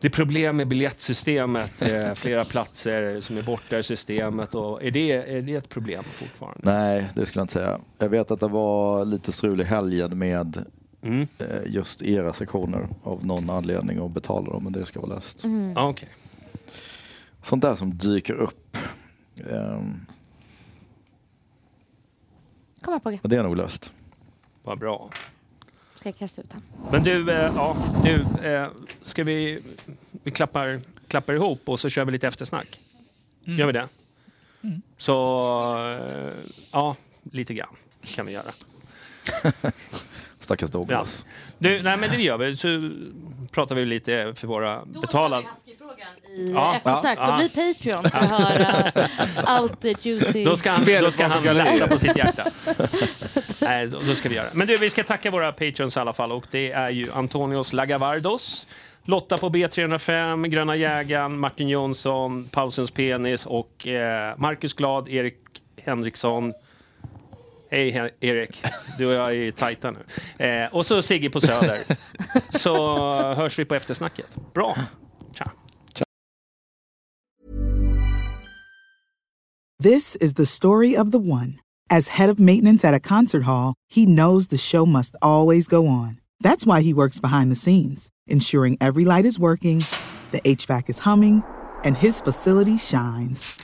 Det är problem med biljettsystemet, eh, flera platser som är borta i systemet. Och är, det, är det ett problem fortfarande? Nej, det skulle jag inte säga. Jag vet att det var lite strul i helgen med Mm. eh, just era sektioner av någon anledning och betala dem, men det ska vara löst. Mm. Ja, Okej. Sånt där som dyker upp. ehm, Kom här Pogge. och det är nog löst. Vad bra. Ska jag kasta ut den? Men du, eh, ja, du eh, ska vi, vi klappar, klappar ihop och så kör vi lite eftersnack? Gör vi det? Så, eh, ja, lite grann kan vi göra. Stackars Douglas. Du, nej men det gör vi. Så pratar vi lite för våra betalare. i Ja. eftersnack. Ja. Så bli Patreon för att höra allt det juicy. Då ska han, Spelet då ska han lätta på sitt hjärta. Nej, då, då ska vi göra. Men du, vi ska tacka våra patrons i alla fall. Och det är ju Antonios Lagavardos, Lotta på B305, Gröna jägaren, Martin Jonsson, Pausens penis och eh, Marcus Glad, Erik Henriksson. Hej Erik, du och jag är tajta nu. Eh, och så Sigge på Söder. Så hörs vi på eftersnacket. Bra. Tja. This is the story of the one. As head of maintenance at a concert hall, he knows the show must always go on. That's why he works behind the scenes, ensuring every light is working, the HVAC is humming, and his facility shines.